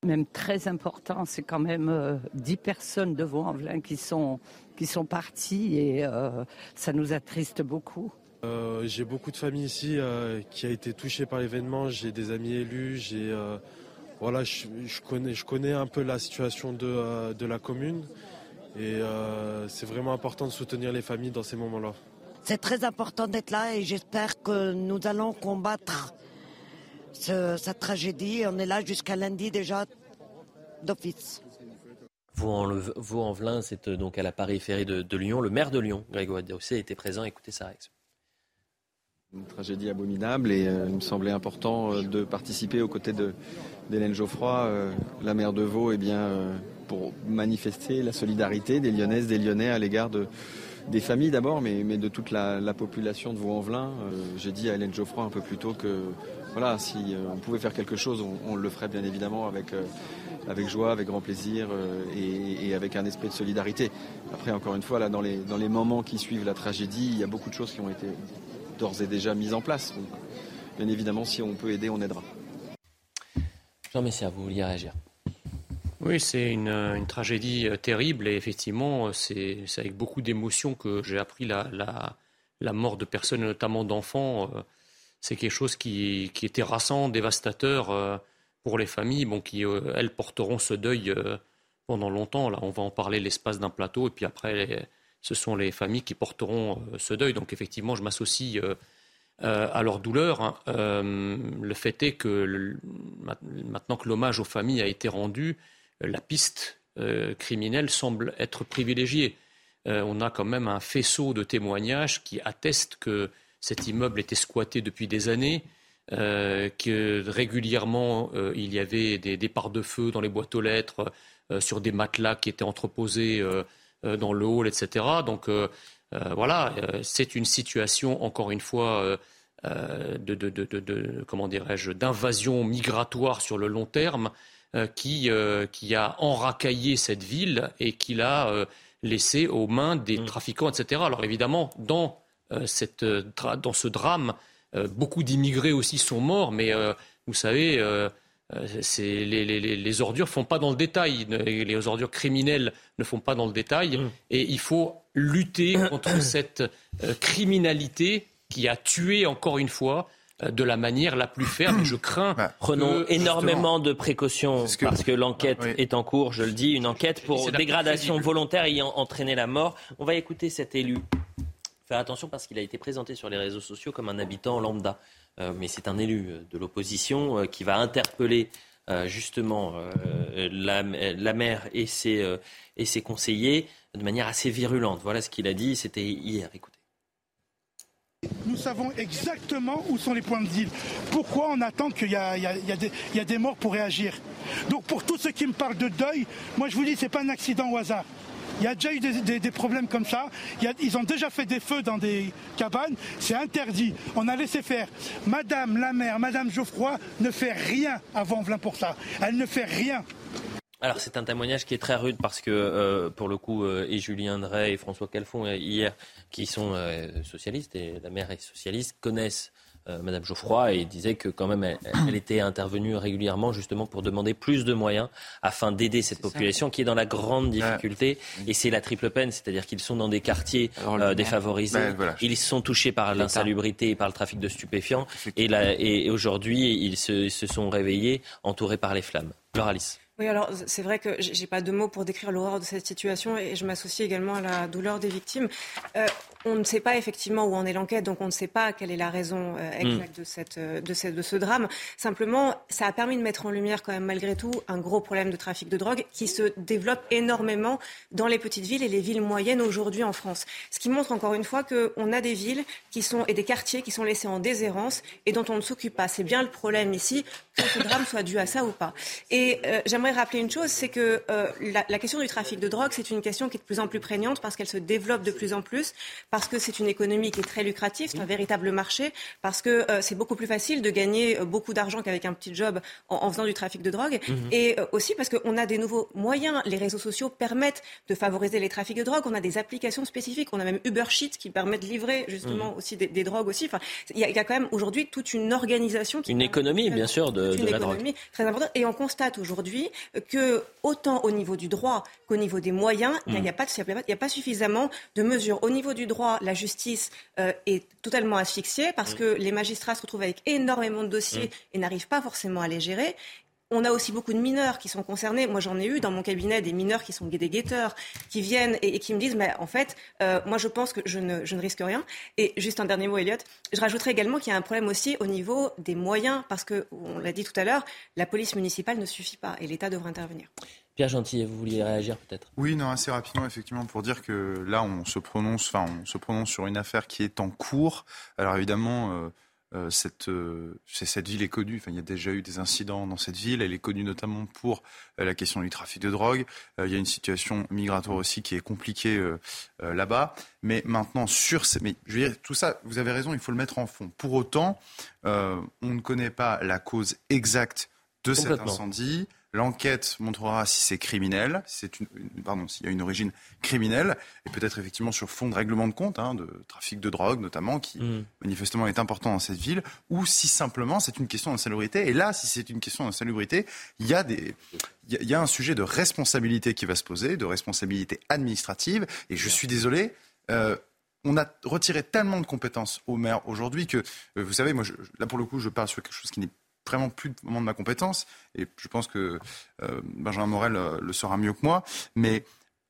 Même très important, c'est quand même 10 euh, personnes de Vaux-en-Velin qui sont, qui sont parties et ça nous attriste beaucoup. j'ai beaucoup de familles ici qui a été touchée par l'événement. J'ai des amis élus. J'ai voilà, je, connais, je connais un peu la situation de, de la commune et c'est vraiment important de soutenir les familles dans ces moments-là. C'est très important d'être là et j'espère que nous allons combattre cette tragédie. On est là jusqu'à lundi déjà d'office. Vaux-en-Velin, c'est euh, donc à la périphérie de, de, Lyon. Le maire de Lyon, Grégoire Dossé, était présent. Écoutez sa réaction. Une tragédie abominable et euh, il me semblait important euh, de participer aux côtés d'Hélène Geoffroy, la maire de Vaud, eh bien, pour manifester la solidarité des Lyonnaises, des Lyonnais à l'égard de, des familles d'abord, mais, de toute la, population de Vaux-en-Velin. Euh, j'ai dit à Hélène Geoffroy un peu plus tôt que voilà, si euh, on pouvait faire quelque chose, on, le ferait bien évidemment avec, euh, joie, avec grand plaisir et, avec un esprit de solidarité. Après, encore une fois, là, dans les, dans les moments qui suivent la tragédie, il y a beaucoup de choses qui ont été d'ores et déjà mises en place. Donc, bien évidemment, si on peut aider, on aidera. Jean Messia, vous vouliez réagir oui, c'est une, tragédie euh, terrible et effectivement, c'est avec beaucoup d'émotion que j'ai appris la, mort de personnes, notamment d'enfants. Euh, c'est quelque chose qui, qui, est terrassant, dévastateur euh, pour les familles, bon, qui, elles, porteront ce deuil pendant longtemps. Là, on va en parler l'espace d'un plateau et puis après, ce sont les familles qui porteront ce deuil. Donc effectivement, je m'associe à leur douleur. Hein. le fait est que maintenant que l'hommage aux familles a été rendu, la piste euh, criminelle semble être privilégiée. Euh, on a quand même un faisceau de témoignages qui attestent que cet immeuble était squatté depuis des années, que régulièrement il y avait des départs de feu dans les boîtes aux lettres, sur des matelas qui étaient entreposés dans le hall, etc. Donc voilà, c'est une situation, encore une fois, de, comment dirais-je, d'invasion migratoire sur le long terme qui, qui a enracaillé cette ville et qui l'a laissé aux mains des mm. trafiquants, etc. Alors évidemment, dans, euh, cette, euh, dans ce drame, euh, beaucoup d'immigrés aussi sont morts, mais vous savez, les, les, les, ordures font pas dans le détail, les ordures criminelles ne font pas dans le détail, mm. et il faut lutter contre cette criminalité qui a tué encore une fois euh, de la manière la plus ferme. je crains. Bah, prenons énormément de précautions parce que l'enquête ah, est en cours, je le dis, une enquête pour dégradation volontaire ayant entraîné la mort. On va écouter cet élu. Faire attention parce qu'il a été présenté sur les réseaux sociaux comme un habitant lambda. Euh, mais c'est un élu euh, de l'opposition qui va interpeller justement la, la, maire et ses, et ses conseillers de manière assez virulente. Voilà ce qu'il a dit. C'était hier. Écoutez. Nous savons exactement où sont les points de deal. Pourquoi on attend qu'il y, a des morts pour réagir? Donc pour tous ceux qui me parlent de deuil, moi je vous dis, ce n'est pas un accident au hasard. Il y a déjà eu des, problèmes comme ça. ils ont déjà fait des feux dans des cabanes. C'est interdit. On a laissé faire. Madame la mère, Madame Geoffroy ne fait rien avant Vlin pour ça. Elle ne fait rien. Alors c'est un témoignage qui est très rude parce que euh, pour le coup euh, et Julien Drey et François Calfon euh, hier qui sont socialistes et la mère est socialiste connaissent Madame Geoffroy et disaient que quand même elle, était intervenue régulièrement justement pour demander plus de moyens afin d'aider cette population qui est dans la grande difficulté. Et c'est la triple peine, c'est-à-dire qu'ils sont dans des quartiers défavorisés, ben, ils sont touchés par l'insalubrité et par le trafic de stupéfiants. Et, et aujourd'hui ils se, se, sont réveillés entourés par les flammes. Laura Alice. Oui, alors c'est vrai que j'ai pas de mots pour décrire l'horreur de cette situation et je m'associe également à la douleur des victimes. Euh, on ne sait pas effectivement où en est l'enquête, donc on ne sait pas quelle est la raison euh, exacte mm. de, cette, euh, de ce drame. Simplement, ça a permis de mettre en lumière quand même malgré tout un gros problème de trafic de drogue qui se développe énormément dans les petites villes et les villes moyennes aujourd'hui en France. Ce qui montre encore une fois qu'on a des villes qui sont, et des quartiers qui sont laissés en déshérence et dont on ne s'occupe pas. C'est bien le problème ici, que ce drame soit dû à ça ou pas. Et j'aimerais rappeler une chose, c'est que euh, la, question du trafic de drogue, c'est une question qui est de plus en plus prégnante parce qu'elle se développe de plus en plus, parce que c'est une économie qui est très lucrative, c'est un véritable marché, parce que euh, c'est beaucoup plus facile de gagner euh, beaucoup d'argent qu'avec un petit job en, faisant du trafic de drogue, mhm. et aussi parce qu'on a des nouveaux moyens. Les réseaux sociaux permettent de favoriser les trafics de drogue. On a des applications spécifiques. On a même Uber Sheet qui permet de livrer justement mhm. aussi des, drogues aussi. Enfin, il y, a quand même aujourd'hui toute une organisation, qui une économie bien sûr de, de la drogue, très importante. Et on constate aujourd'hui que autant au niveau du droit qu'au niveau des moyens, il n'y a, a, pas suffisamment de mesures. Au niveau du droit, la justice euh, est totalement asphyxiée parce mm. que les magistrats se retrouvent avec énormément de dossiers mm. et n'arrivent pas forcément à les gérer. On a aussi beaucoup de mineurs qui sont concernés. Moi, j'en ai eu dans mon cabinet des mineurs qui sont des guetteurs, qui viennent et, qui me disent, mais en fait, euh, moi, je pense que je ne, je ne, risque rien. Et juste un dernier mot, Elliot. Je rajouterais également qu'il y a un problème aussi au niveau des moyens, parce que, on l'a dit tout à l'heure, la police municipale ne suffit pas et l'État devrait intervenir. Pierre Gentil, vous vouliez réagir peut-être? Oui, non, assez rapidement, effectivement, pour dire que là, on se prononce, enfin, on se prononce sur une affaire qui est en cours. Alors évidemment. Euh, euh, cette, euh, cette ville est connue, enfin, il y a déjà eu des incidents dans cette ville, elle est connue notamment pour euh, la question du trafic de drogue, il y a une situation migratoire aussi qui est compliquée là-bas, mais maintenant sur ces... Mais je veux dire, tout ça, vous avez raison, il faut le mettre en fond. Pour autant, on ne connaît pas la cause exacte de cet incendie. L'enquête montrera si c'est criminel, c'est une, pardon, s'il y a une origine criminelle, et peut-être effectivement sur fond de règlement de compte, hein, de trafic de drogue notamment, qui mm. manifestement est important dans cette ville, ou si simplement c'est une question d'insalubrité. Et là, si c'est une question d'insalubrité, il y a des, il y, a un sujet de responsabilité qui va se poser, de responsabilité administrative. Et je suis désolé. Euh, on a retiré tellement de compétences aux maires aujourd'hui que, euh, vous savez, moi, là pour le coup, je parle sur quelque chose qui n'est vraiment plus de moment de ma compétence, et je pense que euh, Benjamin Morel euh, le saura mieux que moi, mais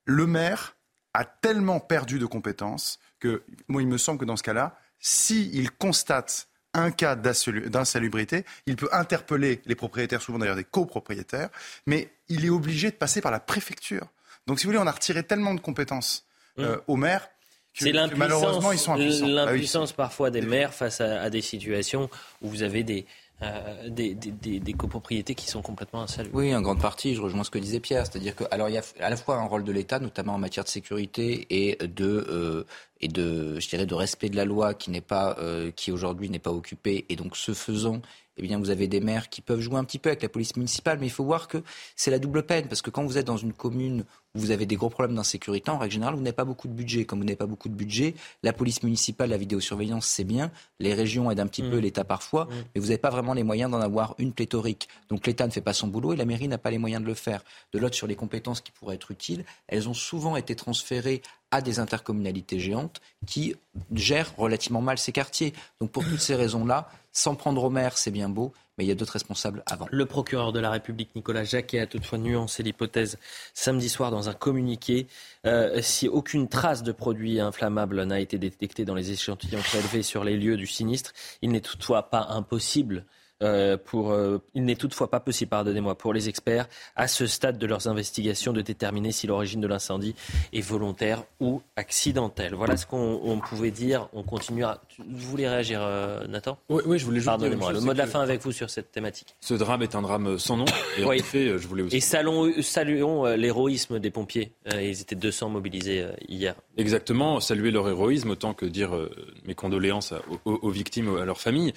le maire a tellement perdu de compétences que, moi, il me semble que dans ce cas-là, s'il constate un cas d'insalubrité, il peut interpeller les propriétaires, souvent d'ailleurs des copropriétaires, mais il est obligé de passer par la préfecture. Donc, si vous voulez, on a retiré tellement de compétences euh, au maire C'est l'impuissance, ah l'impuissance parfois des maires face à, des situations où vous avez des, euh, des, copropriétés qui sont complètement insalubres. Oui, en grande partie, je rejoins ce que disait Pierre, c'est-à-dire que alors il y a à la fois un rôle de l'État, notamment en matière de sécurité et de euh, et de je dirais de respect de la loi qui n'est pas euh, qui aujourd'hui n'est pas occupé et donc ce faisant eh bien, vous avez des maires qui peuvent jouer un petit peu avec la police municipale, mais il faut voir que c'est la double peine, parce que quand vous êtes dans une commune où vous avez des gros problèmes d'insécurité, en règle générale, vous n'avez pas beaucoup de budget. Comme vous n'avez pas beaucoup de budget, la police municipale, la vidéosurveillance, c'est bien. Les régions aident un petit peu, mmh. l'État parfois, mmh. mais vous n'avez pas vraiment les moyens d'en avoir une pléthorique. Donc l'État ne fait pas son boulot et la mairie n'a pas les moyens de le faire. De l'autre, sur les compétences qui pourraient être utiles, elles ont souvent été transférées des intercommunalités géantes qui gèrent relativement mal ces quartiers. Donc pour toutes ces raisons-là, S'en prendre au maire, c'est bien beau, mais il y a d'autres responsables avant. Le procureur de la République, Nicolas Jacquet, a toutefois nuancé l'hypothèse samedi soir dans un communiqué. Euh, si aucune trace de produit inflammable n'a été détectée dans les échantillons prélevés sur les lieux du sinistre, il n'est toutefois pas impossible euh, pour, euh, il n'est toutefois pas possible, pardonnez-moi, pour les experts, à ce stade de leurs investigations, de déterminer si l'origine de l'incendie est volontaire ou accidentelle. Voilà ce qu'on pouvait dire. On continuera. Vous voulez réagir, euh, Nathan? Oui, oui, je voulais juste Pardonnez-moi. Le mot de la fin avec vous sur cette thématique. Ce drame est un drame sans nom. Et en effet, je voulais aussi. Et saluons, saluons l'héroïsme des pompiers. ils étaient 200 mobilisés hier. Exactement. Saluer leur héroïsme, autant que dire mes condoléances aux, aux victimes, à leurs familles,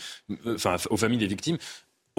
enfin aux familles des victimes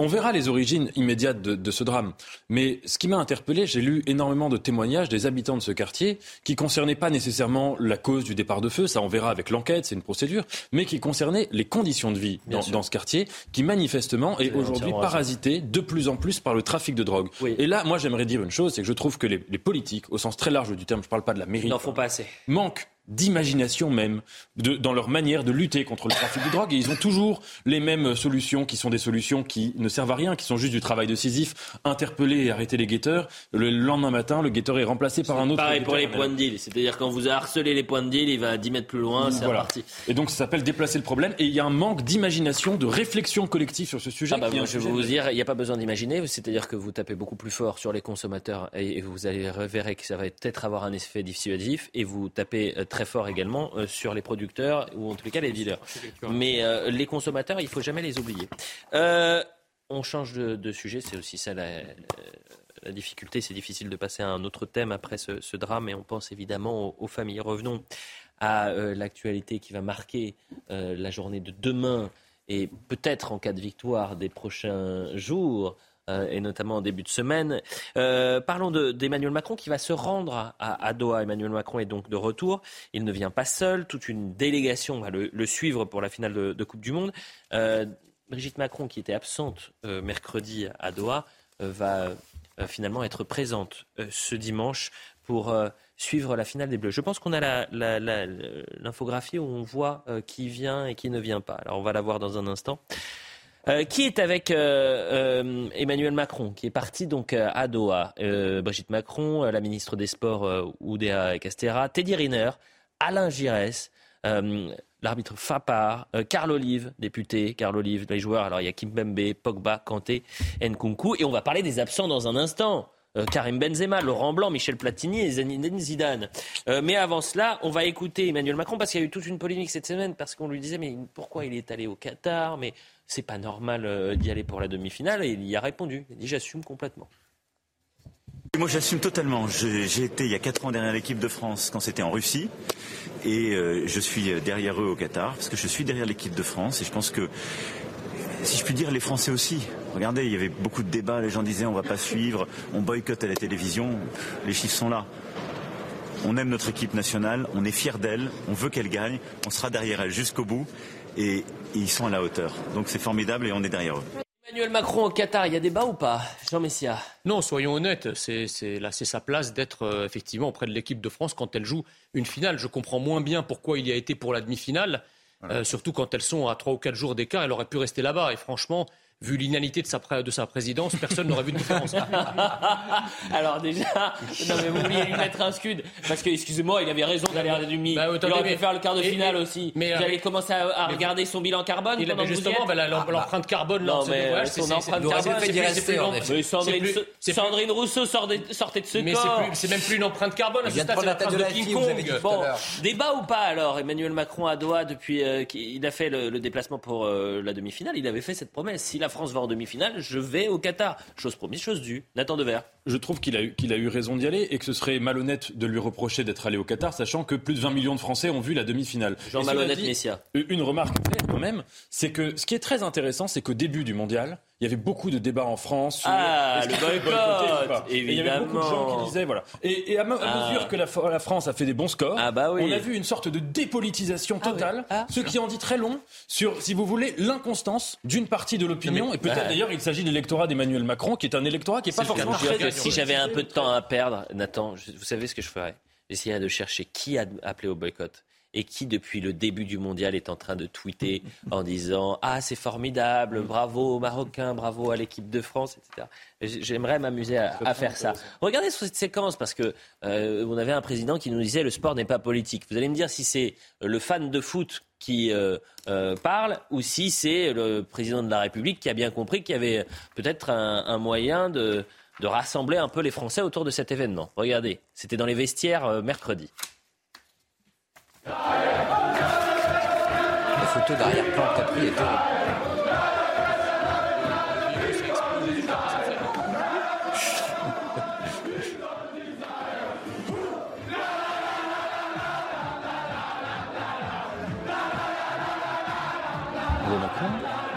on verra les origines immédiates de, ce drame. Mais ce qui m'a interpellé, j'ai lu énormément de témoignages des habitants de ce quartier qui concernaient pas nécessairement la cause du départ de feu, ça on verra avec l'enquête, c'est une procédure, mais qui concernaient les conditions de vie dans, ce quartier, qui manifestement est, aujourd'hui parasité de plus en plus par le trafic de drogue. Et là, moi j'aimerais dire une chose, c'est que je trouve que les, politiques, au sens très large du terme, je ne parle pas de la mairie, n'en font pas assez. manquent d'imagination même de, dans leur manière de lutter contre le trafic de drogue. Et ils ont toujours les mêmes solutions qui sont des solutions qui ne servent à rien, qui sont juste du travail de Sisyphe, interpeller et arrêter les guetteurs. Le lendemain matin, le guetteur est remplacé par un autre. Pareil pour les points de deal. C'est-à-dire quand vous harcelez les points de deal, il va 10 mètres plus loin, c'est voilà. Et donc ça s'appelle déplacer le problème. Et il y a un manque d'imagination, de réflexion collective sur ce sujet. Ah bah je vais vous dire, il n'y a pas besoin d'imaginer. C'est-à-dire que vous tapez beaucoup plus fort sur les consommateurs et vous allez verrez que ça va peut-être avoir un effet dissuasif. Et vous tapez euh, très fort également euh, sur les producteurs ou en tous les cas les dealers. Mais euh, les consommateurs, il faut jamais les oublier. Euh, on change de, sujet, c'est aussi ça la, difficulté. C'est difficile de passer à un autre thème après ce, drame et on pense évidemment aux, familles. Revenons à l'actualité qui va marquer la journée de demain et peut-être en cas de victoire des prochains jours. Euh, et notamment en début de semaine. Euh, parlons d'Emmanuel Macron qui va se rendre à, Doha. Emmanuel Macron est donc de retour. Il ne vient pas seul. Toute une délégation va le, suivre pour la finale de, Coupe du Monde. Euh, Brigitte Macron, qui était absente mercredi à Doha, va finalement être présente ce dimanche pour suivre la finale des Bleus. Je pense qu'on a l'infographie où on voit qui vient et qui ne vient pas. Alors on va la voir dans un instant. Euh, qui est avec euh, euh, Emmanuel Macron, qui est parti donc à Doha Brigitte Macron, la ministre des Sports Oudéa Castera, Teddy Riner, Alain Giresse, l'arbitre Fapar, Carl Olive, député, Carl Olive, les joueurs. Alors il y a Kimpembe, Pogba, Kanté, Nkunku, et on va parler des absents dans un instant. Karim Benzema, Laurent Blanc, Michel Platini et Zinedine Zidane. mais avant cela, on va écouter Emmanuel Macron parce qu'il y a eu toute une polémique cette semaine parce qu'on lui disait mais pourquoi il est allé au Qatar Mais c'est pas normal euh, d'y aller pour la demi-finale. Et il y a répondu. Il dit j'assume complètement. Moi, j'assume totalement. J'ai été il y a 4 ans derrière l'équipe de France quand c'était en Russie. Et euh, je suis derrière eux au Qatar, parce que je suis derrière l'équipe de France. Et je pense que, si je puis dire, les Français aussi. Regardez, il y avait beaucoup de débats. Les gens disaient on va pas suivre, on boycotte à la télévision. Les chiffres sont là. On aime notre équipe nationale, on est fier d'elle, on veut qu'elle gagne, on sera derrière elle jusqu'au bout et, ils sont à la hauteur. Donc c'est formidable et on est derrière eux. Emmanuel Macron au Qatar, il y a débat ou pas Jean Messia? Non, soyons honnêtes, c'est là c'est sa place d'être euh, effectivement auprès de l'équipe de France quand elle joue une finale. Je comprends moins bien pourquoi il y a été pour la demi-finale, euh, surtout quand elles sont à 3 ou 4 jours d'écart, elle aurait pu rester là-bas. Et franchement, vu l'inanité de sa, de sa présidence, personne n'aurait vu de différence. Alors déjà, non mais vous vouliez lui mettre un scud, parce que, excusez-moi, il avait raison d'aller à demi. Bah, il attendez, aurait pu mais- faire le quart de et- finale et- aussi. mais, Vous euh, allez commencer à, à mais- regarder son bilan carbone Il pendant y justement bah, la- l'em- l'empreinte carbone Non, mais voyage, son c'est- empreinte carbone, c'est- Mais Sandrine, Rousseau sortait sortait de ce Mais c'est corps. plus- c'est même plus une empreinte carbone, c'est la tête de la King Kong. Bon, débat ou pas alors Emmanuel Macron à Doha depuis euh, qu'il a fait le, déplacement pour euh, la demi-finale, il avait fait cette promesse. France va en demi-finale, je vais au Qatar. Chose promise, chose due. Nathan Dever. Je trouve qu'il a, eu- qu'il a eu raison d'y aller et que ce serait malhonnête de lui reprocher d'être allé au Qatar, sachant que plus de 20 millions de Français ont vu la demi-finale. Jean Malhonnête dit, Messia. Une remarque claire quand même, c'est que ce qui est très intéressant, c'est qu'au début du mondial, il y avait beaucoup de débats en France sur Ah, le boycott. Et il y avait beaucoup de gens qui disaient voilà. Et, et à, Ah. mesure que la, France a fait des bons scores, bah oui. on a vu une sorte de dépolitisation totale, ce qui en dit très long sur, si vous voulez, l'inconstance d'une partie de l'opinion. Mais- Et peut-être Ouais. d'ailleurs, il s'agit de l'électorat d'Emmanuel Macron, qui est un électorat qui n'est pas forcément très si j'avais un peu de temps à perdre, Nathan, je- vous savez ce que je ferais? J'essayerais de chercher qui a appelé au boycott et qui, depuis le début du mondial, est en train de tweeter en disant Ah, c'est formidable, bravo aux Marocains, bravo à l'équipe de France, etc. J'aimerais m'amuser à, à faire ça. Regardez sur cette séquence, parce que euh, on avait un président qui nous disait Le sport n'est pas politique. Vous allez me dire si c'est le fan de foot qui euh, euh, parle ou si c'est le président de la République qui a bien compris qu'il y avait peut-être un, un moyen de, de rassembler un peu les Français autour de cet événement. Regardez, c'était dans les vestiaires euh, mercredi. La photo d'arrière-plan pris est.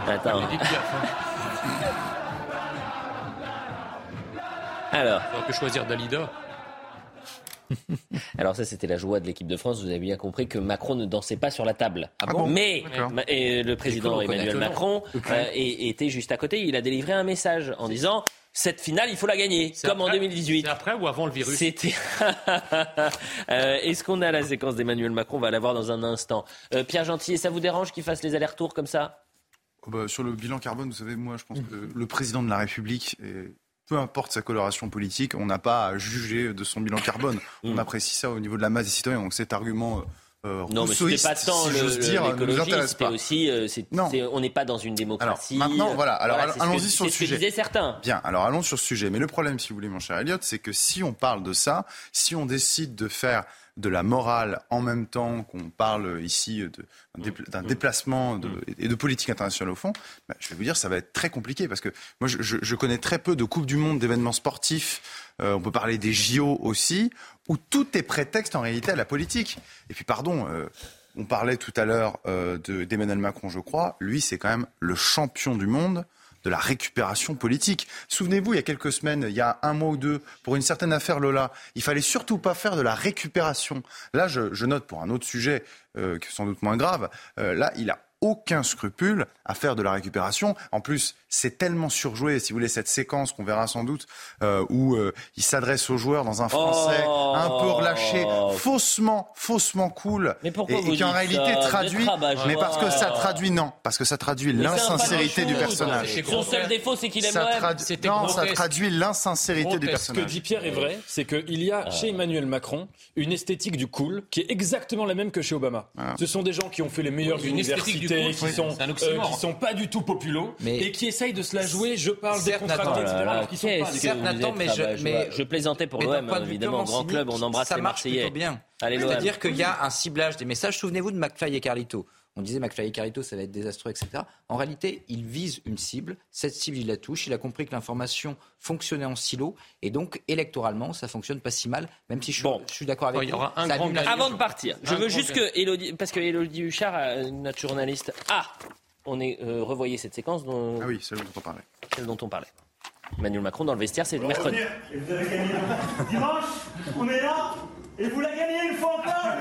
Attends. Alors. On peut choisir Dalida. Alors ça, c'était la joie de l'équipe de France. Vous avez bien compris que Macron ne dansait pas sur la table. Ah bon Mais et le président Il Emmanuel. Macron euh, était juste à côté. Il a délivré un message en disant cette finale, il faut la gagner, comme en après- 2018. C'est après ou avant le virus C'était. Euh, Est-ce qu'on a la séquence d'Emmanuel Macron? On va la voir dans un instant. Euh, Pierre Gentil, ça vous dérange qu'il fasse les allers-retours comme ça? Oh bah, sur le bilan carbone, vous savez, moi, je pense que le président de la République, et peu importe sa coloration politique, on n'a pas à juger de son bilan carbone. On apprécie ça au niveau de la masse des citoyens. Donc cet argument euh, Non, mais c'était pas tant si le- le- dire, nous intéresse pas. aussi, euh, Non. on n'est pas dans une démocratie. Alors, maintenant, voilà. Alors, allons-y sur le c'est ce que sujet. certains. Bien. Alors, allons sur ce sujet. Mais le problème, si vous voulez, mon cher Elliot, c'est que si on parle de ça, si on décide de faire de la morale en même temps qu'on parle ici d'un dépla- d'un déplacement de- et de politique internationale au fond, bah, je vais vous dire, ça va être très compliqué parce que moi, je, je- connais très peu de Coupe du Monde, d'événements sportifs. euh, on peut parler des JO aussi, où tout est prétexte en réalité à la politique. Et puis, pardon. euh, on parlait tout à l'heure euh, de- d'Emmanuel Macron, je crois. Lui, c'est quand même le champion du monde de la récupération politique. Souvenez-vous, il y a quelques semaines, il y a un mois ou deux, pour une certaine affaire Lola, il fallait surtout pas faire de la récupération. Là, je, je note pour un autre sujet, euh, qui est sans doute moins grave, euh, là, il a aucun scrupule à faire de la récupération. En plus, c'est tellement surjoué, si vous voulez, cette séquence qu'on verra sans doute, euh, où euh, il s'adresse aux joueurs dans un français Oh. un peu relâché, faussement, faussement cool, Mais pourquoi et, et qui en réalité traduit, rabat-joie. mais parce que ça traduit non, parce que ça traduit l'insincérité du personnage. Son seul défaut, c'est qu'il aime Ça tradu- Non, ça traduit l'insincérité du Ce que personnage. dit Pierre est vrai, c'est qu'il y Ah. a chez Emmanuel Macron une esthétique du cool qui est exactement la même que chez Obama. Ce sont des gens qui ont fait les meilleures du universités, qui sont, euh, qui sont pas du tout populos Mais- et qui essayent de se la jouer. Je parle des contrats, Nathan. etc. Alors qu'ils sont pas. Certes, Nathan, mais je- rabat-joie. mais- je plaisantais pour l'OM, vue évidemment, grand club, on embrasse ça les marche Marseillais. plutôt bien. C'est-à-dire qu'il y a un ciblage des messages. Souvenez-vous de McFly et Carlito. On disait McFly et Carlito, ça va être désastreux, etc. En réalité, il vise une cible. Cette cible, il la touche. Il a compris que l'information fonctionnait en silo. Et donc, électoralement, ça fonctionne pas si mal, même si je suis, je suis d'accord avec il y vous. aura un grand. Avant de partir, je Un veux juste que Elodie, parce que Elodie Huchard, euh, notre journaliste, ah, on est euh, revoyé cette séquence dont, Ah oui, celle dont on parlait. celle dont on parlait. Emmanuel Macron dans le vestiaire, c'est le mercredi. Et vous avez gagné. Dimanche, on est là, et vous la gagnez une fois encore,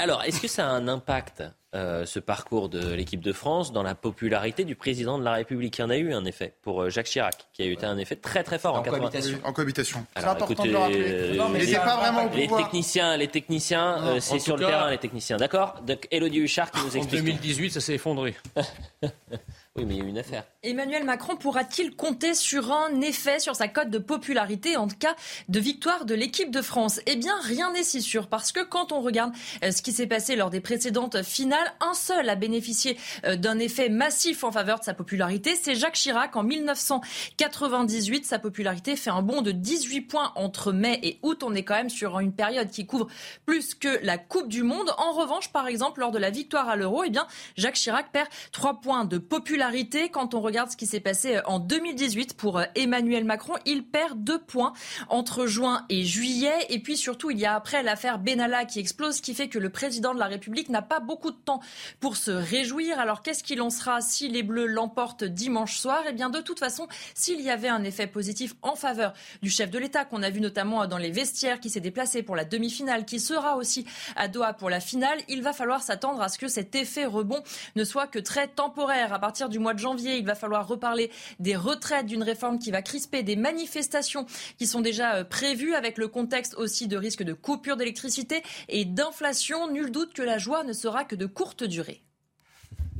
Alors, est-ce que ça a un impact euh, ce parcours de l'équipe de France dans la popularité du président de la République? Il y en a eu un effet pour euh, Jacques Chirac, qui a eu un effet très très fort en, en cohabitation. En cohabitation. C'est important de le rappeler. Non, mais il pas vraiment au les techniciens, les techniciens, euh, c'est sur le terrain les techniciens. D'accord? Donc Elodie Huchard qui nous explique. En 2018, ça s'est effondré. Oui, mais il y a une affaire. Emmanuel Macron pourra-t-il compter sur un effet sur sa cote de popularité en cas de victoire de l'équipe de France? Eh bien, rien n'est si sûr parce que quand on regarde euh, ce qui s'est passé lors des précédentes finales, un seul a bénéficié euh, d'un effet massif en faveur de sa popularité, c'est Jacques Chirac en 1998. Sa popularité fait un bond de 18 points entre mai et août. On est quand même sur une période qui couvre plus que la Coupe du Monde. En revanche, par exemple, lors de la victoire à l'Euro, eh bien, Jacques Chirac perd 3 points de popularité quand on regarde ce qui s'est passé euh, en 2018 pour euh, Emmanuel Macron. Il perd deux points entre juin et juillet. Et puis surtout, il y a après l'affaire Benalla qui explose, qui fait que le président de la République n'a pas beaucoup de temps pour se réjouir. Alors qu'est-ce qu'il en sera si les Bleus l'emportent dimanche soir? Eh bien, de toute façon, s'il y avait un effet positif en faveur du chef de l'État, qu'on a vu notamment dans les vestiaires, qui s'est déplacé pour la demi-finale, qui sera aussi à Doha pour la finale, il va falloir s'attendre à ce que cet effet rebond ne soit que très temporaire. À partir du mois de janvier. Il va falloir reparler des retraites, d'une réforme qui va crisper des manifestations qui sont déjà euh, prévues avec le contexte aussi de risque de coupure d'électricité et d'inflation. Nul doute que la joie ne sera que de courte durée.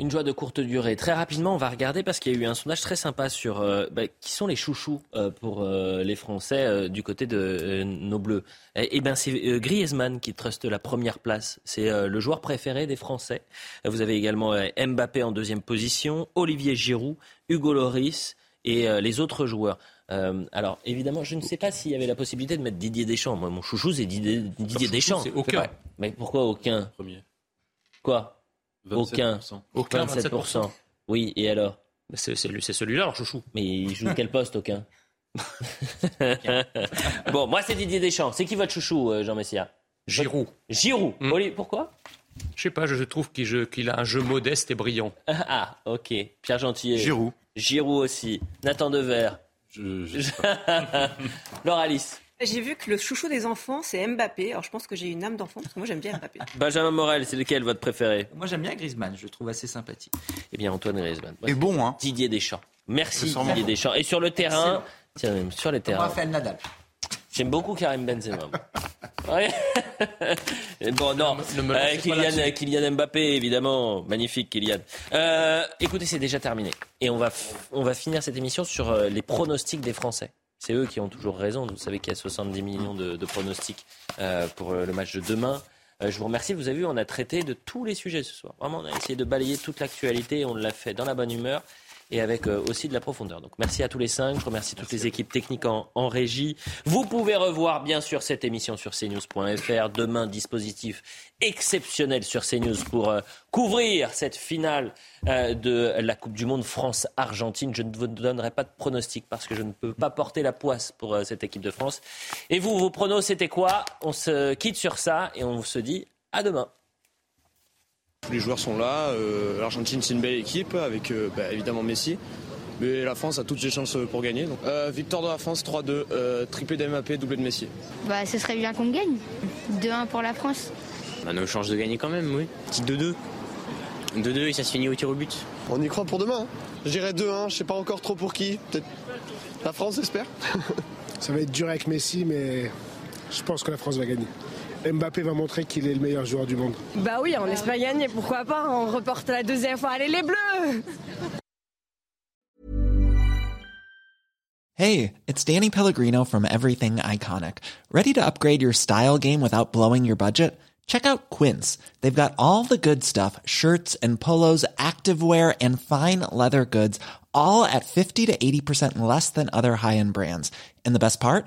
Une joie de courte durée. Très rapidement, on va regarder parce qu'il y a eu un sondage très sympa sur euh, bah, qui sont les chouchous euh, pour euh, les Français du côté de nos Bleus. Eh, eh bien, c'est Griezmann qui truste la première place. C'est le joueur préféré des Français. Vous avez également Mbappé en deuxième position, Olivier Giroud, Hugo Loris et les autres joueurs. alors, évidemment, je ne sais pas s'il y avait la possibilité de mettre Didier Deschamps. Moi, mon chouchou, c'est Didier, Deschamps. C'est aucun. Mais pourquoi aucun? Premier. Quoi? Aucun. Aucun, 27%. Oui, et alors? C'est celui-là, alors chouchou. Mais il joue quel poste, aucun? Bon, moi, c'est Didier Deschamps. C'est qui votre chouchou, euh, Jean Messia? Giroud. Giroud. Hmm. pourquoi? Je sais pas, je trouve qu'il a un jeu modeste et brillant. Ah, ok. Pierre Gentillet. Giroud. Giroud aussi. Nathan Dever. Je, Alice. J'ai vu que le chouchou des enfants, c'est Mbappé. Alors je pense que j'ai une âme d'enfant parce que moi j'aime bien Mbappé. Benjamin Morel, c'est lequel votre préféré? Moi j'aime bien Griezmann, je le trouve assez sympathique. Eh bien Antoine Griezmann. Et bon, hein Didier Deschamps. Merci Didier Deschamps. Et sur le terrain, tiens, sur les terrains. Rafael Nadal. J'aime beaucoup Karim Benzema. bon, non. Euh, Kylian, Kylian, Mbappé, évidemment. Magnifique, Kylian. Euh, écoutez, c'est déjà terminé. Et on va, on va finir cette émission sur euh, les pronostics des Français. C'est eux qui ont toujours raison. Vous savez qu'il y a 70 millions de, pronostics euh, pour le match de demain. Euh, je vous remercie. Vous avez vu, on a traité de tous les sujets ce soir. Vraiment, on a essayé de balayer toute l'actualité. On l'a fait dans la bonne humeur et avec euh, aussi de la profondeur. Donc merci à tous les cinq, je remercie toutes les équipes techniques en, régie. Vous pouvez revoir bien sûr cette émission sur cnews.fr. Demain, dispositif exceptionnel sur CNews pour euh, couvrir cette finale euh, de la Coupe du Monde France-Argentine. Je ne vous donnerai pas de pronostic parce que je ne peux pas porter la poisse pour cette équipe de France. Et vous, vos pronos, c'était quoi? On se quitte sur ça et on se dit à demain. Tous les joueurs sont là. Euh, L'Argentine, c'est une belle équipe avec euh, bah, évidemment Messi. Mais la France a toutes les chances pour gagner. Euh, victoire de la France 3-2, triplé d'MAP, doublé de Messi. Bah, ce serait bien qu'on gagne. 2-1 pour la France. On a nos chances de gagner quand même, oui. Petit 2-2. 2-2 et ça se finit au tir au but. On y croit pour demain. Hein. Je dirais 2-1, je sais pas encore trop pour qui. Peut-être la France, j'espère. ça va être dur avec Messi, mais je pense que la France va gagner. Mbappé va montrer qu'il est le meilleur joueur du monde. Bah oui, on espère gagner, pourquoi pas On reporte la deuxième fois. Allez les Bleus Hey, it's Danny Pellegrino from Everything Iconic. Ready to upgrade your style game without blowing your budget? Check out Quince. They've got all the good stuff, shirts and polos, activewear and fine leather goods, all at 50 to 80% less than other high-end brands. And the best part?